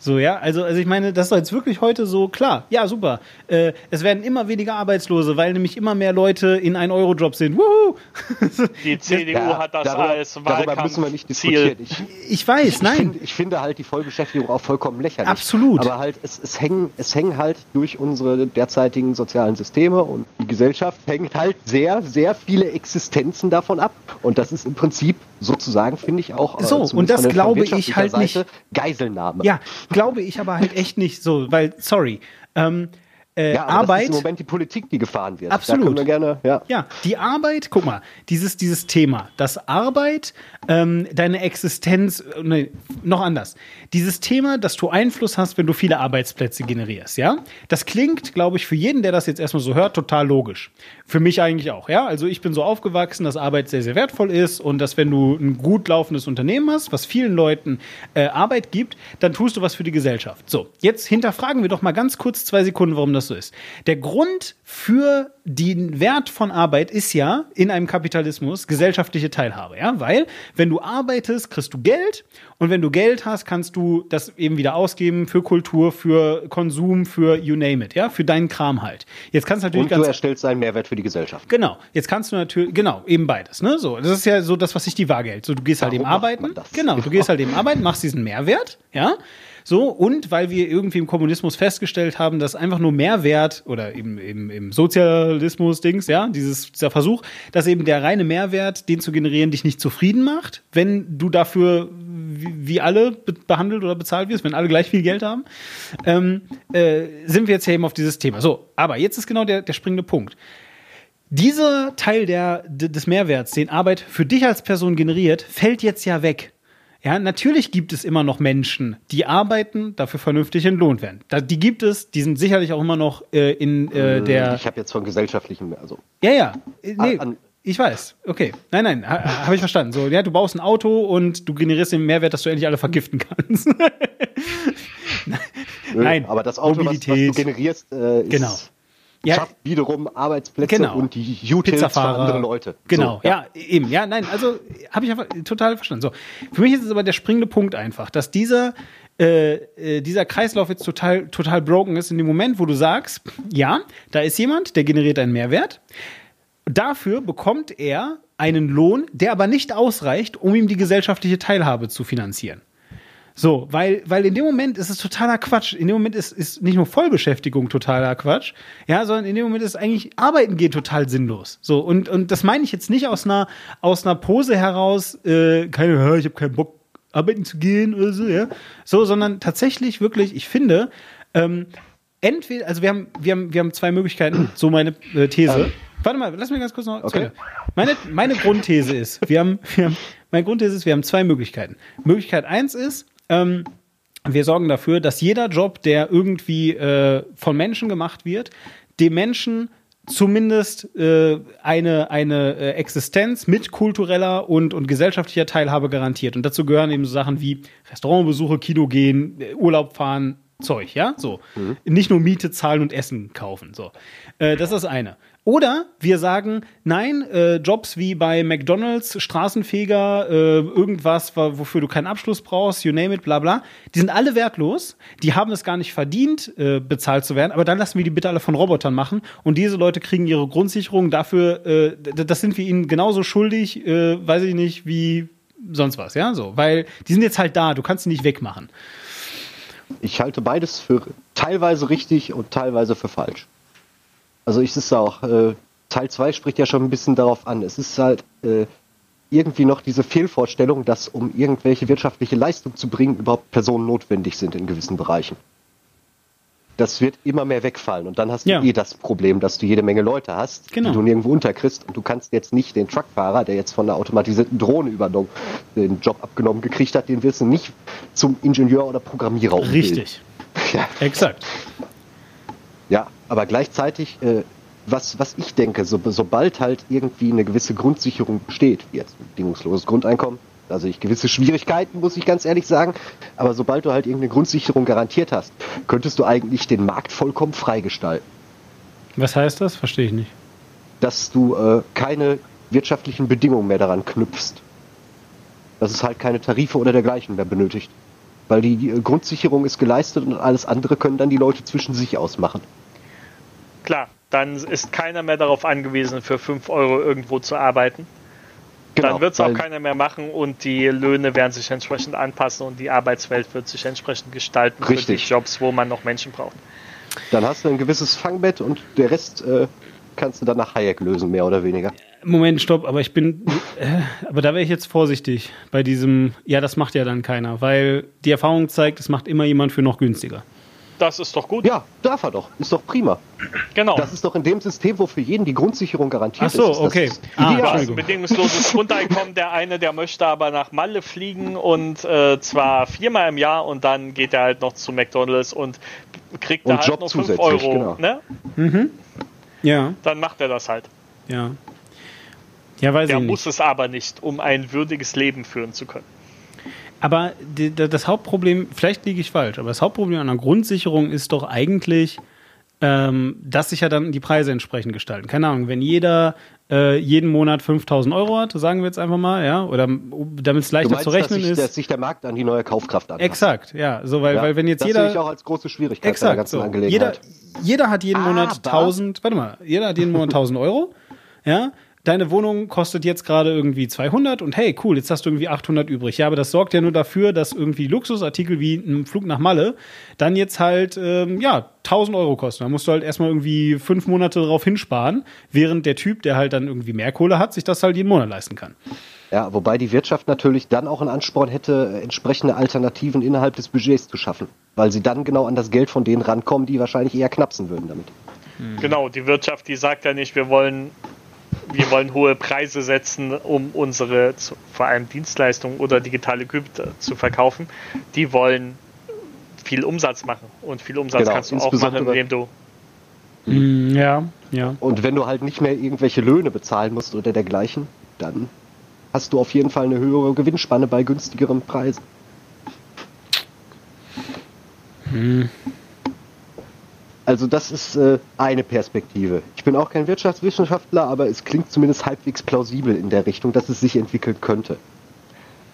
So, ja, also, also ich meine, das ist jetzt wirklich heute so klar. Ja, super. Äh, es werden immer weniger Arbeitslose, weil nämlich immer mehr Leute in 1-Euro-Jobs sind. Wuhu! [LAUGHS] Die CDU Ja, hat das darüber, als darüber müssen wir nicht diskutieren. Ich, Ich weiß, ich, nein. finde, ich finde halt die Vollbeschäftigung auch vollkommen lächerlich. Absolut. Aber halt, es, es, hängen, es hängen halt durch unsere derzeitigen sozialen Systeme und die Gesellschaft hängt halt sehr, sehr viele Existenzen davon ab. Und das ist im Prinzip sozusagen, finde ich auch. äh, So, zumindest und das von der- von glaube ich halt nicht. Seite, Geiselnahme. Ja, glaube ich aber halt echt nicht so, weil, sorry, ähm, äh, Ja, Arbeit. Das ist im Moment die Politik, die gefahren wird. Absolut. Da wir gerne, ja. Ja, die Arbeit, guck mal, dieses, dieses Thema, dass Arbeit ähm, deine Existenz, äh, nee, noch anders, dieses Thema, dass du Einfluss hast, wenn du viele Arbeitsplätze generierst, ja, das klingt, glaube ich, für jeden, der das jetzt erstmal so hört, total logisch. Für mich eigentlich auch, ja. Also ich bin so aufgewachsen, dass Arbeit sehr, sehr wertvoll ist und dass wenn du ein gut laufendes Unternehmen hast, was vielen Leuten äh, Arbeit gibt, dann tust du was für die Gesellschaft. So, jetzt hinterfragen wir doch mal ganz kurz zwei Sekunden, warum das so ist. Der Grund für den Wert von Arbeit ist ja in einem Kapitalismus gesellschaftliche Teilhabe, ja, weil wenn du arbeitest, kriegst du Geld und wenn du Geld hast, kannst du das eben wieder ausgeben für Kultur, für Konsum, für you name it, ja, für deinen Kram halt. Jetzt kannst du natürlich Und du erstellst einen Mehrwert für die Gesellschaft. Genau, jetzt kannst du natürlich, genau, eben beides, ne? So, das ist ja so das, was sich die Waage hält. So, du gehst halt Warum eben macht arbeiten. Genau, du gehst [LAUGHS] halt eben arbeiten, machst diesen Mehrwert, ja? So, und weil wir irgendwie im Kommunismus festgestellt haben, dass einfach nur Mehrwert oder eben im, im Sozialismus-Dings, ja, dieses, dieser Versuch, dass eben der reine Mehrwert, den zu generieren, dich nicht zufrieden macht, wenn du dafür wie, wie alle be behandelt oder bezahlt wirst, wenn alle gleich viel Geld haben, ähm, äh, sind wir jetzt ja eben auf dieses Thema. So, aber jetzt ist genau der, der springende Punkt. Dieser Teil der, des Mehrwerts, den Arbeit für dich als Person generiert, fällt jetzt ja weg. Ja, natürlich gibt es immer noch Menschen, die arbeiten, dafür vernünftig entlohnt werden. Die gibt es, die sind sicherlich auch immer noch äh, in äh, der. Ich habe jetzt von gesellschaftlichen, also Ja, ja. Äh, Nee, An- ich weiß. Okay. Nein, nein, ha, habe ich verstanden. So, ja, du baust ein Auto und du generierst den Mehrwert, dass du endlich alle vergiften kannst. [LAUGHS] Nein, aber das Auto, was, was du generierst, äh, ist, Genau. Ja, schafft wiederum Arbeitsplätze Genau. und die Utils für andere Leute. Genau, So, ja. eben. Ja, nein, also habe ich einfach total verstanden. So, für mich ist es aber der springende Punkt einfach, dass dieser äh, äh, dieser Kreislauf jetzt total total broken ist in dem Moment, wo du sagst, ja, da ist jemand, der generiert einen Mehrwert. Dafür bekommt er einen Lohn, der aber nicht ausreicht, um ihm die gesellschaftliche Teilhabe zu finanzieren. So, weil, weil in dem Moment ist es totaler Quatsch. In dem Moment ist, ist nicht nur Vollbeschäftigung totaler Quatsch, ja, sondern in dem Moment ist eigentlich Arbeiten geht total sinnlos. So, und, und das meine ich jetzt nicht aus einer, aus einer Pose heraus, äh, keine, "Ja, ich habe keinen Bock, arbeiten zu gehen oder so, ja. So, sondern tatsächlich wirklich, ich finde, ähm, entweder, also wir haben, wir haben, wir haben zwei Möglichkeiten, so meine äh, These. Warte mal, lass mich ganz kurz noch. Okay. Okay. Meine, meine Grundthese ist, wir haben, wir haben, meine Grundthese ist, wir haben zwei Möglichkeiten. Möglichkeit eins ist, ähm, wir sorgen dafür, dass jeder Job, der irgendwie äh, von Menschen gemacht wird, dem Menschen zumindest äh, eine, eine äh, Existenz mit kultureller und, und gesellschaftlicher Teilhabe garantiert. Und dazu gehören eben so Sachen wie Restaurantbesuche, Kino gehen, äh, Urlaub fahren, Zeug, ja, so. Nicht nur Miete zahlen und Essen kaufen, so. Äh, das ist das eine. Oder wir sagen, nein, äh, Jobs wie bei McDonalds, Straßenfeger, äh, irgendwas, wa- wofür du keinen Abschluss brauchst, you name it, bla bla, die sind alle wertlos, die haben es gar nicht verdient, äh, bezahlt zu werden, aber dann lassen wir die bitte alle von Robotern machen und diese Leute kriegen ihre Grundsicherung dafür, äh, das sind wir ihnen genauso schuldig, äh, weiß ich nicht, wie sonst was, ja, so, weil die sind jetzt halt da, du kannst sie nicht wegmachen. Ich halte beides für teilweise richtig und teilweise für falsch. Also ich ist auch, äh, Teil 2 spricht ja schon ein bisschen darauf an. Es ist halt äh, irgendwie noch diese Fehlvorstellung, dass um irgendwelche wirtschaftliche Leistung zu bringen, überhaupt Personen notwendig sind in gewissen Bereichen. das wird immer mehr wegfallen. Und dann hast du Ja. eh das Problem, dass du jede Menge Leute hast, Genau. die du nirgendwo unterkriegst. Und du kannst jetzt nicht den Truckfahrer, der jetzt von einer automatisierten Drohne übernommen, den Job abgenommen gekriegt hat, den wirst du nicht zum Ingenieur oder Programmierer umbilden. Richtig. [LAUGHS] Ja. Exakt. Aber gleichzeitig, äh, was, was ich denke, so, sobald halt irgendwie eine gewisse Grundsicherung besteht, wie jetzt ein bedingungsloses Grundeinkommen, da sehe ich gewisse Schwierigkeiten, muss ich ganz ehrlich sagen, aber sobald du halt irgendeine Grundsicherung garantiert hast, könntest du eigentlich den Markt vollkommen freigestalten. Was heißt das? Verstehe ich nicht. Dass du äh, keine wirtschaftlichen Bedingungen mehr daran knüpfst. Dass es halt keine Tarife oder dergleichen mehr benötigt. Weil die, die Grundsicherung ist geleistet und alles andere können dann die Leute zwischen sich ausmachen. Klar, dann ist keiner mehr darauf angewiesen, für 5 Euro irgendwo zu arbeiten. dann wird es auch Genau, keiner mehr machen und die Löhne werden sich entsprechend anpassen und die Arbeitswelt wird sich entsprechend gestalten für Richtig. die Jobs, wo man noch Menschen braucht. Dann hast du ein gewisses Fangbett und der Rest äh, kannst du dann nach Hayek lösen, mehr oder weniger. Moment, stopp, aber ich bin, äh, aber da wäre ich jetzt vorsichtig bei diesem, ja, das macht ja dann keiner, weil die Erfahrung zeigt, es macht immer jemand für noch günstiger. Das ist doch gut. Ja, darf er doch. Ist doch prima. Genau. Das ist doch in dem System, wo für jeden die Grundsicherung garantiert Ach so, ist. das okay. ist Ah, Entschuldigung. bedingungsloses Grundeinkommen. Der eine, der möchte aber nach Malle fliegen und äh, zwar viermal im Jahr und dann geht er halt noch zu McDonalds und kriegt da Und halt Job noch 5 zusätzlich, Euro. genau. Ne? Ja, Dann macht er das halt. ja. Ja, weiß Der ich muss nicht. es aber nicht, um ein würdiges Leben führen zu können. Aber die, da- das Hauptproblem, vielleicht liege ich falsch, aber das Hauptproblem an einer Grundsicherung ist doch eigentlich, ähm, dass sich ja dann die Preise entsprechend gestalten. Keine Ahnung, wenn jeder äh, jeden Monat 5000 Euro hat, sagen wir jetzt einfach mal, ja, oder damit es leichter meinst, zu rechnen dass sich, ist. dass sich der Markt an die neue Kaufkraft anpasst. Exakt, ja, so weil, Ja, weil wenn jetzt das jeder sehe ich auch als große Schwierigkeit bei der Exakt. ganzen So. Jeder, Angelegenheit. jeder hat jeden Monat Aber- 1000, warte mal, jeder hat jeden Monat 1000 Euro. Ja, deine Wohnung kostet jetzt gerade irgendwie 200 und hey, cool, jetzt hast du irgendwie 800 übrig. Ja, aber das sorgt ja nur dafür, dass irgendwie Luxusartikel wie ein Flug nach Malle dann jetzt halt, ähm, ja, 1000 Euro kosten. Da musst du halt erstmal irgendwie fünf Monate darauf hinsparen, während der Typ, der halt dann irgendwie mehr Kohle hat, sich das halt jeden Monat leisten kann. Ja, wobei die Wirtschaft natürlich dann auch einen Ansporn hätte, entsprechende Alternativen innerhalb des Budgets zu schaffen. Weil sie dann genau an das Geld von denen rankommen, die wahrscheinlich eher knapsen würden damit. Genau, die Wirtschaft, die sagt ja nicht, wir wollen, wir wollen hohe Preise setzen, um unsere vor allem Dienstleistungen oder digitale Güter zu verkaufen. Die wollen viel Umsatz machen. Und viel Umsatz Genau, kannst du auch machen, indem du Mm, ja, ja. Und wenn du halt nicht mehr irgendwelche Löhne bezahlen musst oder dergleichen, dann hast du auf jeden Fall eine höhere Gewinnspanne bei günstigeren Preisen. Also das ist äh, eine Perspektive. Ich bin auch kein Wirtschaftswissenschaftler, aber es klingt zumindest halbwegs plausibel in der Richtung, dass es sich entwickeln könnte.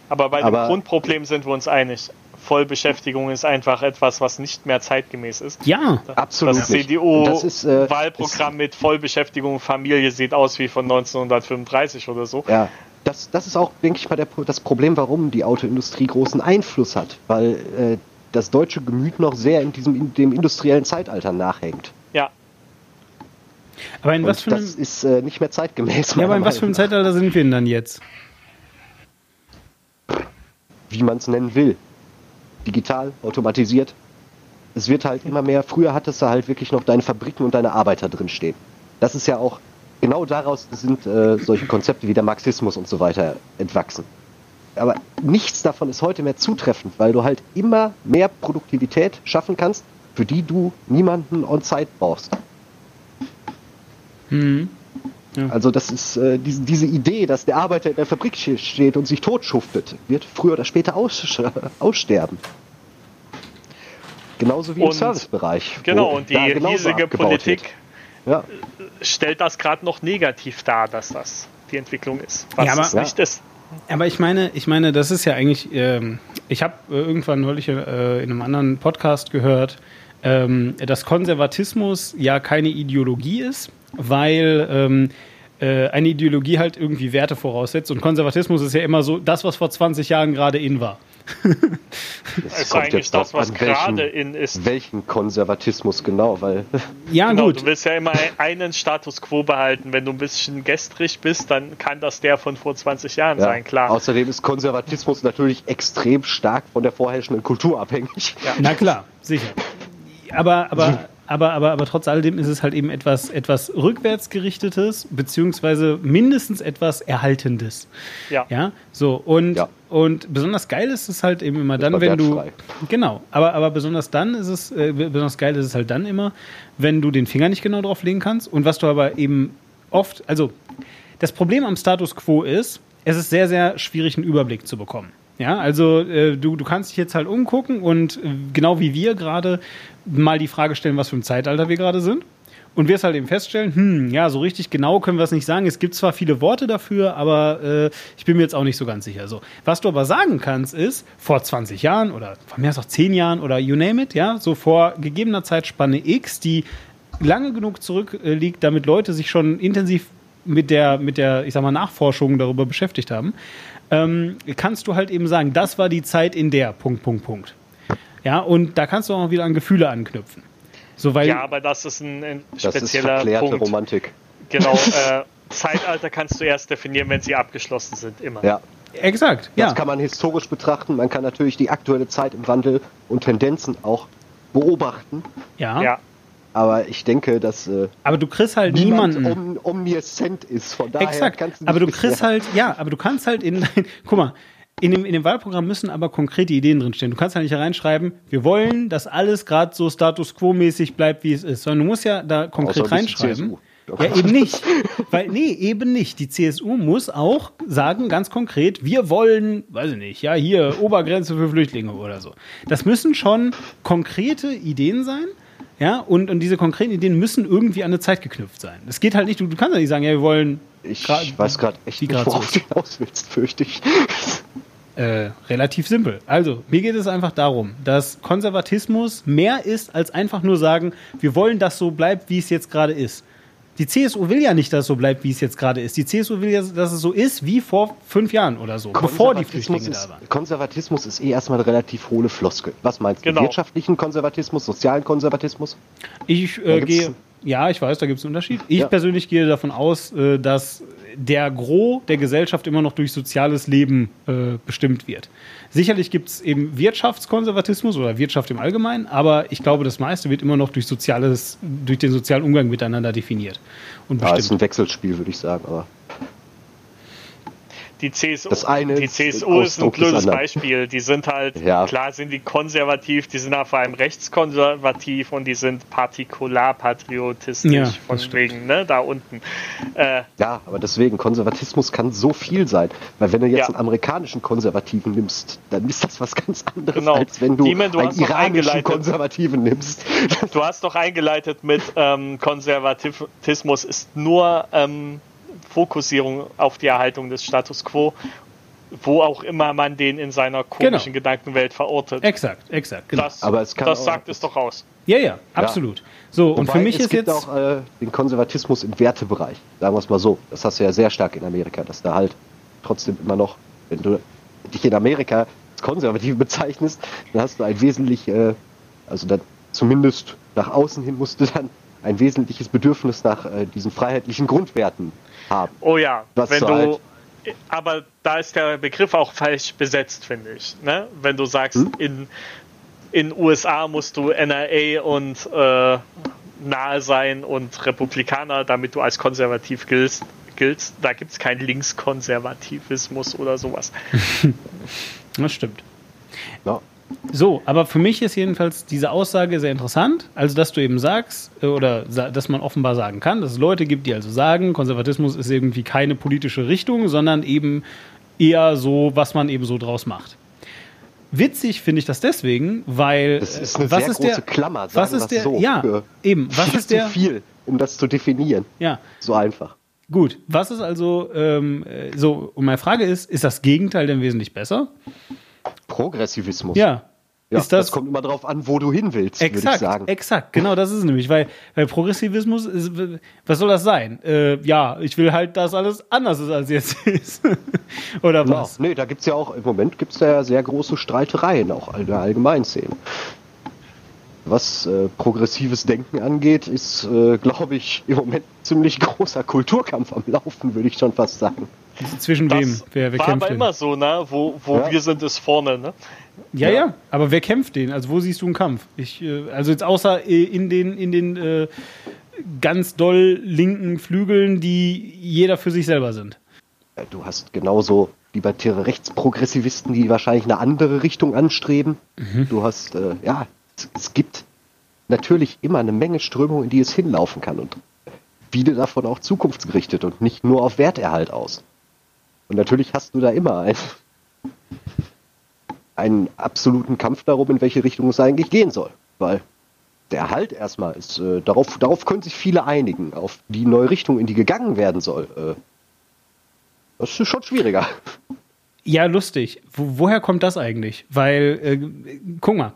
Aber bei dem Aber- Grundproblem sind wir uns einig. Vollbeschäftigung ist einfach etwas, was nicht mehr zeitgemäß ist. Ja, Absolut Das. Und das ist, äh, CDU-Wahlprogramm mit Vollbeschäftigung Familie sieht aus wie von 1935 oder so. Ja, das, das ist auch, denke ich mal, der, das Problem, warum die Autoindustrie großen Einfluss hat, weil äh, das deutsche Gemüt noch sehr in diesem in dem industriellen Zeitalter nachhängt. Ja, aber in was Und für einem, das ist äh, nicht mehr zeitgemäß. ja, aber in was für einem. Zeitalter sind wir denn dann jetzt? Wie man es nennen will. Digital, automatisiert. Es wird halt immer mehr, früher hattest du halt wirklich noch deine Fabriken und deine Arbeiter drin stehen. Das ist ja auch, genau daraus sind äh, solche Konzepte wie der Marxismus und so weiter entwachsen. Aber nichts davon ist heute mehr zutreffend, weil du halt immer mehr Produktivität schaffen kannst, für die du niemanden on Site brauchst. Hm. Ja. Also das ist äh, diese, diese Idee, dass der Arbeiter in der Fabrik ste- steht und sich totschuftet, wird früher oder später aus, [LAUGHS] aussterben. Genauso wie im Und- Servicebereich. wo genau. Und die riesige Politik. Ja, stellt das gerade noch negativ dar, dass das die Entwicklung ist. Was Ja, aber- es nicht ist. Aber ich meine, ich meine, das ist ja eigentlich, ähm, ich habe äh, irgendwann neulich äh, in einem anderen Podcast gehört, ähm, dass Konservatismus ja keine Ideologie ist, weil ähm, äh, eine Ideologie halt irgendwie Werte voraussetzt und Konservatismus ist ja immer so das, was vor 20 Jahren gerade in war. [LAUGHS] es ist eigentlich das, was an, gerade welchen, in ist. welchen Konservatismus genau, weil [LAUGHS] Ja, Genau, gut. du willst ja immer einen Status quo behalten. Wenn du ein bisschen gestrig bist, dann kann das der von vor 20 Jahren ja, sein, klar. außerdem ist Konservatismus natürlich extrem stark von der vorherrschenden Kultur abhängig. Ja. Na klar, sicher. aber, aber, [LAUGHS] aber, aber, aber trotz alledem ist es halt eben etwas, etwas rückwärtsgerichtetes, beziehungsweise mindestens etwas Erhaltendes. Ja. Ja, so. Und, Ja. und besonders geil ist es halt eben immer dann, wenn du. Genau, aber, aber besonders dann ist es, äh, besonders geil ist es halt dann immer, wenn du den Finger nicht genau drauf legen kannst. Und was du aber eben oft, also das Problem am Status quo ist, es ist sehr, sehr schwierig, einen Überblick zu bekommen. Ja, also äh, du, du kannst dich jetzt halt umgucken und äh, genau wie wir gerade mal die Frage stellen, was für ein Zeitalter wir gerade sind. Und wirst halt eben feststellen, hm, ja, so richtig genau können wir es nicht sagen. Es gibt zwar viele Worte dafür, aber äh, ich bin mir jetzt auch nicht so ganz sicher. So, was du aber sagen kannst, ist, vor 20 Jahren oder von mir aus auch 10 Jahren oder you name it, ja, so vor gegebener Zeitspanne X, die lange genug zurückliegt, damit Leute sich schon intensiv mit der, mit der, ich sag mal, Nachforschung darüber beschäftigt haben, ähm, kannst du halt eben sagen, das war die Zeit in der, Punkt, Punkt, Punkt. Ja, und da kannst du auch wieder an Gefühle anknüpfen. So, weil, Ja, aber das ist ein, ein Das ist spezieller verklärte Punkt. Romantik. Genau. [LAUGHS] Äh, Zeitalter kannst du erst definieren, wenn sie abgeschlossen sind, immer. Ja. exakt, Das ja. kann man historisch betrachten. Man kann natürlich die aktuelle Zeit im Wandel und Tendenzen auch beobachten. ja. Ja. Aber ich denke, dass äh, Aber du kriegst halt niemand niemanden. om omniscient ist. Von daher Exakt. kannst du Aber du nicht kriegst halt, ja, aber du kannst halt in dein, [LAUGHS] guck mal, in dem, in dem Wahlprogramm müssen aber konkrete Ideen drinstehen. Du kannst halt nicht reinschreiben, wir wollen, dass alles gerade so Status Quo-mäßig bleibt, wie es ist. Sondern du musst ja da konkret reinschreiben. CSU. Ja, eben nicht. [LAUGHS] Weil, nee, eben nicht. Die CSU muss auch sagen, ganz konkret, wir wollen, weiß ich nicht, ja, hier Obergrenze für Flüchtlinge oder so. Das müssen schon konkrete Ideen sein. Ja, und, und diese konkreten Ideen müssen irgendwie an eine Zeit geknüpft sein. Es geht halt nicht, du, du kannst ja nicht sagen, ja, wir wollen Ich Gra- weiß gerade echt wie nicht, grad worauf so du hinaus willst, fürchte ich. Äh, relativ simpel. Also, mir geht es einfach darum, dass Konservatismus mehr ist als einfach nur sagen, wir wollen, dass so bleibt, wie es jetzt gerade ist. Die CSU will ja nicht, dass es so bleibt, wie es jetzt gerade ist. Die CSU will ja, dass es so ist wie vor fünf Jahren oder so, bevor die Flüchtlinge ist, da waren. Konservatismus ist eh erstmal eine relativ hohle Floskel. Was meinst Genau. du? Wirtschaftlichen Konservatismus, sozialen Konservatismus? Ich äh, gehe, ja, ich weiß, da gibt es einen Unterschied. Ich Ja. persönlich gehe davon aus, äh, dass der Gros der Gesellschaft immer noch durch soziales Leben äh, bestimmt wird. Sicherlich gibt es eben Wirtschaftskonservatismus oder Wirtschaft im Allgemeinen, aber ich glaube, das meiste wird immer noch durch soziales, durch den sozialen Umgang miteinander definiert und Ja, ist ein Wechselspiel, würde ich sagen. Aber Die CSU, Das eine die ist CSU ist ein blödes. Beispiel. Die sind halt, Ja. klar sind die konservativ, die sind aber vor allem rechtskonservativ und die sind partikularpatriotistisch Ja, von wegen, ne, da unten. Äh, ja, aber deswegen, Konservatismus kann so viel sein. Weil wenn du jetzt Ja. einen amerikanischen Konservativen nimmst, dann ist das was ganz anderes, Genau. als wenn du Diemen, du einen iranischen eingeleitet. Konservativen nimmst. Du hast doch eingeleitet mit ähm, Konservatismus ist nur ähm, Fokussierung auf die Erhaltung des Status quo, wo auch immer man den in seiner komischen Genau. Gedankenwelt verortet. Exakt, exakt, genau. Das, Aber es kann das auch- sagt es doch aus. ja, ja, absolut. So, und für Wobei, mich es ist gibt jetzt. auch äh, den Konservatismus im Wertebereich, sagen wir es mal so. Das hast du ja sehr stark in Amerika, dass da halt trotzdem immer noch, wenn du dich in Amerika als konservativ [LAUGHS] bezeichnest, dann hast du ein wesentlich, äh, also dann zumindest nach außen hin musst du dann ein wesentliches Bedürfnis nach äh, diesen freiheitlichen Grundwerten haben. Oh ja, Was wenn du halt- Aber da ist der Begriff auch falsch besetzt, finde ich. Ne? Wenn du sagst, Hm? in in USA musst du NRA und äh, nahe sein und Republikaner, damit du als konservativ giltst. giltst. Da gibt es keinen Linkskonservativismus oder sowas. [LAUGHS] Das stimmt. Ja. So, aber für mich ist jedenfalls diese Aussage sehr interessant. Also, dass du eben sagst, äh, oder dass man offenbar sagen kann, dass es Leute gibt, die also sagen, Konservatismus ist irgendwie keine politische Richtung, sondern eben eher so, was man eben so draus macht. Witzig finde ich das deswegen, weil Das ist eine äh, was sehr ist große der, Klammer, sagen was ist der, so. ja, eben, was ist der, zu viel, um das zu definieren. ja, So einfach. Gut, was ist also ähm, äh, so? Und meine Frage ist: Ist das Gegenteil denn wesentlich besser? Progressivismus. Ja. Ja, ist das, kommt immer drauf an, wo du hin willst, würde ich exakt? sagen. Exakt, genau das ist es nämlich, weil, weil Progressivismus ist, was soll das sein? Äh, ja, ich will halt, dass alles anders ist, als jetzt ist. [LAUGHS] Oder was? nee, da gibt's ja auch, im Moment gibt's da ja sehr große Streitereien, auch in der Allgemeinszene. Was äh, progressives Denken angeht, ist, äh, glaube ich, im Moment ziemlich großer Kulturkampf am Laufen, würde ich schon fast sagen. Zwischen wem? Das Wer, wer war kämpft aber den? immer so, ne? Wo, wo Ja. wir sind, ist vorne, ne? Ja, ja, aber wer kämpft den? Also wo siehst du einen Kampf? Ich, äh, also jetzt außer äh, in den, in den äh, ganz doll linken Flügeln, die jeder für sich selber sind. Äh, Du hast genauso libertäre Rechtsprogressivisten, die wahrscheinlich eine andere Richtung anstreben. Du hast, äh, ja, es, gibt natürlich immer eine Menge Strömungen, in die es hinlaufen kann und viele davon auch zukunftsgerichtet und nicht nur auf Werterhalt aus. Und natürlich hast du da immer ein, einen absoluten Kampf darum, in welche Richtung es eigentlich gehen soll. Weil der Erhalt erstmal ist, äh, darauf, darauf können sich viele einigen, auf die neue Richtung, in die gegangen werden soll. Äh, das ist schon schwieriger. Ja, lustig. Wo, woher kommt das eigentlich? Weil, äh, guck mal,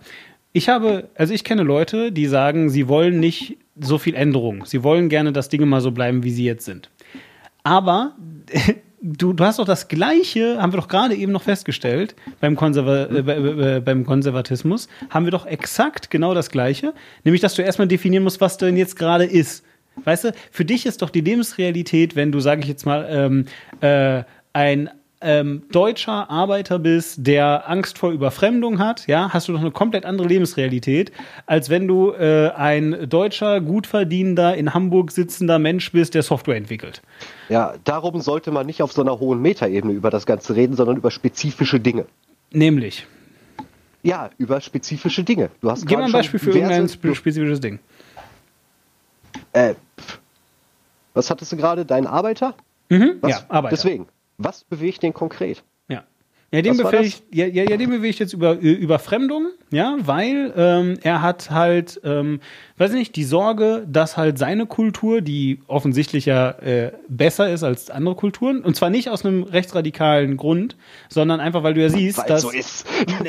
ich habe, also ich kenne Leute, die sagen, sie wollen nicht so viel Änderung. Sie wollen gerne, dass Dinge mal so bleiben, wie sie jetzt sind. Aber [LAUGHS] du, du hast doch das Gleiche, haben wir doch gerade eben noch festgestellt, beim, Konserva äh, bei- äh, beim Konservatismus, haben wir doch exakt genau das Gleiche, nämlich, dass du erstmal definieren musst, was denn jetzt gerade ist. Weißt du, für dich ist doch die Lebensrealität, wenn du, sage ich jetzt mal, ähm, äh, ein ähm, deutscher Arbeiter bist, der Angst vor Überfremdung hat, ja, hast du doch eine komplett andere Lebensrealität, als wenn du äh, ein deutscher, gut verdienender, in Hamburg sitzender Mensch bist, der Software entwickelt. Ja, darum sollte man nicht auf so einer hohen Metaebene über das Ganze reden, sondern über spezifische Dinge. Nämlich, Ja, über spezifische Dinge. Du hast gib mal ein Beispiel für irgendein spe- spezifisches Ding. Äh, was hattest du gerade? Dein Arbeiter? Mhm, Was? ja, Arbeiter. Deswegen. Was bewegt den konkret? Ja. Ja, den Was bewege ich, ja, ja, ja, den bewege ich jetzt über Überfremdung, ja, weil ähm, er hat halt, ähm, weiß ich nicht, die Sorge, dass halt seine Kultur, die offensichtlich ja äh, besser ist als andere Kulturen, und zwar nicht aus einem rechtsradikalen Grund, sondern einfach, weil du ja siehst, Weil dass. so ist.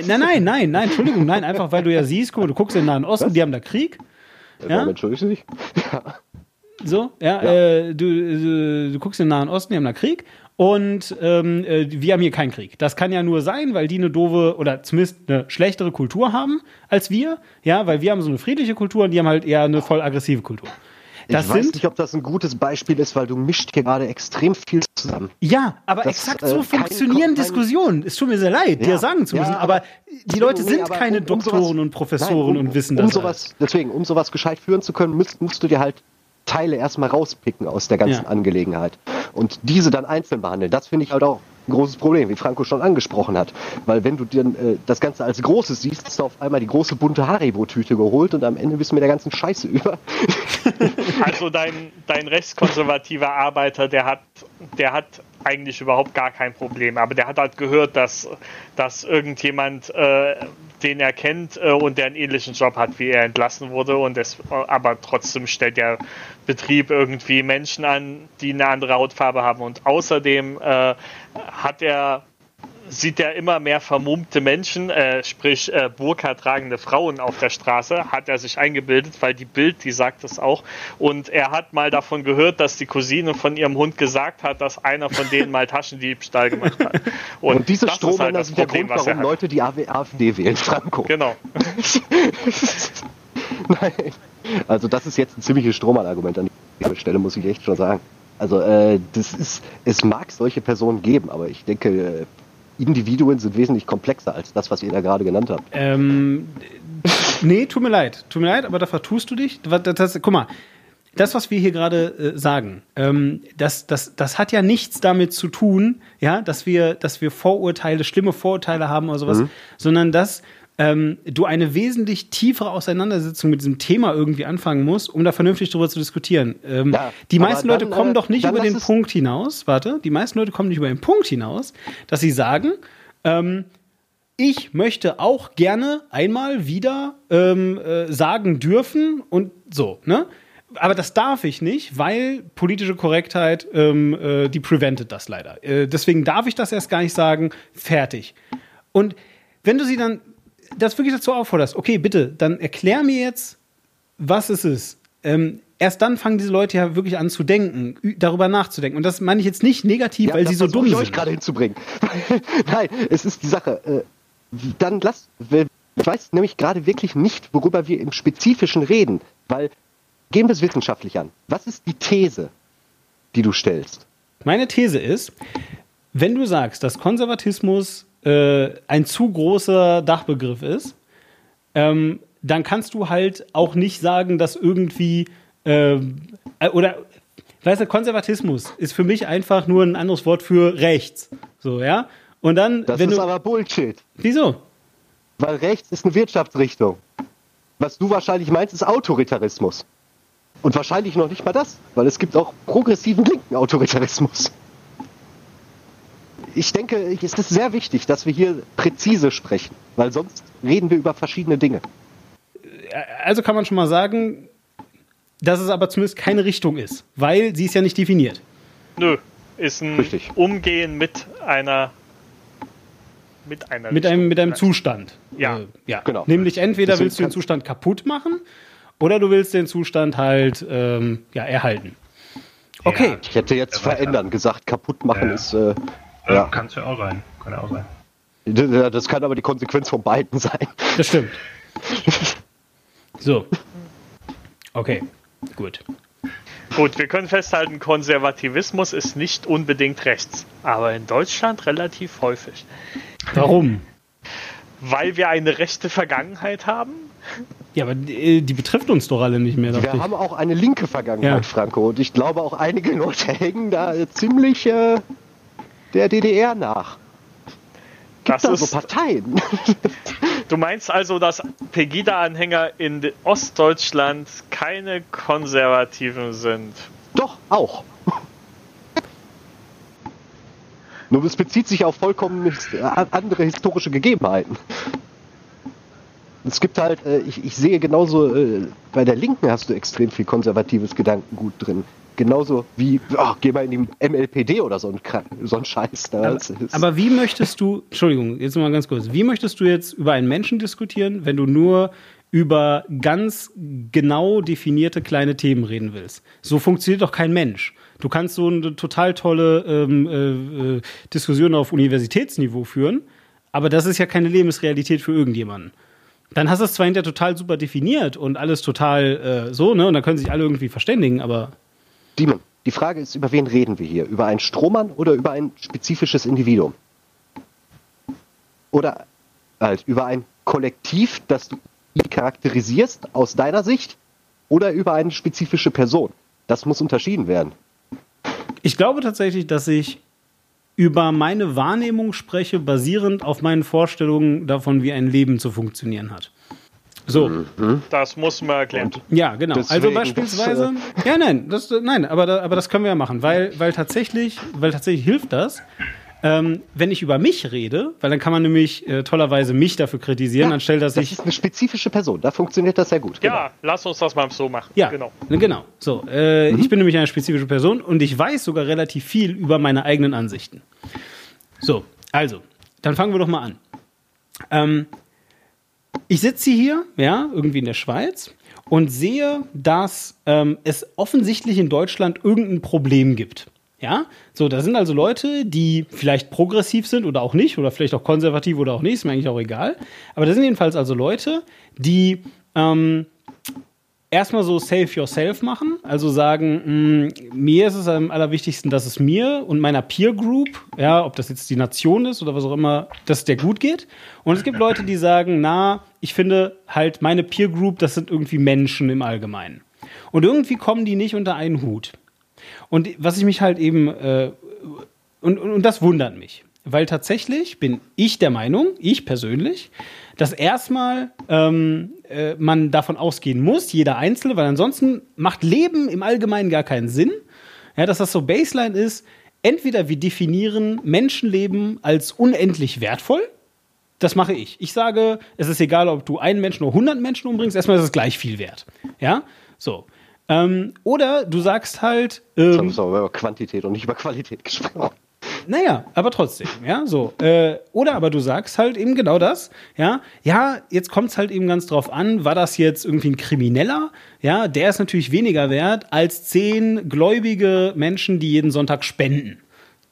Nein, nein, nein, nein, Entschuldigung, nein, einfach weil du ja siehst, guck mal, du guckst in den Nahen Osten, die haben da Krieg. Ja? Warum entschuldigst du dich? [LAUGHS] So, ja, Äh, du, du, du guckst in den Nahen Osten, die haben da Krieg und ähm, äh, wir haben hier keinen Krieg. Das kann ja nur sein, weil die eine doofe oder zumindest eine schlechtere Kultur haben als wir, ja, weil wir haben so eine friedliche Kultur und die haben halt eher eine voll aggressive Kultur. Das ich weiß sind, nicht, ob das ein gutes Beispiel ist, weil du mischt hier gerade extrem viel zusammen. ja, aber das, exakt äh, so kein- funktionieren kein- Diskussionen. Es tut mir sehr leid, dir Ja, sagen zu ja, müssen, aber- aber die Leute Nee, sind keine um- um Doktoren sowas- und Professoren Nein, um, und wissen um das. sowas, deswegen, um sowas gescheit führen zu können, musst, musst du dir halt Teile erstmal rauspicken aus der ganzen Ja. Angelegenheit. Und diese dann einzeln behandeln. Das finde ich halt auch ein großes Problem, wie Franco schon angesprochen hat. Weil wenn du dir äh, das Ganze als Großes siehst, hast du auf einmal die große bunte Haribo-Tüte geholt und am Ende bist du mit der ganzen Scheiße über. [LAUGHS] Also dein, dein rechtskonservativer Arbeiter, der hat, der hat eigentlich überhaupt gar kein Problem. Aber der hat halt gehört, dass, dass irgendjemand, äh, den er kennt äh, und der einen ähnlichen Job hat, wie er entlassen wurde. Und das, aber trotzdem stellt der Betrieb irgendwie Menschen an, die eine andere Hautfarbe haben. Und außerdem äh, hat er sieht er immer mehr vermummte Menschen, äh, sprich äh, Burka tragende Frauen auf der Straße, hat er sich eingebildet, weil die Bild, die sagt das auch. Und er hat mal davon gehört, dass die Cousine von ihrem Hund gesagt hat, dass einer von denen mal Taschendiebstahl gemacht hat. [LAUGHS] Und, diese das ist Strohmänner halt das sind der Problem, Grund, was er warum. Leute die AfD wählen, Franco. Genau. [LAUGHS] Nein. Also das ist jetzt ein ziemliches Strohmann-Argument an dieser Stelle, muss ich echt schon sagen. Also äh, das ist, es mag solche Personen geben, aber ich denke, äh, Individuen sind wesentlich komplexer als das, was ihr da gerade genannt habt. Ähm, nee, tut mir leid. Tut mir leid, aber da vertust du dich. Das, das, guck mal, das, was wir hier gerade äh, sagen, ähm, das, das, das hat ja nichts damit zu tun, ja, dass wir, dass wir Vorurteile, schlimme Vorurteile haben oder sowas, sondern dass ähm, du eine wesentlich tiefere Auseinandersetzung mit diesem Thema irgendwie anfangen musst, um da vernünftig drüber zu diskutieren. Ähm, Ja, die meisten dann, Leute kommen äh, doch nicht über den Punkt hinaus, warte, die meisten Leute kommen nicht über den Punkt hinaus, dass sie sagen, ähm, ich möchte auch gerne einmal wieder ähm, äh, sagen dürfen und so, ne? Aber das darf ich nicht, weil politische Korrektheit, ähm, äh, die prevented das leider. Äh, deswegen darf ich das erst gar nicht sagen, fertig. Und wenn du sie dann das wirklich dazu aufforderst, okay, bitte, dann erklär mir jetzt, was es ist. Ähm, erst dann fangen diese Leute ja wirklich an zu denken, darüber nachzudenken. Und das meine ich jetzt nicht negativ, weil das sie so dumm ich sind. euch gerade hinzubringen. [LAUGHS] Nein, es ist die Sache. Äh, dann lasst, ich weiß nämlich gerade wirklich nicht, worüber wir im Spezifischen reden, weil gehen wir es wissenschaftlich an. Was ist die These, die du stellst? Meine These ist, wenn du sagst, dass Konservatismus äh, ein zu großer Dachbegriff ist, ähm, dann kannst du halt auch nicht sagen, dass irgendwie ähm, äh, oder weißt du, Konservatismus ist für mich einfach nur ein anderes Wort für rechts. So, ja? Und dann, Das wenn ist du. aber Bullshit. Wieso? Weil rechts ist eine Wirtschaftsrichtung. Was du wahrscheinlich meinst, ist Autoritarismus. Und wahrscheinlich noch nicht mal das, weil es gibt auch progressiven linken Autoritarismus. Ich denke, es ist sehr wichtig, dass wir hier präzise sprechen, weil sonst reden wir über verschiedene Dinge. Also kann man schon mal sagen, dass es aber zumindest keine Richtung ist, weil sie ist ja nicht definiert. Nö, ist ein Richtig. Umgehen mit einer mit einer Mit einem, mit einem. Zustand. Ja. Äh, ja. Genau. Nämlich entweder Deswegen willst du den Zustand kaputt machen oder du willst den Zustand halt ähm, ja, erhalten. Okay. Ich hätte jetzt Ja, verändern gesagt, kaputt machen Ja. ist. Äh, Ja. ja. Kann es ja auch sein. Kann ja auch sein. Das kann aber die Konsequenz von beiden sein. Das stimmt. So. Okay, gut. Gut, wir können festhalten, Konservativismus ist nicht unbedingt rechts, aber in Deutschland relativ häufig. Warum? Weil wir eine rechte Vergangenheit haben? Ja, aber die, die betrifft uns doch alle nicht mehr. Wir ich. haben auch eine linke Vergangenheit, Ja. Franco. Und ich glaube auch einige Leute hängen da äh, ziemlich äh, der DDR nach. Gibt Das da so ist- Parteien? [LAUGHS] Du meinst also, dass Pegida-Anhänger in de- Ostdeutschland keine Konservativen sind? Doch, auch. Nur es bezieht sich auf vollkommen äh, andere historische Gegebenheiten. Es gibt halt, äh, ich, ich sehe genauso, äh, bei der Linken hast du extrem viel konservatives Gedankengut drin. Genauso wie, ach, geh mal in die MLPD oder so ein, so ein Scheiß. Ne? Aber, aber wie möchtest du, Entschuldigung, jetzt mal ganz kurz, wie möchtest du jetzt über einen Menschen diskutieren, wenn du nur über ganz genau definierte kleine Themen reden willst? So funktioniert doch kein Mensch. Du kannst so eine total tolle ähm, äh, äh, Diskussion auf Universitätsniveau führen, aber das ist ja keine Lebensrealität für irgendjemanden. Dann hast du es zwar hinterher total super definiert und alles total äh, so, ne? Und da können sich alle irgendwie verständigen, aber Demon, die Frage ist, über wen reden wir hier? Über einen Strohmann oder über ein spezifisches Individuum? Oder halt über ein Kollektiv, das du charakterisierst aus deiner Sicht? Oder über eine spezifische Person? Das muss unterschieden werden. Ich glaube tatsächlich, dass ich über meine Wahrnehmung spreche, basierend auf meinen Vorstellungen davon, wie ein Leben zu funktionieren hat. So, Das muss man erklären. ja, genau. Deswegen, also das, beispielsweise, ja, nein, das, nein, aber, da, aber das können wir ja machen, weil, weil tatsächlich, weil tatsächlich hilft das, ähm, wenn ich über mich rede, weil dann kann man nämlich äh, tollerweise mich dafür kritisieren, anstelle dass das ich ist eine spezifische Person. Da funktioniert das sehr gut. Ja, lass uns das mal so machen. Ja, Genau. genau. So, äh, ich bin nämlich eine spezifische Person und ich weiß sogar relativ viel über meine eigenen Ansichten. So, also, dann fangen wir doch mal an. Ähm, ich sitze hier, ja, irgendwie in der Schweiz und sehe, dass ähm, es offensichtlich in Deutschland irgendein Problem gibt. Ja, so, da sind also Leute, die vielleicht progressiv sind oder auch nicht, oder vielleicht auch konservativ oder auch nicht, ist mir eigentlich auch egal. Aber da sind jedenfalls also Leute, die ähm, erstmal so Save Yourself machen, also sagen, mh, mir ist es am allerwichtigsten, dass es mir und meiner Peer Group, ja, ob das jetzt die Nation ist oder was auch immer, dass es der gut geht. Und es gibt Leute, die sagen, na, ich finde halt meine Peer Group, das sind irgendwie Menschen im Allgemeinen. Und irgendwie kommen die nicht unter einen Hut. Und was ich mich halt eben, äh, und, und, und das wundert mich, weil tatsächlich bin ich der Meinung, ich persönlich, dass erstmal ähm, äh, man davon ausgehen muss, jeder Einzelne, weil ansonsten macht Leben im Allgemeinen gar keinen Sinn. Ja, dass das so Baseline ist, entweder wir definieren Menschenleben als unendlich wertvoll, das mache ich. Ich sage, es ist egal, ob du einen Menschen oder 100 Menschen umbringst, erstmal ist es gleich viel wert. Ja, so. Ähm, oder du sagst halt, ähm, haben wir über Quantität und nicht über Qualität gesprochen. Naja, aber trotzdem, ja, so. Äh, oder aber du sagst halt eben genau das, ja, ja, jetzt kommt es halt eben ganz drauf an, war das jetzt irgendwie ein Krimineller? Ja, der ist natürlich weniger wert als zehn gläubige Menschen, die jeden Sonntag spenden.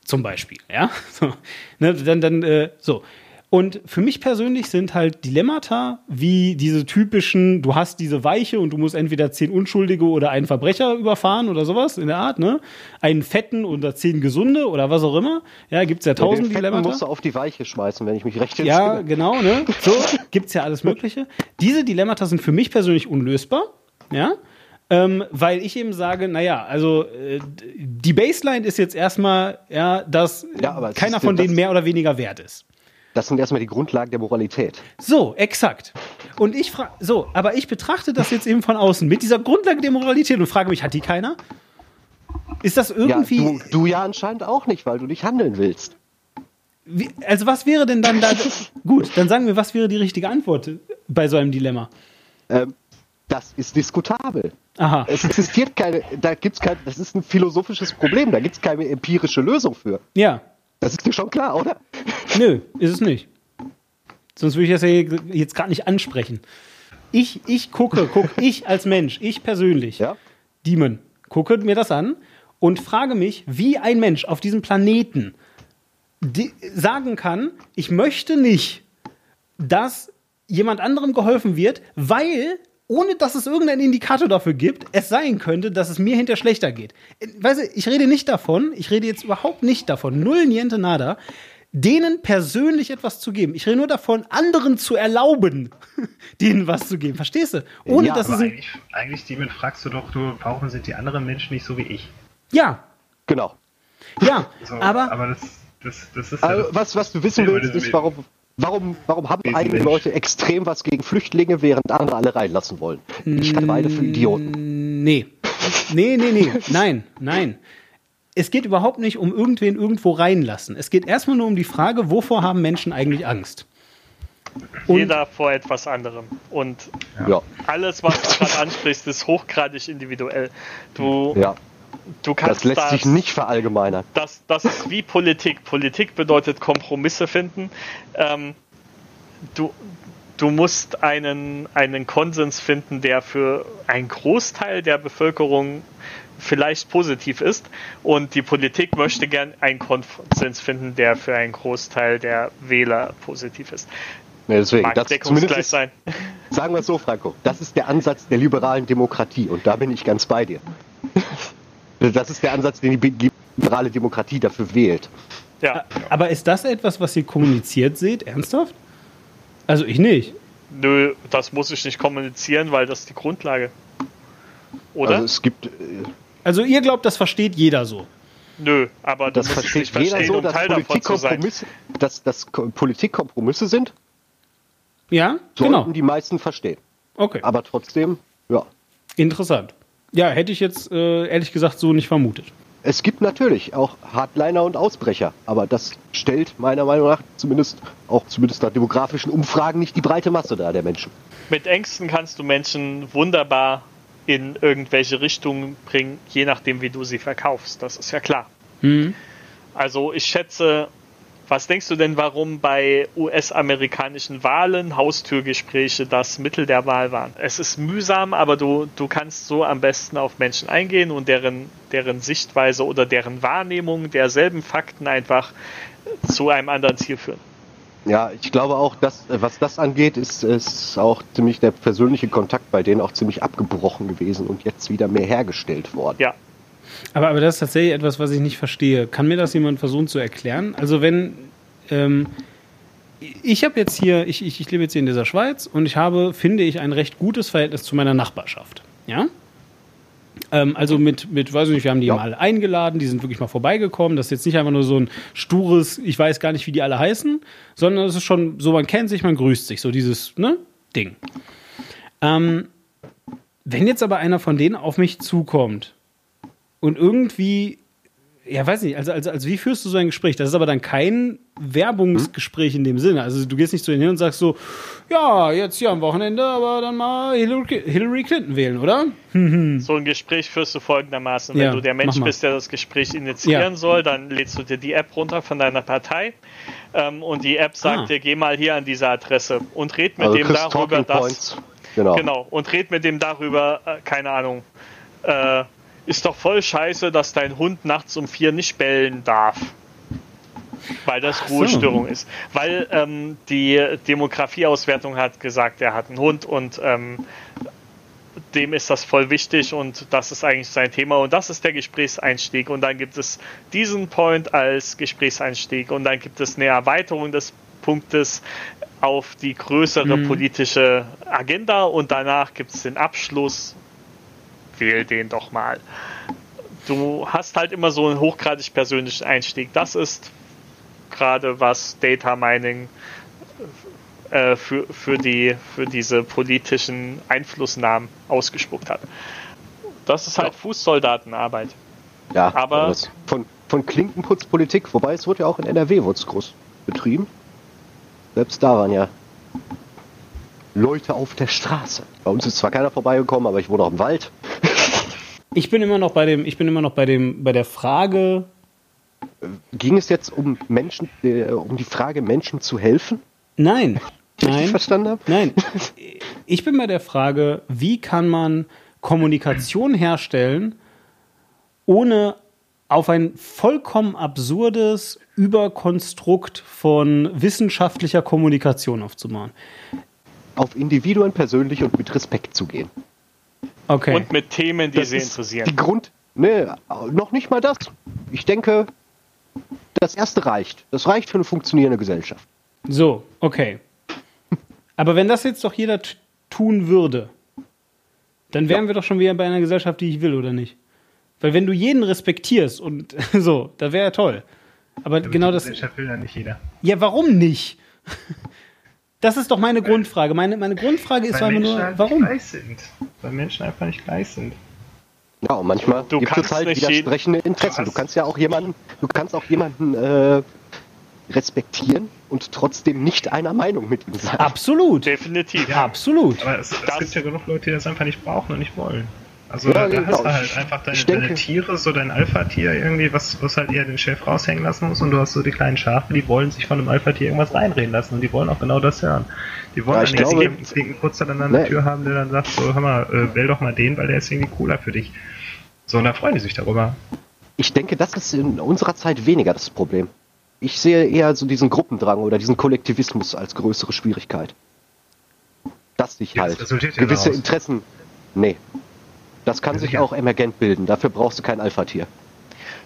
Zum Beispiel, ja. [LAUGHS] So, ne, dann, dann, äh, so. Und für mich persönlich sind halt Dilemmata wie diese typischen, du hast diese Weiche und du musst entweder zehn Unschuldige oder einen Verbrecher überfahren oder sowas in der Art, ne? Einen fetten oder zehn gesunde oder was auch immer. Ja, gibt's ja Ja, tausend den Fetten Dilemmata. musst du auf die Weiche schmeißen, wenn ich mich recht Ja, entsinne. genau, ne? So gibt's ja alles Mögliche. Diese Dilemmata sind für mich persönlich unlösbar, ja? Ähm, weil ich eben sage, naja, also äh, die Baseline ist jetzt erstmal, ja, dass Ja, keiner von denen mehr oder weniger wert ist. Das sind erstmal die Grundlagen der Moralität. So, exakt. Und ich frage, so, aber ich betrachte das jetzt eben von außen mit dieser Grundlage der Moralität und frage mich, hat die keiner? Ist das Ja, irgendwie, du, du ja anscheinend auch nicht, weil du nicht handeln willst. wie, also was wäre denn dann da, [LAUGHS] gut, dann sagen wir, was wäre die richtige Antwort bei so einem Dilemma? Ähm, das ist diskutabel. Aha. Es existiert keine, da gibt's kein, das ist ein philosophisches Problem, da gibt's keine empirische Lösung für. Ja, Das ist dir schon klar, oder? Nö, ist es nicht. Sonst würde ich das ja jetzt gerade nicht ansprechen. Ich, ich gucke, guck, [LAUGHS] ich als Mensch, ich persönlich, Ja? Demon, gucke mir das an und frage mich, wie ein Mensch auf diesem Planeten die, sagen kann, ich möchte nicht, dass jemand anderem geholfen wird, weil, ohne dass es irgendeinen Indikator dafür gibt, es sein könnte, dass es mir hinter schlechter geht. Weißt du, ich rede nicht davon, ich rede jetzt überhaupt nicht davon, null niente nada, denen persönlich etwas zu geben. Ich rede nur davon, anderen zu erlauben, [LAUGHS] denen was zu geben. Verstehst du? Ohne Ja, dass es eigentlich, eigentlich, Steven, fragst du doch, du, warum sind die anderen Menschen nicht so wie ich? ja, Genau. ja, So, aber, aber das, das, das ist ja Also, was, was du wissen willst, ist, warum, warum, warum haben einige Mensch. Leute extrem was gegen Flüchtlinge, während andere alle reinlassen wollen? Ich halte beide für Idioten. Nee. Nee, nee, nee. Nein, nein. Es geht überhaupt nicht um irgendwen irgendwo reinlassen. Es geht erstmal nur um die Frage, wovor haben Menschen eigentlich Angst? Und- Jeder vor etwas anderem. Und Ja, alles, was du gerade ansprichst, ist hochgradig individuell. Du, ja. Du kannst Das lässt sich nicht verallgemeinern. das, das ist wie Politik. Politik bedeutet Kompromisse finden. Ähm, du, du musst einen, einen Konsens finden, der für einen Großteil der Bevölkerung vielleicht positiv ist. Und die Politik möchte gern einen Konsens finden, der für einen Großteil der Wähler positiv ist. Ja, deswegen, das zumindest ist, sein. sagen wir es so, Franco, das ist der Ansatz der liberalen Demokratie und da bin ich ganz bei dir. [LAUGHS] Das ist der Ansatz, den die liberale Demokratie dafür wählt. Ja. Aber ist das etwas, was ihr kommuniziert seht? Ernsthaft? Also ich nicht. Nö, das muss ich nicht kommunizieren, weil das ist die Grundlage. Oder? Also es gibt, äh, Also ihr glaubt, das versteht jeder so. Nö, aber das es versteht nicht jeder verstehen, so, um dass Teil davon zu sein. Politikkompromisse, dass, dass Ko- Politikkompromisse sind, Ja, sollten genau. die meisten verstehen. Okay, Aber trotzdem, ja. interessant. Ja, hätte ich jetzt äh, ehrlich gesagt so nicht vermutet. Es gibt natürlich auch Hardliner und Ausbrecher, aber das stellt meiner Meinung nach zumindest auch zumindest nach demografischen Umfragen nicht die breite Masse dar der Menschen. Mit Ängsten kannst du Menschen wunderbar in irgendwelche Richtungen bringen, je nachdem, wie du sie verkaufst. Das ist ja klar. Mhm. Also ich schätze, was denkst du denn, warum bei US-amerikanischen Wahlen Haustürgespräche das Mittel der Wahl waren? Es ist mühsam, aber du, du kannst so am besten auf Menschen eingehen und deren, deren Sichtweise oder deren Wahrnehmung derselben Fakten einfach zu einem anderen Ziel führen. Ja, ich glaube auch, dass, was das angeht, ist, ist auch ziemlich der persönliche Kontakt bei denen auch ziemlich abgebrochen gewesen und jetzt wieder mehr hergestellt worden. Ja, Aber, aber das ist tatsächlich etwas, was ich nicht verstehe. Kann mir das jemand versuchen zu erklären? Also wenn ähm, ich habe jetzt hier, ich, ich, ich lebe jetzt hier in dieser Schweiz und ich habe, finde ich, ein recht gutes Verhältnis zu meiner Nachbarschaft. Ja? Ähm, also mit, mit, weiß ich nicht, wir haben die Ja. mal eingeladen, die sind wirklich mal vorbeigekommen. Das ist jetzt nicht einfach nur so ein stures, ich weiß gar nicht, wie die alle heißen, sondern es ist schon so, man kennt sich, man grüßt sich, so dieses, ne, Ding. Ähm, wenn jetzt aber einer von denen auf mich zukommt und irgendwie, ja, weiß nicht, also, also, also wie führst du so ein Gespräch? Das ist aber dann kein Werbungsgespräch in dem Sinne. Also du gehst nicht zu denen hin und sagst so, ja, jetzt hier am Wochenende, aber dann mal Hillary Hillary Clinton wählen, oder? so ein Gespräch führst du folgendermaßen. Wenn Ja, du der Mensch bist, der das Gespräch initiieren Ja. soll, dann lädst du dir die App runter von deiner Partei ähm, und die App sagt Ah. dir, geh mal hier an diese Adresse und red mit Also dem darüber, dass Points. Genau. Genau, und red mit dem darüber, äh, keine Ahnung, äh, ist doch voll scheiße, dass dein Hund nachts um vier nicht bellen darf. weil das so. Ruhestörung ist. Weil ähm, die Demografieauswertung hat gesagt, er hat einen Hund und ähm, dem ist das voll wichtig und das ist eigentlich sein Thema und das ist der Gesprächseinstieg und dann gibt es diesen Point als Gesprächseinstieg und dann gibt es eine Erweiterung des Punktes auf die größere Mhm. politische Agenda und danach gibt es den Abschluss. Wähl den doch mal. Du hast halt immer so einen hochgradig persönlichen Einstieg. Das ist gerade was Data Mining äh, für, für, die, für diese politischen Einflussnahmen ausgespuckt hat. Das ist halt Fußsoldatenarbeit. Ja, Aber- von, von Klinkenputzpolitik, wobei es wurde ja auch in NRW wurde es groß betrieben. Selbst da waren ja Leute auf der Straße. Bei uns ist zwar keiner vorbeigekommen, aber ich wohne auch im Wald. Ich bin immer noch bei dem, ich bin immer noch bei dem, bei der Frage, Ging es jetzt um Menschen, äh, um die Frage, Menschen zu helfen? nein, [LAUGHS] ich nein, verstanden habe? nein. [LAUGHS] Ich bin bei der Frage, wie kann man Kommunikation herstellen, ohne auf ein vollkommen absurdes Überkonstrukt von wissenschaftlicher Kommunikation aufzubauen. Auf Individuen persönlich und mit Respekt zu gehen. Okay. Und mit Themen, die Das sie ist interessieren. Die Grund, ne, noch nicht mal das. Ich denke, das erste reicht. Das reicht für eine funktionierende Gesellschaft. So, okay. Aber wenn das jetzt doch jeder tun würde, dann wären wir doch schon wieder bei einer Gesellschaft, die ich will, oder nicht? Weil wenn du jeden respektierst und [LAUGHS] so, da wäre ja toll. Aber genau das. Gesellschaft will ja nicht jeder. Ja, warum nicht? Das ist doch meine Grundfrage. Meine, meine Grundfrage ist Weil einfach Menschen nur, halt warum? nicht gleich sind. Weil Menschen einfach nicht gleich sind. Ja, und manchmal Du gibt kannst es halt widersprechende Interessen. Du kannst ja auch jemanden, du kannst auch jemanden äh, respektieren und trotzdem nicht einer Meinung mit ihm sein. Absolut. Definitiv. Absolut. Aber es, es gibt ja genug Leute, die das einfach nicht brauchen und nicht wollen. Also Ja, da, da genau. hast du halt einfach deine, deine Tiere, so dein Alpha-Tier irgendwie, was, was halt eher den Chef raushängen lassen muss und du hast so die kleinen Schafe, die wollen sich von einem Alpha-Tier irgendwas reinreden lassen und die wollen auch genau das hören. Die wollen Ja, dann glaube- einen Putzer dann an der Nee. Tür haben, der dann sagt, so hör mal, äh, wähl doch mal den, weil der ist irgendwie cooler für dich. So, und da freuen die sich darüber. Ich denke, das ist in unserer Zeit weniger das Problem. Ich sehe eher so diesen Gruppendrang oder diesen Kollektivismus als größere Schwierigkeit. Dass sich Ja, das halt gewisse daraus. Interessen. Nee. Das kann sich auch emergent bilden. Dafür brauchst du kein Alpha-Tier.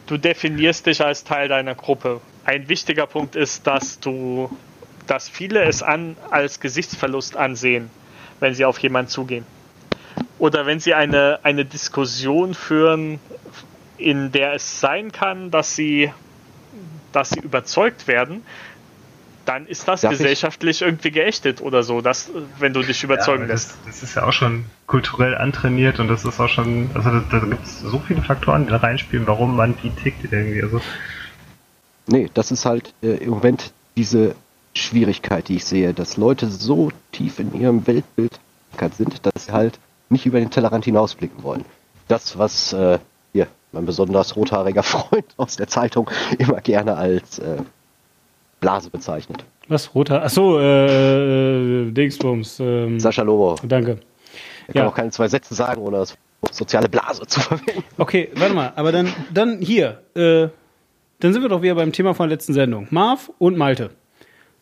Du definierst dich als Teil deiner Gruppe. Ein wichtiger Punkt ist, dass du, dass viele es an als Gesichtsverlust ansehen, wenn sie auf jemanden zugehen. Oder wenn sie eine, eine Diskussion führen, in der es sein kann, dass sie, dass sie überzeugt werden, dann ist das Darf ich- gesellschaftlich irgendwie geächtet oder so, dass, wenn du dich überzeugen Ja, lässt. das, das ist ja auch schon kulturell antrainiert und das ist auch schon, also da, da gibt es so viele Faktoren, die da reinspielen, warum man wie tickt irgendwie. Also Nee, das ist halt äh, im Moment diese Schwierigkeit, die ich sehe, dass Leute so tief in ihrem Weltbild sind, dass sie halt nicht über den Tellerrand hinausblicken wollen. Das, was äh, hier mein besonders rothaariger [LAUGHS] Freund aus der Zeitung immer gerne als äh, Blase bezeichnet. Was? Roter? Achso, äh, äh, Dingsbums. Ähm, Sascha Lobo. danke. Er Ja. kann auch keine zwei Sätze sagen, ohne das soziale Blase zu verwenden. Okay, warte mal, aber dann, dann hier, äh, dann sind wir doch wieder beim Thema von der letzten Sendung. Marv und Malte.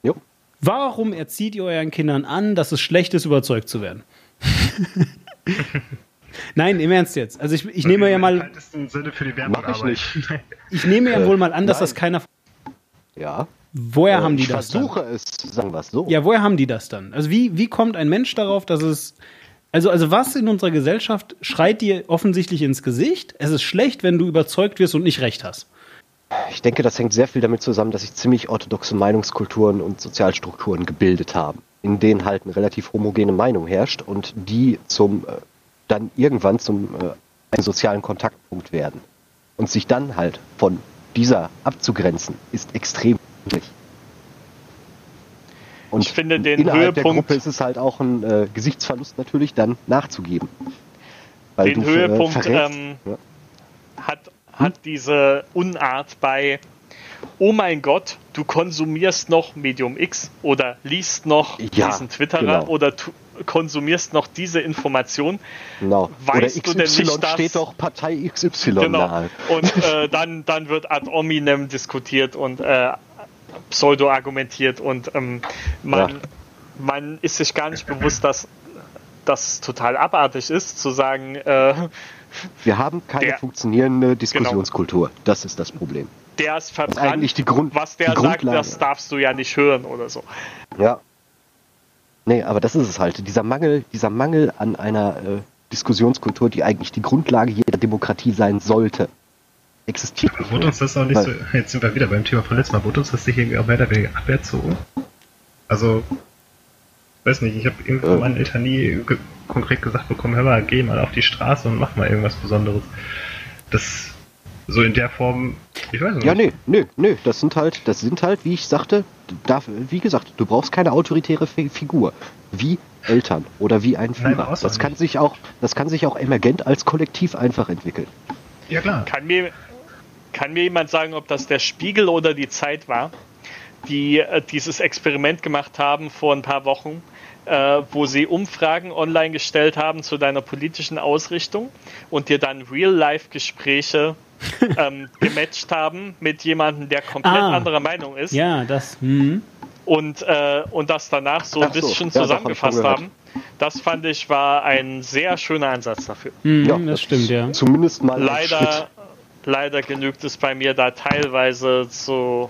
Jo. Warum erzieht ihr euren Kindern an, dass es schlecht ist, überzeugt zu werden? [LAUGHS] Nein, im Ernst jetzt. Also ich, ich nehme ja Im mal, weitesten Sinne für die Werbung Mach ich nicht. ich nehme ja Äh, wohl mal an, dass nein. das keiner. Ja. Woher haben die ich das? Dann? versuche es, sagen wir es so. Ja, woher haben die das dann? Also wie, wie kommt ein Mensch darauf, dass es. Also, also was in unserer Gesellschaft schreit dir offensichtlich ins Gesicht? Es ist schlecht, wenn du überzeugt wirst und nicht recht hast. Ich denke, das hängt sehr viel damit zusammen, dass sich ziemlich orthodoxe Meinungskulturen und Sozialstrukturen gebildet haben, in denen halt eine relativ homogene Meinung herrscht und die zum äh, dann irgendwann zum äh, einen sozialen Kontaktpunkt werden. Und sich dann halt von dieser abzugrenzen, ist extrem. Und Ich finde den innerhalb der Höhepunkt- Gruppe ist es halt auch ein äh, Gesichtsverlust natürlich dann nachzugeben. Weil den du, äh, Höhepunkt verrätst- ähm, ja. hat, hat diese Unart bei Oh mein Gott, du konsumierst noch Medium X oder liest noch Ja, diesen Twitterer genau. oder konsumierst noch diese Information. Genau. Weißt Oder du denn XY nicht, dass- steht doch Partei XY Genau. nahe. Und äh, dann, dann wird ad hominem diskutiert und äh, pseudo argumentiert und ähm, man, Ja. man ist sich gar nicht bewusst, dass das total abartig ist, zu sagen, äh, Wir haben keine Der- funktionierende Diskussionskultur. Das ist das Problem. der ist verbrannt, die Grund- was der sagt, Grundlage. das darfst du ja nicht hören oder so. Ja. Nee, aber das ist es halt. Dieser Mangel, dieser Mangel an einer äh, Diskussionskultur, die eigentlich die Grundlage jeder Demokratie sein sollte, existiert. Wurde uns das auch nicht so, jetzt sind wir wieder beim Thema von letztem Mal, wurde uns das nicht irgendwie auch mehr oder weniger aberzogen? Also, weiß nicht, ich habe irgendwie von Äh. meinen Eltern nie ge konkret gesagt bekommen, hör mal, geh mal auf die Straße und mach mal irgendwas Besonderes. Das, so in der Form, ich weiß nicht. Ja, nee, nee, nee, das sind halt, das sind halt, wie ich sagte, darf, wie gesagt, du brauchst keine autoritäre Fi- Figur, wie Eltern oder wie ein Führer. das kann nicht. sich auch, das kann sich auch emergent als Kollektiv einfach entwickeln. Ja, klar. Kann mir, kann mir jemand sagen, ob das der Spiegel oder die Zeit war, die äh, dieses Experiment gemacht haben vor ein paar Wochen, äh, wo sie Umfragen online gestellt haben zu deiner politischen Ausrichtung und dir dann Real-Life-Gespräche [LAUGHS] ähm, gematcht haben mit jemandem, der komplett Ah. anderer Meinung ist Ja, das. Mhm. und, äh, und das danach so ein so, bisschen ja, zusammengefasst haben. Das fand ich war ein sehr schöner Ansatz dafür. Mhm, Ja, das stimmt, ja. Zumindest mal ein Schritt. Leider, leider genügt es bei mir da teilweise zu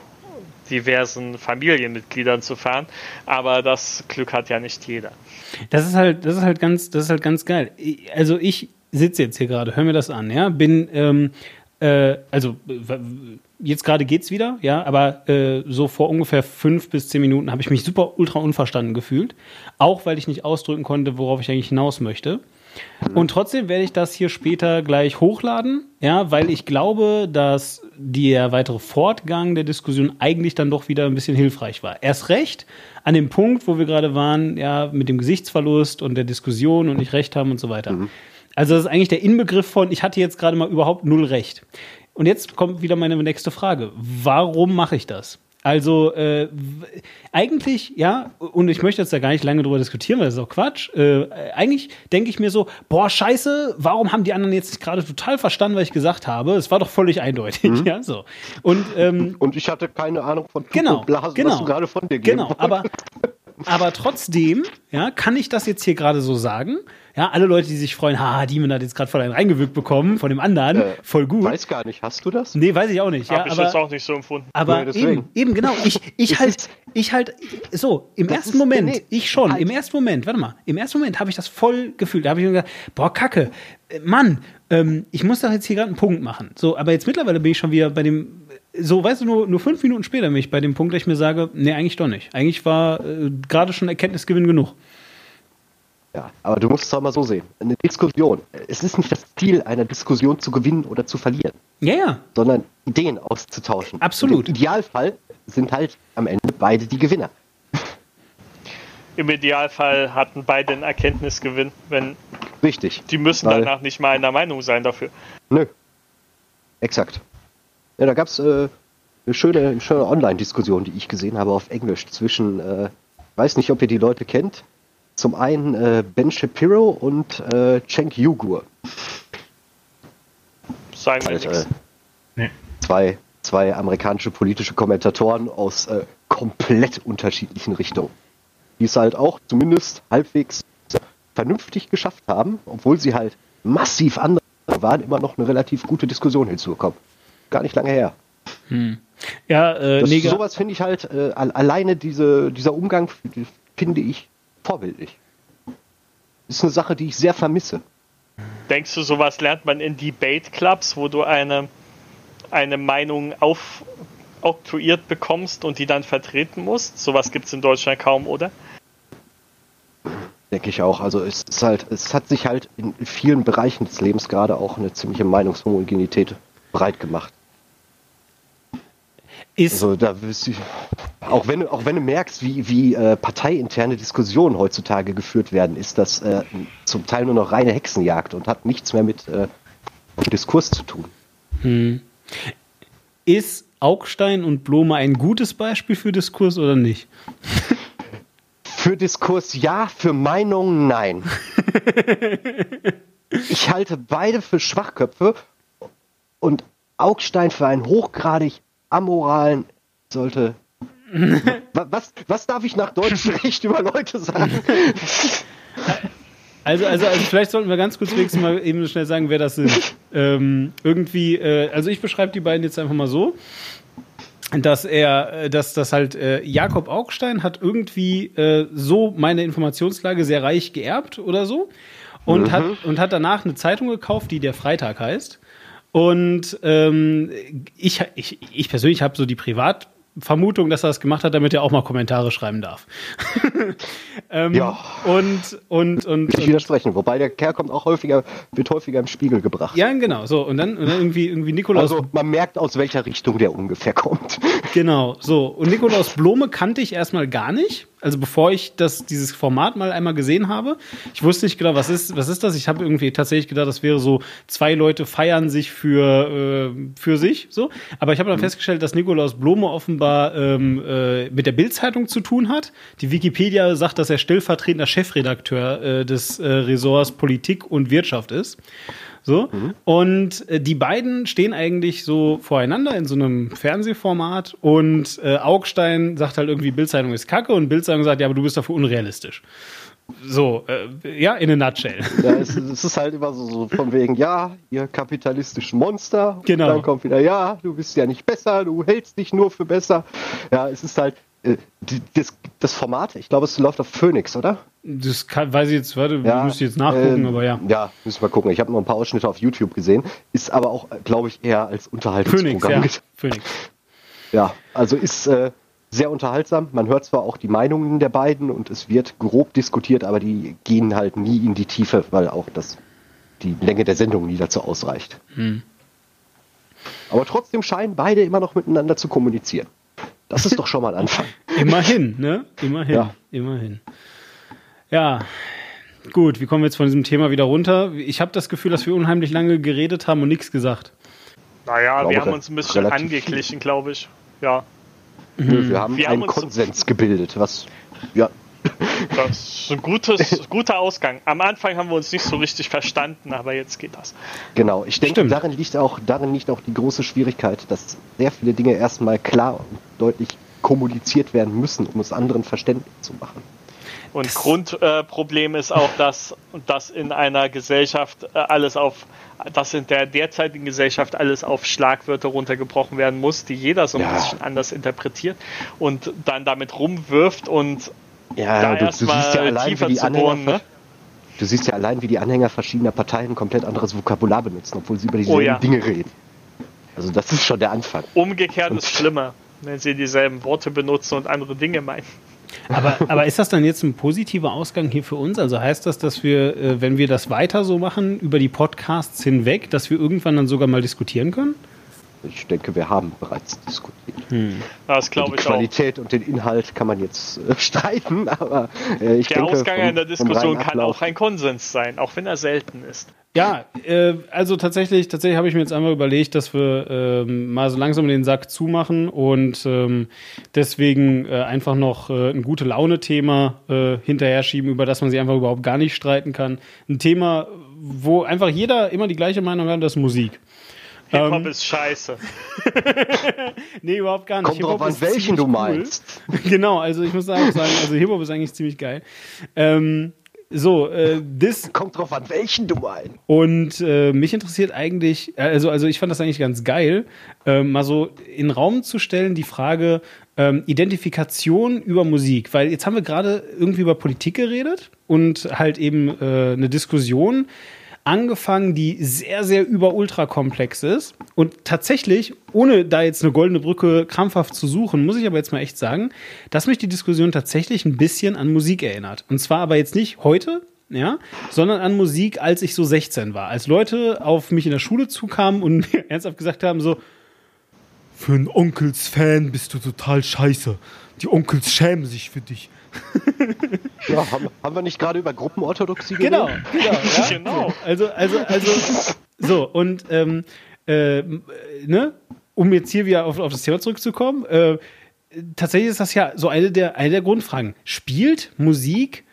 diversen Familienmitgliedern zu fahren, aber das Glück hat ja nicht jeder. Das ist halt, das ist halt ganz, das ist halt ganz geil. Also ich sitze jetzt hier gerade, hör mir das an, ja, bin, ähm, äh, also jetzt gerade geht's wieder, ja, aber äh, so vor ungefähr fünf bis zehn Minuten habe ich mich super ultra unverstanden gefühlt, auch weil ich nicht ausdrücken konnte, worauf ich eigentlich hinaus möchte. Und trotzdem werde ich das hier später gleich hochladen, ja, weil ich glaube, dass der weitere Fortgang der Diskussion eigentlich dann doch wieder ein bisschen hilfreich war. Erst recht an dem Punkt, wo wir gerade waren, ja, mit dem Gesichtsverlust und der Diskussion und nicht recht haben und so weiter. Also das ist eigentlich der Inbegriff von, ich hatte jetzt gerade mal überhaupt null Recht. Und jetzt kommt wieder meine nächste Frage. Warum mache ich das? Also äh, eigentlich, ja, und ich möchte jetzt da gar nicht lange drüber diskutieren, weil das ist auch Quatsch. Äh, eigentlich denke ich mir so, boah, scheiße, warum haben die anderen jetzt nicht gerade total verstanden, was ich gesagt habe? Es war doch völlig eindeutig, [LAUGHS] ja, so. Und ähm, Und ich hatte keine Ahnung von Tuch Genau, Blasen, genau. was du gerade von dir Genau, aber, aber trotzdem, ja, kann ich das jetzt hier gerade so sagen? Ja, alle Leute, die sich freuen, haha, Demon hat jetzt gerade voll einen reingewirkt bekommen von dem anderen, Äh, voll gut. Weiß gar nicht, hast du das? nee, weiß ich auch nicht. Ja, Habe ich jetzt aber, auch nicht so empfunden. aber Nee, eben, eben, genau. Ich, ich [LAUGHS] halt, ich halt, so, im Das ersten ist- Moment, nee, ich schon, halt. im ersten Moment, warte mal, im ersten Moment habe ich das voll gefühlt. Da habe ich mir gedacht, boah, Kacke, äh, Mann, ähm, ich muss doch jetzt hier gerade einen Punkt machen. So, aber jetzt mittlerweile bin ich schon wieder bei dem, so, weißt du, nur, nur fünf Minuten später bin ich bei dem Punkt, dass ich mir sage, nee, eigentlich doch nicht. Eigentlich war äh, gerade schon Erkenntnisgewinn genug. Ja, aber du musst es auch mal so sehen. Eine Diskussion. Es ist nicht das Ziel einer Diskussion zu gewinnen oder zu verlieren, Ja, ja, sondern Ideen auszutauschen. Absolut. Und Im Idealfall sind halt am Ende beide die Gewinner. Im Idealfall hatten beide einen Erkenntnisgewinn, wenn Richtig. die müssen Weil- danach nicht mal einer Meinung sein dafür. Nö. Exakt. Ja, da gab es äh, eine schöne, schöne Online-Diskussion, die ich gesehen habe auf Englisch zwischen, äh, weiß nicht, ob ihr die Leute kennt. Zum einen äh, Ben Shapiro und äh, Cenk Uygur. Sagen wir nichts. Nee. zwei, zwei amerikanische politische Kommentatoren aus äh, komplett unterschiedlichen Richtungen. Die es halt auch zumindest halbwegs vernünftig geschafft haben, obwohl sie halt massiv andere waren, immer noch eine relativ gute Diskussion hinzugekommen. Gar nicht lange her. ja, äh, Das, Neger, sowas finde ich halt, äh, al- alleine diese, dieser Umgang finde ich vorbildlich. Ist eine Sache, die ich sehr vermisse. Denkst du, sowas lernt man in Debate Clubs, wo du eine, eine Meinung aufoktroyiert bekommst und die dann vertreten musst? Sowas gibt es in Deutschland kaum, oder? Denke ich auch. Also es ist halt, es hat sich halt in vielen Bereichen des Lebens gerade auch eine ziemliche Meinungshomogenität breit gemacht. Ist, Also da wirst du, auch wenn du, auch wenn du merkst, wie, wie äh, parteiinterne Diskussionen heutzutage geführt werden, ist das äh, zum Teil nur noch reine Hexenjagd und hat nichts mehr mit äh, Diskurs zu tun. ist Augstein und Blome ein gutes Beispiel für Diskurs oder nicht? [LAUGHS] Für Diskurs ja, für Meinungen nein. [LAUGHS] ich halte beide für Schwachköpfe und Augstein für einen hochgradig amoralen sollte [LAUGHS] Wa- was, was darf ich nach deutschem [LAUGHS] Recht über Leute sagen? [LAUGHS] Also, also, also vielleicht sollten wir ganz kurz wenigstens mal eben schnell sagen, wer das sind. Ähm, irgendwie, äh, also ich beschreibe die beiden jetzt einfach mal so, dass er, äh, dass das halt äh, Jakob Augstein hat irgendwie äh, so meine Informationslage sehr reich geerbt oder so und hat und hat danach eine Zeitung gekauft, die der Freitag heißt. Und ähm, ich, ich, ich persönlich habe so die Privatvermutung, dass er das gemacht hat, damit er auch mal Kommentare schreiben darf. [LAUGHS] ähm, Ja. Und, und, und, Will ich widersprechen. Wobei der Kerl kommt auch häufiger, wird häufiger im Spiegel gebracht. ja, genau, so. Und dann, und dann irgendwie, irgendwie Nikolaus Also man merkt, aus welcher Richtung der ungefähr kommt. Genau, so. Und Nikolaus Blome kannte ich erstmal gar nicht. Also bevor ich das, dieses Format mal einmal gesehen habe. Ich wusste nicht genau, was ist, was ist das? Ich habe irgendwie tatsächlich gedacht, das wäre so, zwei Leute feiern sich für, äh, für sich, so. Aber ich habe dann festgestellt, dass Nikolaus Blome offenbar ähm, äh, mit der Bildzeitung zu tun hat. Die Wikipedia sagt, dass er stellvertretender Chefredakteur äh, des äh, Ressorts Politik und Wirtschaft ist. So. Und äh, die beiden stehen eigentlich so voreinander in so einem Fernsehformat und äh, Augstein sagt halt irgendwie, Bildzeitung ist kacke und Bildzeitung sagt, ja, aber du bist dafür unrealistisch. So, äh, ja, in a nutshell. [LAUGHS] Ja, es, es ist halt immer so, so von wegen, ja, ihr kapitalistischen Monster. Genau. Und dann kommt wieder, ja, du bist ja nicht besser, du hältst dich nur für besser. Ja, es ist halt, äh, die, das, das Format, ich glaube, es läuft auf Phoenix, oder? Das kann, weiß ich jetzt, warte, Ja, müsste jetzt nachgucken, ähm, aber ja. Ja, müssen wir gucken. Ich habe noch ein paar Ausschnitte auf YouTube gesehen. Ist aber auch, glaube ich, eher als Phoenix, Unterhaltungsprogramm. ja. gedacht. Phoenix. [LAUGHS] Ja, also ist äh, sehr unterhaltsam. Man hört zwar auch die Meinungen der beiden und es wird grob diskutiert, aber die gehen halt nie in die Tiefe, weil auch das die Länge der Sendung nie dazu ausreicht. Hm. Aber trotzdem scheinen beide immer noch miteinander zu kommunizieren. Das ist [LAUGHS] doch schon mal ein Anfang. Immerhin, ne? Immerhin. Ja. Immerhin. Ja. Gut, wie kommen wir jetzt von diesem Thema wieder runter? Ich habe das Gefühl, dass wir unheimlich lange geredet haben und nichts gesagt. Naja, glaube, wir haben uns ein bisschen angeglichen, glaube ich. Ja, Nö, Wir haben Wir haben einen uns- Konsens gebildet, was ja das ist ein gutes, guter Ausgang. Am Anfang haben wir uns nicht so richtig verstanden, aber jetzt geht das. Genau, ich denke, Stimmt. darin liegt, auch, darin liegt auch die große Schwierigkeit, dass sehr viele Dinge erstmal klar und deutlich kommuniziert werden müssen, um es anderen verständlich zu machen. Und Grundproblem äh, ist auch, dass, dass in einer Gesellschaft äh, alles auf, dass in der derzeitigen Gesellschaft alles auf Schlagwörter runtergebrochen werden muss, die jeder so ein Ja. bisschen anders interpretiert und dann damit rumwirft und Ja, da du, du siehst ja allein, wie tiefer die zu Anhänger, bohren. Ne? du siehst ja allein, wie die Anhänger verschiedener Parteien komplett anderes Vokabular benutzen, obwohl sie über dieselben Oh ja. Dinge reden. Also das ist schon der Anfang. Umgekehrt Und- ist schlimmer, wenn sie dieselben Worte benutzen und andere Dinge meinen. Aber, aber ist das dann jetzt ein positiver Ausgang hier für uns? Also heißt das, dass wir, äh, wenn wir das weiter so machen, über die Podcasts hinweg, dass wir irgendwann dann sogar mal diskutieren können? Ich denke, wir haben bereits diskutiert. Das Die glaube ich auch. Qualität und den Inhalt kann man jetzt äh, [LAUGHS] streiten, aber äh, ich Der denke, Ausgang vom- einer vom Diskussion kann auch ein Konsens sein, auch wenn er selten ist. Ja, äh, also tatsächlich, tatsächlich habe ich mir jetzt einmal überlegt, dass wir ähm, mal so langsam den Sack zumachen und ähm, deswegen äh, einfach noch äh, ein gute Laune-Thema äh, hinterher schieben, über das man sich einfach überhaupt gar nicht streiten kann. Ein Thema, wo einfach jeder immer die gleiche Meinung hat, das ist Musik. Hip-Hop Ähm, ist scheiße. [LAUGHS] Nee, überhaupt gar nicht. Kommt drauf an, welchen du cool. meinst. [LAUGHS] genau, also ich muss auch sagen, also Hip-Hop ist eigentlich ziemlich geil. Ähm, so, äh, das Kommt drauf an, welchen du meinst. und äh, mich interessiert eigentlich, also, also ich fand das eigentlich ganz geil, äh, mal so in den Raum zu stellen, die Frage ähm, Identifikation über Musik. Weil jetzt haben wir gerade irgendwie über Politik geredet und halt eben äh, eine Diskussion angefangen, die sehr, sehr über ultra komplex ist. Und tatsächlich, ohne da jetzt eine goldene Brücke krampfhaft zu suchen, muss ich aber jetzt mal echt sagen, dass mich die Diskussion tatsächlich ein bisschen an Musik erinnert. Und zwar aber jetzt nicht heute, ja, sondern an Musik, als ich so 16 war. Als Leute auf mich in der Schule zukamen und [LAUGHS] mir ernsthaft gesagt haben, so, für einen Onkels-Fan bist du total scheiße. Die Onkels schämen sich für dich. [LAUGHS] Ja, haben, haben wir nicht gerade über Gruppenorthodoxie Genau, geredet? genau. Ja? [LAUGHS] Genau. Also, also, also, so, und, ähm, äh, ne, um jetzt hier wieder auf, auf das Thema zurückzukommen, äh, tatsächlich ist das ja so eine der, eine der Grundfragen. Spielt Musik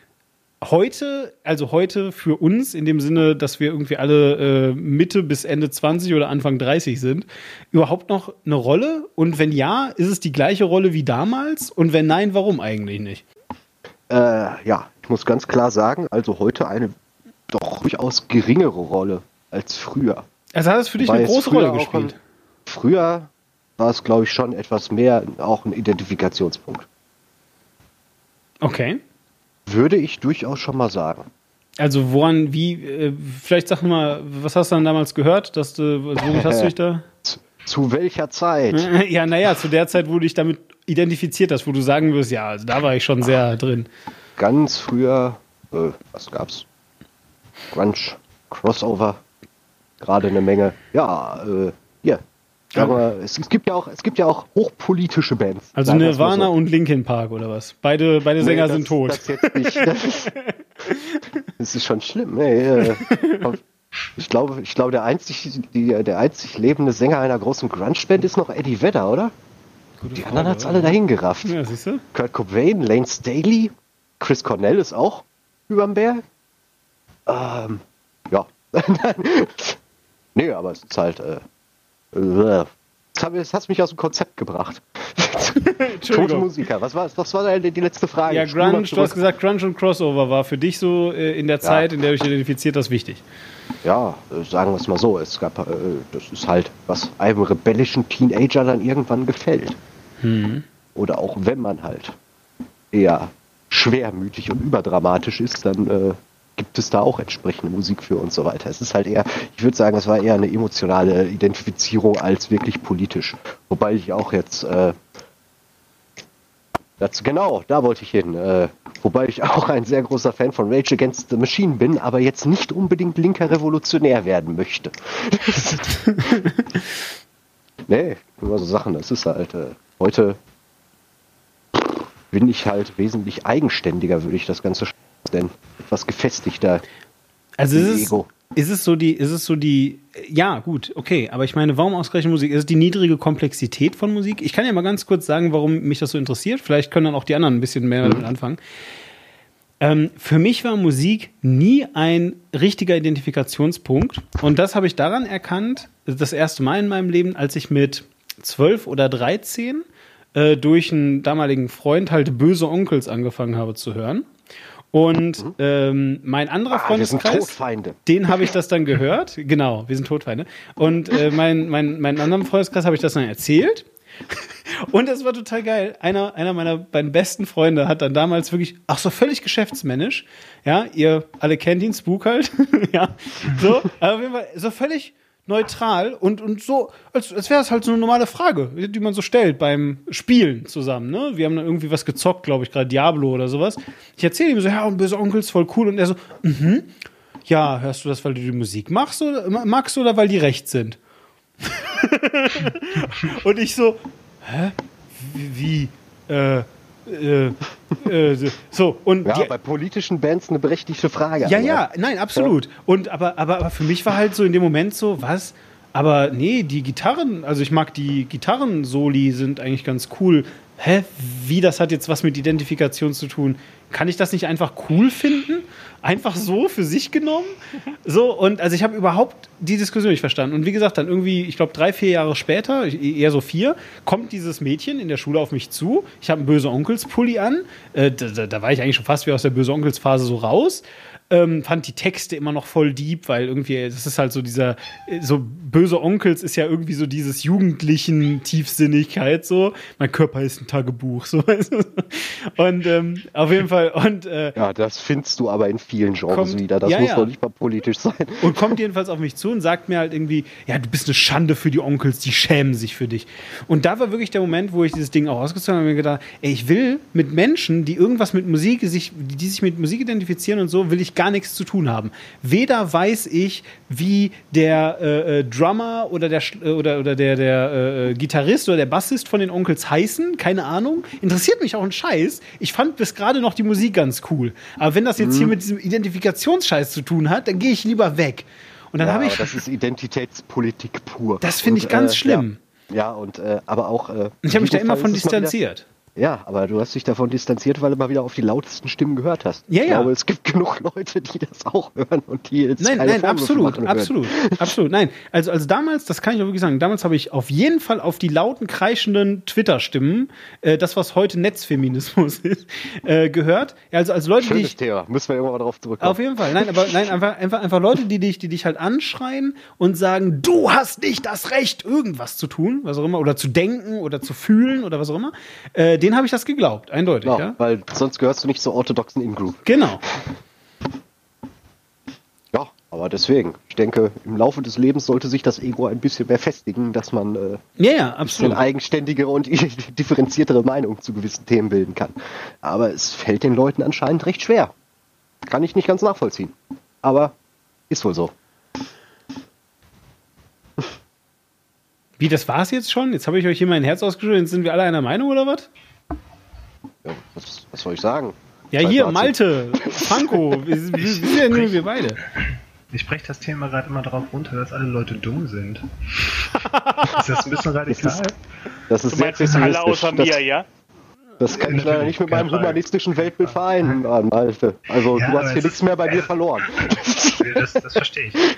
heute, also heute für uns in dem Sinne, dass wir irgendwie alle äh, Mitte bis Ende 20 oder Anfang 30 sind, überhaupt noch eine Rolle? Und wenn ja, ist es die gleiche Rolle wie damals? Und wenn nein, warum eigentlich nicht? Äh, ja, ich muss ganz klar sagen, also heute eine doch durchaus geringere Rolle als früher. Also hat es für dich Wobei eine große Rolle gespielt. Ein, früher war es, glaube ich, schon etwas mehr auch ein Identifikationspunkt. Okay. Würde ich durchaus schon mal sagen. Also woran, wie, äh, vielleicht sag mal, was hast du dann damals gehört? Dass du, womit hast du dich da? [LAUGHS] Zu, welcher Zeit? [LAUGHS] Ja, naja, zu der Zeit, wo du dich damit identifiziert hast, wo du sagen wirst, ja, also da war ich schon sehr drin. Ganz früher, äh, was gab's? Grunge, Crossover, gerade eine Menge. Ja, äh, hier. Sagen wir, es, es gibt ja auch, es gibt ja auch hochpolitische Bands. Also Nirvana so. und Linkin Park oder was? Beide, beide Sänger Nee, das- sind tot. Das, jetzt nicht, das, [LAUGHS] ist, das ist schon schlimm. Nee, äh, [LAUGHS] ich glaube, ich glaube, der einzig, die, der einzig lebende Sänger einer großen Grunge-Band ist noch Eddie Vedder, oder? Die anderen hat's alle dahin gerafft. Ja, siehst du? Kurt Cobain, Lane Staley, Chris Cornell ist auch überm Berg. Ähm, ja. [LAUGHS] nee, aber es ist halt, äh, äh, das hat- hat mich aus dem Konzept gebracht. [LAUGHS] Tote. Musiker, was war das war die, die letzte Frage. Ja, Grunge, du hast gesagt, Grunge und Crossover war für dich so äh, in der Zeit, in der du dich identifiziert hast, wichtig. Ja, äh, sagen wir es mal so, es gab, äh, das ist halt, was einem rebellischen Teenager dann irgendwann gefällt. Oder auch wenn man halt eher schwermütig und überdramatisch ist, dann äh, gibt es da auch entsprechende Musik für und so weiter. Es ist halt eher, ich würde sagen, es war eher eine emotionale Identifizierung als wirklich politisch. Wobei ich auch jetzt, äh, dazu, genau, da wollte ich hin. Äh, wobei ich auch ein sehr großer Fan von Rage Against the Machine bin, aber jetzt nicht unbedingt linker Revolutionär werden möchte. [LAUGHS] nee, immer so Sachen, das ist halt, äh, heute bin ich halt wesentlich eigenständiger, würde ich das Ganze denn etwas gefestigter. Also im ist es, Ego. Ist es so die, ist es so die, ja gut, okay, aber ich meine, warum ausgerechnet Musik? Ist es die niedrige Komplexität von Musik? Ich kann ja mal ganz kurz sagen, warum mich das so interessiert. Vielleicht können dann auch die anderen ein bisschen mehr damit anfangen. Ähm, für mich war Musik nie ein richtiger Identifikationspunkt. Und das habe ich daran erkannt, das erste Mal in meinem Leben, als ich mit zwölf oder dreizehn äh, durch einen damaligen Freund halt böse Onkels angefangen habe zu hören. Und ähm, mein anderer Ah, Freundeskreis, Todfeinde. den habe ich das dann gehört. Genau, wir sind Todfeinde. Und äh, mein, mein, meinen anderen Freundeskreis habe ich das dann erzählt. [LAUGHS] Und es war total geil. Einer, einer meiner beiden besten Freunde hat dann damals wirklich, ach so völlig geschäftsmännisch, ja, ihr alle kennt ihn, Spook halt, [LAUGHS] ja, so, aber auf jeden Fall so völlig neutral und, und so, als, als wäre es halt so eine normale Frage, die man so stellt beim Spielen zusammen, ne? Wir haben dann irgendwie was gezockt, glaube ich, gerade Diablo oder sowas. Ich erzähle ihm so, ja, und böse Onkels, voll cool. Und er so, mhm, ja, hörst du das, weil du die Musik machst oder, magst oder weil die recht sind? [LAUGHS] Und ich so, hä? Wie? wie äh, äh, äh, so, und Ja, die, bei politischen Bands eine berechtigte Frage. ja, aber- ja, nein, absolut. Und aber, aber, aber für mich war halt so in dem Moment so, was? Aber nee, die Gitarren, also ich mag die Gitarren-Soli sind eigentlich ganz cool. Hä? Wie das hat jetzt was mit Identifikation zu tun? Kann ich das nicht einfach cool finden? Einfach so für sich genommen? So, und also ich habe überhaupt die Diskussion nicht verstanden. Und wie gesagt, dann irgendwie, ich glaube, drei, vier Jahre später, eher so vier, kommt dieses Mädchen in der Schule auf mich zu. Ich habe einen böse Onkels-Pulli an. Äh, da, da, war ich eigentlich schon fast wie aus der böse Onkels-Phase so raus. Ähm, fand die Texte immer noch voll deep, weil irgendwie, das ist halt so dieser, so böse Onkels ist ja irgendwie so dieses jugendlichen Tiefsinnigkeit, so. Mein Körper ist ein Tagebuch, so. [LAUGHS] Und ähm, auf jeden Fall, und äh, Ja, das findest du aber in vielen Genres Kommt- wieder. Das ja, muss ja. doch nicht mal politisch sein. und kommt jedenfalls auf mich zu und sagt mir halt irgendwie, ja, du bist eine Schande für die Onkels, die schämen sich für dich. Und da war wirklich der Moment, wo ich dieses Ding auch ausgezogen habe und mir gedacht, ey, ich will mit Menschen, die irgendwas mit Musik, sich, die sich mit Musik identifizieren und so, will ich gar nichts zu tun haben. Weder weiß ich, wie der äh, äh, Drummer oder der äh, oder, oder der, der äh, äh, Gitarrist oder der Bassist von den Onkels heißen, keine Ahnung. Interessiert mich auch ein Scheiß. Ich fand bis gerade noch die Musik ganz cool. Aber wenn das jetzt Mhm. hier mit diesem Identifikationsscheiß zu tun hat, dann gehe ich lieber weg. Und dann ja, habe ich. das ist Identitätspolitik pur. Das finde ich ganz schlimm. Ja, ja und äh, aber auch. Äh, ich habe mich da immer von distanziert. Ja, aber du hast dich davon distanziert, weil du mal wieder auf die lautesten Stimmen gehört hast. Ja, ich ja. glaube, es gibt genug Leute, die das auch hören und die jetzt Nein, keine nein, Vorwürfe absolut, absolut, [LAUGHS] absolut. Nein, also, also damals, das kann ich auch wirklich sagen, damals habe ich auf jeden Fall auf die lauten, kreischenden Twitter-Stimmen, äh, das, was heute Netzfeminismus [LAUGHS] ist, äh, gehört. Also als Leute, die Schönes ich, Thema. Müssen wir irgendwann mal drauf zurückkommen. Auf jeden Fall. Nein, aber nein, einfach, einfach, einfach Leute, die dich, die dich halt anschreien und sagen, du hast nicht das Recht, irgendwas zu tun, was auch immer, oder zu denken oder zu fühlen oder was auch immer. Äh, den habe ich das geglaubt, eindeutig, Genau, ja. weil sonst gehörst du nicht zur orthodoxen In-Group. Genau. Ja, aber deswegen. Ich denke, im Laufe des Lebens sollte sich das Ego ein bisschen mehr festigen, dass man äh, Ja, ja, eine absolut. eigenständigere und [LAUGHS] differenziertere Meinung zu gewissen Themen bilden kann. Aber es fällt den Leuten anscheinend recht schwer. Kann ich nicht ganz nachvollziehen. Aber ist wohl so. Wie, das war's jetzt schon? Jetzt habe ich euch hier mein Herz ausgeschüttet, jetzt sind wir alle einer Meinung oder was? Ja, was, was soll ich sagen? Ja, Zwei hier, Fazit. Malte, Franco, [LAUGHS] wir, wir, wir sind ja nur wir beide. Ich breche das Thema gerade immer darauf runter, dass alle Leute dumm sind. ist das ein bisschen radikal? Das ist Du sehr meinst alle pessimistisch. außer das, mir, ja? das kann ich leider nicht mit meinem humanistischen Weltbild vereinen, Malte. Also Ja, du hast hier nichts ist- mehr bei dir äh, verloren. Das, das verstehe ich.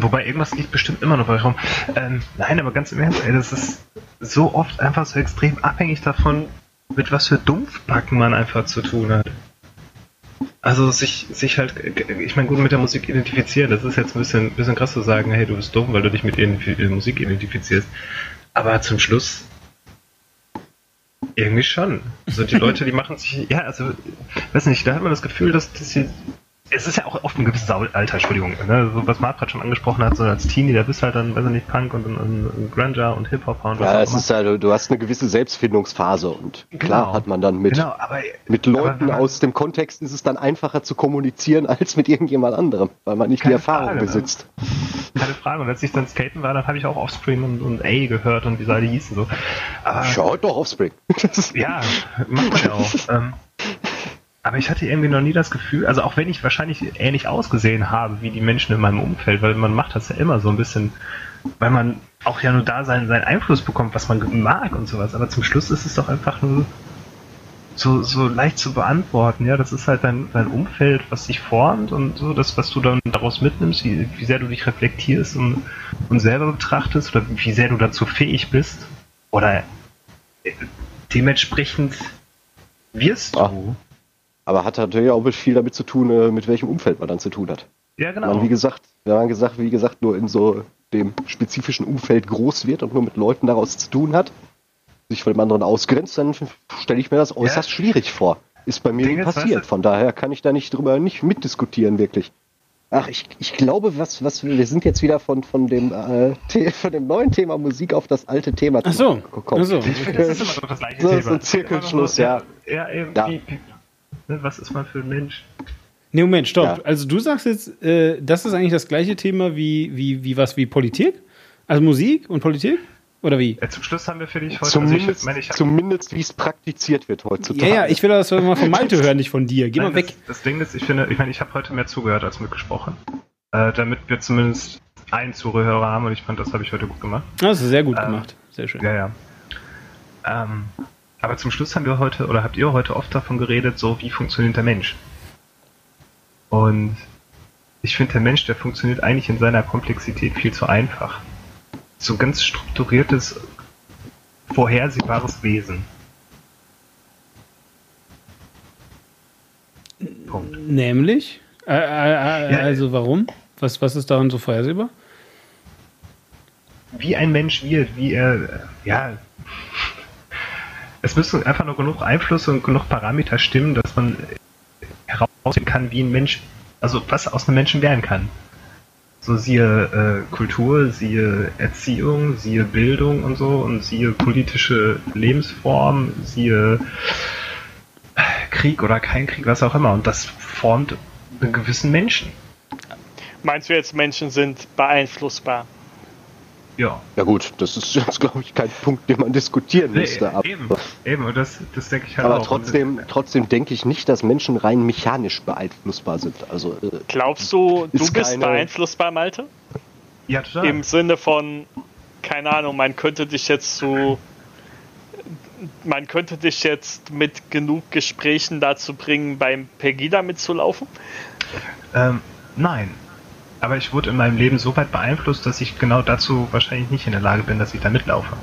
Wobei irgendwas liegt bestimmt immer noch bei rum. Ähm, nein, aber ganz im Ernst, ey, das ist so oft einfach so extrem abhängig davon, mit was für Dumpfbacken man einfach zu tun hat. Also sich, sich halt, ich meine, gut mit der Musik identifizieren, das ist jetzt ein bisschen, bisschen krass zu sagen, hey, du bist dumm, weil du dich mit der Musik identifizierst. Aber zum Schluss irgendwie schon. Also die [LAUGHS] Leute, die machen sich, ja, also, weiß nicht, da hat man das Gefühl, dass, dass sie, es ist ja auch oft ein gewisses Alter, Entschuldigung, ne? so, was Marc gerade schon angesprochen hat, so als Teenie, da bist du halt dann, weiß ich nicht, Punk und, und, und Granger und Hip-Hop und was Ja, auch es immer. ist halt, du hast eine gewisse Selbstfindungsphase und klar Genau. hat man dann mit, Genau, aber, mit Leuten man- aus dem Kontext ist es dann einfacher zu kommunizieren [LAUGHS] als mit irgendjemand anderem, weil man nicht die Erfahrung Frage, ne? besitzt. keine Frage. Und als ich dann skaten war, dann habe ich auch Offspring und, und A gehört und wie sie alle hießen so. Aber Schaut doch auf Spring. [LAUGHS] Ja, macht man ja auch. [LAUGHS] ähm, aber ich hatte irgendwie noch nie das Gefühl, also auch wenn ich wahrscheinlich ähnlich ausgesehen habe wie die Menschen in meinem Umfeld, weil man macht das ja immer so ein bisschen, weil man auch ja nur da seinen, seinen Einfluss bekommt, was man mag und sowas. Aber zum Schluss ist es doch einfach nur so, so leicht zu beantworten. Ja, das ist halt dein, dein Umfeld, was dich formt und so, das, was du dann daraus mitnimmst, wie, wie sehr du dich reflektierst und, und selber betrachtest oder wie sehr du dazu fähig bist. Oder äh, dementsprechend wirst du. Aber hat natürlich auch viel damit zu tun, äh, mit welchem Umfeld man dann zu tun hat. Ja, Wenn genau. man, wie gesagt, wenn man gesagt, wie gesagt, nur in so dem spezifischen Umfeld groß wird und nur mit Leuten daraus zu tun hat, sich von dem anderen ausgrenzt, dann stelle ich mir das äußerst schwierig vor. Ist bei mir Ding nie weißt passiert. du- Von daher kann ich da nicht drüber nicht mitdiskutieren, wirklich. Ach, ich, ich glaube, was, was wir sind jetzt wieder von, von, dem, äh, [LAUGHS] von dem neuen Thema Musik auf das alte Thema Ach so, gekommen. ach so. Das ist immer doch das gleiche So, Thema. so ein Zirkelschluss, ja. so, Ja, eben, Ja. Ne, was ist man für ein Mensch? Nee, Moment, stopp. Ja. Also du sagst jetzt, äh, das ist eigentlich das gleiche Thema wie, wie, wie was, wie Politik? Also Musik und Politik? Oder wie? Ja, zum Schluss haben wir für dich heute. Zumindest, also ich, meine, ich hab- zumindest wie es praktiziert wird heutzutage. Ja, ja, ich will das mal von [LAUGHS] Malte hören, nicht von dir. Geh mal Nein, weg. Das, das Ding ist, ich finde, ich meine, ich habe heute mehr zugehört als mitgesprochen. Äh, damit wir zumindest einen Zuhörer haben und ich fand, das habe ich heute gut gemacht. Das ist sehr gut Ähm, gemacht. Sehr schön. Ja, ja. Ähm, aber zum Schluss haben wir heute, oder habt ihr heute oft davon geredet, so wie funktioniert der Mensch? Und ich finde, der Mensch, der funktioniert eigentlich in seiner Komplexität viel zu einfach. So ein ganz strukturiertes, vorhersehbares Wesen. Punkt. Nämlich? Äh, äh, äh, also warum? Was, was ist daran so vorhersehbar? wie ein Mensch wird, wie er, ja, es müssen einfach nur genug Einflüsse und genug Parameter stimmen, dass man herausfinden kann, wie ein Mensch, also was aus einem Menschen werden kann. So siehe äh, Kultur, siehe Erziehung, siehe Bildung und so und siehe politische Lebensform, siehe Krieg oder kein Krieg, was auch immer. Und das formt einen gewissen Menschen. Meinst du jetzt, Menschen sind beeinflussbar? Ja. Ja gut, das ist [LAUGHS] jetzt, glaube ich, kein Punkt, den man diskutieren müsste. Nee, aber eben, eben, und das, das denke ich halt aber auch. trotzdem, trotzdem denke ich nicht, dass Menschen rein mechanisch beeinflussbar sind. Also äh, Glaubst du, du Ist bist keine- beeinflussbar, Malte? Ja, total. Im Sinne von, keine Ahnung, man könnte dich jetzt zu man könnte dich jetzt mit genug Gesprächen dazu bringen, beim Pegida mitzulaufen? Ähm, nein. Aber ich wurde in meinem Leben so weit beeinflusst, dass ich genau dazu wahrscheinlich nicht in der Lage bin, dass ich da mitlaufe.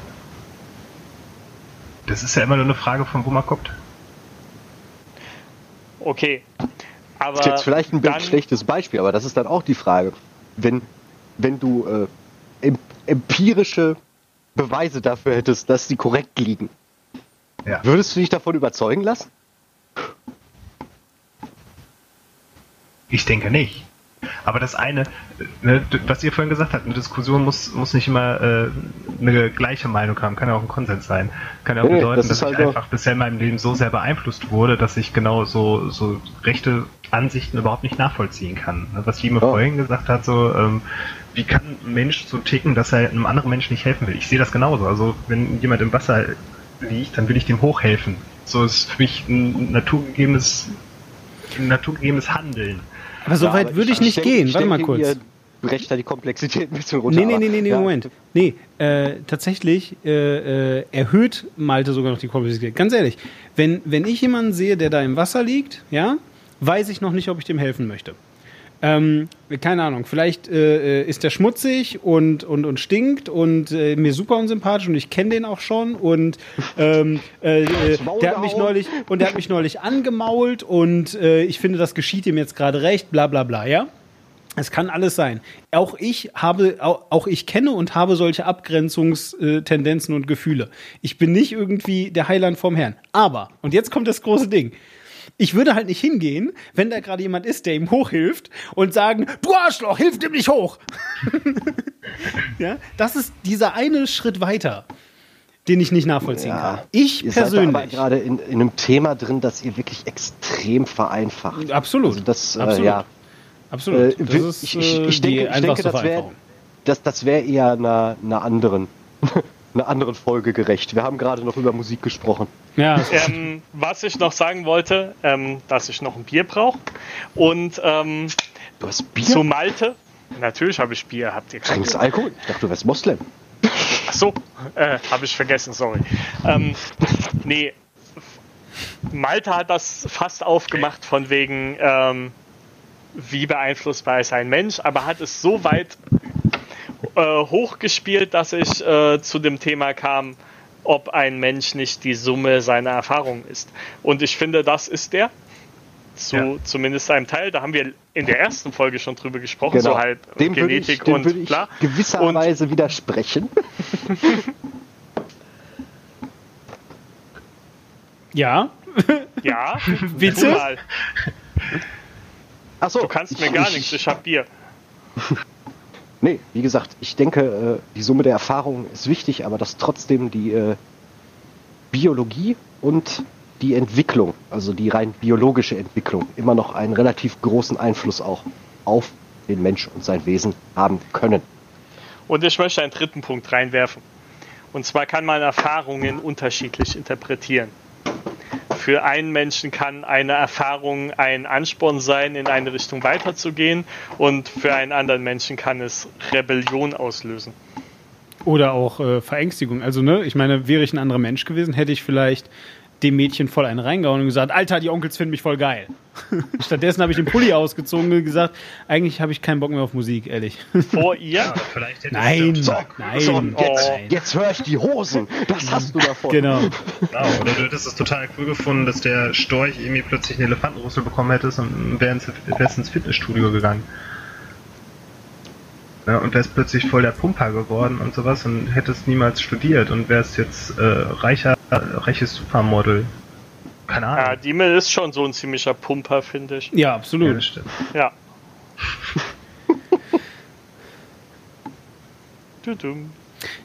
Das ist ja immer nur eine Frage von wo man guckt. Okay. Aber Das ist jetzt vielleicht ein dann, schlechtes Beispiel, aber das ist dann auch die Frage. Wenn, wenn du äh, em empirische Beweise dafür hättest, dass sie korrekt liegen, Ja. würdest du dich davon überzeugen lassen? Ich denke nicht. Aber das eine, ne, was ihr vorhin gesagt habt, eine Diskussion muss, muss nicht immer äh, eine gleiche Meinung haben, kann ja auch ein Konsens sein. Kann ja auch Nee, bedeuten, das dass ist ich halt einfach bisher in meinem Leben so sehr beeinflusst wurde, dass ich genau so, so rechte Ansichten überhaupt nicht nachvollziehen kann. Ne, Was Jime Ja. vorhin gesagt hat, so, ähm, wie kann ein Mensch so ticken, dass er einem anderen Menschen nicht helfen will? Ich sehe das genauso. Also wenn jemand im Wasser liegt, dann will ich dem hochhelfen. So ist für mich ein naturgegebenes, ein naturgegebenes Handeln. Aber so Ja, weit aber würde ich nicht denke- gehen. ich Warte mal kurz. Da die Komplexität ein bisschen runter. Nee, nee, nee, nee, nee, ja. Moment. Nee, äh, tatsächlich äh, äh, erhöht Malte sogar noch die Komplexität. Ganz ehrlich, wenn, wenn ich jemanden sehe, der da im Wasser liegt, ja, weiß ich noch nicht, ob ich dem helfen möchte. Ähm, keine Ahnung, vielleicht äh, äh, ist der schmutzig und, und, und stinkt und äh, mir super unsympathisch und ich kenne den auch schon und ähm, äh, [LAUGHS] äh, der hat mich neulich und der hat mich neulich angemault und äh, ich finde, das geschieht ihm jetzt gerade recht, bla bla bla, ja? Es kann alles sein. Auch ich habe, auch ich kenne und habe solche Abgrenzungstendenzen und Gefühle. Ich bin nicht irgendwie der Heiland vom Herrn. Aber, und jetzt kommt das große Ding. Ich würde halt nicht hingehen, wenn da gerade jemand ist, der ihm hochhilft und sagen, du Arschloch, hilf dem nicht hoch. [LAUGHS] ja, das ist dieser eine Schritt weiter, den ich nicht nachvollziehen kann. Ja, Ich ihr seid persönlich. gerade in, in einem Thema drin, das ihr wirklich extrem vereinfacht. Absolut. Also das, äh, Absolut. ja. Absolut. Äh, Das ist ich, ich, äh, ich die denke, ich denke das wäre das, das wär eher einer, einer anderen [LAUGHS] einer anderen Folge gerecht. Wir haben gerade noch über Musik gesprochen. Ja, Ähm, was ich noch sagen wollte, ähm, dass ich noch ein Bier brauche. Und ähm, Du hast Bier? zu Malte. Natürlich habe ich Bier, habt ihr Trinkst Bier? Alkohol? Ich dachte, du wärst Moslem. Ach so, äh, habe ich vergessen, sorry. Ähm, nee, Malte hat das fast aufgemacht von wegen, ähm, wie beeinflussbar ist ein Mensch, aber hat es so weit äh, hochgespielt, dass ich äh, zu dem Thema kam, ob ein Mensch nicht die Summe seiner Erfahrungen ist. Und ich finde, das ist der. Zu Ja. zumindest einem Teil. Da haben wir in der ersten Folge schon drüber gesprochen, so halb Genau. dem würde ich, Genetik dem und würde ich bla. gewisserweise widersprechen. [LAUGHS] ja. Ja, [LAUGHS] Bitte? Achso, Du kannst mir gar nichts, ich hab Bier. Nee, wie gesagt, ich denke, äh, die Summe der Erfahrungen ist wichtig, aber dass trotzdem die äh, Biologie und die Entwicklung, also die rein biologische Entwicklung, immer noch einen relativ großen Einfluss auch auf den Mensch und sein Wesen haben können. Und ich möchte einen dritten Punkt reinwerfen. Und zwar kann man Erfahrungen unterschiedlich interpretieren. Für einen Menschen kann eine Erfahrung ein Ansporn sein, in eine Richtung weiterzugehen, und für einen anderen Menschen kann es Rebellion auslösen. Oder auch äh, Verängstigung. Also, ne, ich meine, wäre ich ein anderer Mensch gewesen, hätte ich vielleicht dem Mädchen voll einen reingehauen und gesagt, Alter, die Onkels finden mich voll geil. [LAUGHS] Stattdessen habe ich den Pulli ausgezogen und gesagt, eigentlich habe ich keinen Bock mehr auf Musik, ehrlich. [LAUGHS] Vor ihr, Vielleicht hätte Nein, ich nein, So, jetzt, Oh. jetzt höre ich die Hosen. Das hast du davon. Genau. Genau, oder du hättest es total cool gefunden, dass der Storch irgendwie plötzlich einen Elefantenrüssel bekommen hättest und wärst ins, wärst ins Fitnessstudio gegangen. Ja, und wärst plötzlich voll der Pumper geworden und sowas und hättest niemals studiert und wärst jetzt äh, reicher, äh, reiches Supermodel. Keine ja, Ahnung. Diemel ist schon so ein ziemlicher Pumper, finde ich. Ja, Ja, absolut. das stimmt. Ja. [LAUGHS] Tudum.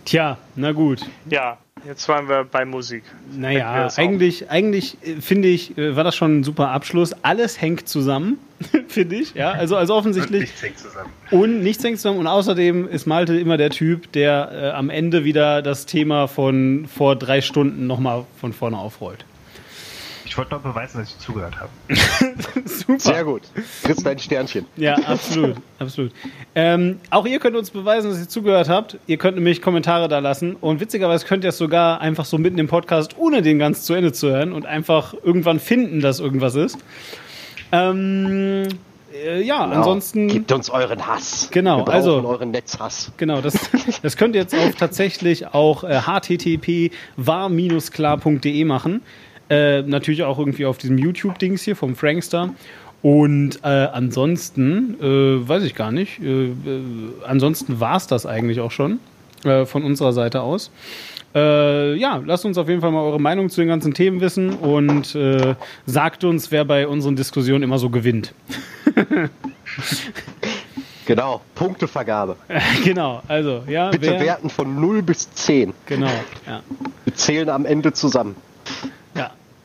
Tja, na gut. Ja, jetzt waren wir bei Musik. Naja, eigentlich, eigentlich äh, finde ich, äh, war das schon ein super Abschluss. Alles hängt zusammen, [LAUGHS] finde ich. Ja, also, also offensichtlich. Nichts hängt zusammen. Und nichts hängt zusammen. Und außerdem ist Malte immer der Typ, der äh, am Ende wieder das Thema von vor drei Stunden nochmal von vorne aufrollt. Ich wollte nur beweisen, dass ich zugehört habe. [LAUGHS] Super. Sehr gut. Kriegst dein Sternchen. Ja, absolut, absolut. Ähm, auch ihr könnt uns beweisen, dass ihr zugehört habt. Ihr könnt nämlich Kommentare da lassen. Und witzigerweise könnt ihr es sogar einfach so mitten im Podcast, ohne den ganz zu Ende zu hören und einfach irgendwann finden, dass irgendwas ist. Ähm, äh, ja, Genau. ansonsten. Gebt uns euren Hass. Genau, also- euren Netzhass. Genau, das, das könnt ihr jetzt auf tatsächlich auch äh, http war-klar.de machen. Äh, natürlich auch irgendwie auf diesem YouTube-Dings hier vom Frankster. Und äh, ansonsten, äh, weiß ich gar nicht, äh, äh, ansonsten war es das eigentlich auch schon von unserer Seite aus. Äh, ja, lasst uns auf jeden Fall mal eure Meinung zu den ganzen Themen wissen und äh, sagt uns, wer bei unseren Diskussionen immer so gewinnt. [LAUGHS] Genau. Punktevergabe. [LAUGHS] genau, also, ja, Bitte wer, werten von 0 bis 10. genau, ja. Wir zählen am Ende zusammen.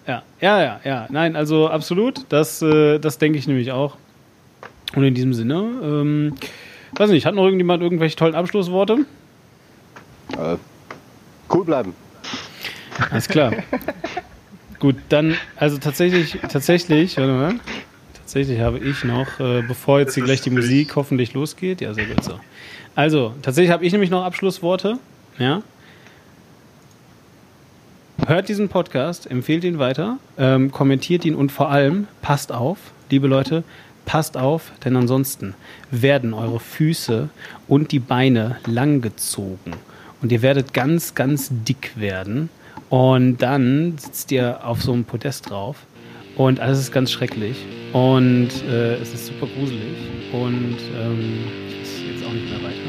Ja, ja, ja, ja. Nein, also absolut. Das, äh, das denke ich nämlich auch. Und in diesem Sinne, ähm, weiß nicht, hat noch irgendjemand irgendwelche tollen Abschlussworte? Äh, cool bleiben. Alles klar. Gut, dann, also tatsächlich, tatsächlich, warte mal. Tatsächlich habe ich noch, äh, bevor jetzt hier gleich die Musik hoffentlich losgeht, ja, sehr gut so. Also, tatsächlich habe ich nämlich noch Abschlussworte, ja. Hört diesen Podcast, empfehlt ihn weiter, ähm, kommentiert ihn und vor allem passt auf, liebe Leute, passt auf, denn ansonsten werden eure Füße und die Beine langgezogen. Und ihr werdet ganz, ganz dick werden. Und dann sitzt ihr auf so einem Podest drauf. Und alles ist ganz schrecklich. Und äh, es ist super gruselig. Und ähm, ich weiß jetzt auch nicht mehr weiter.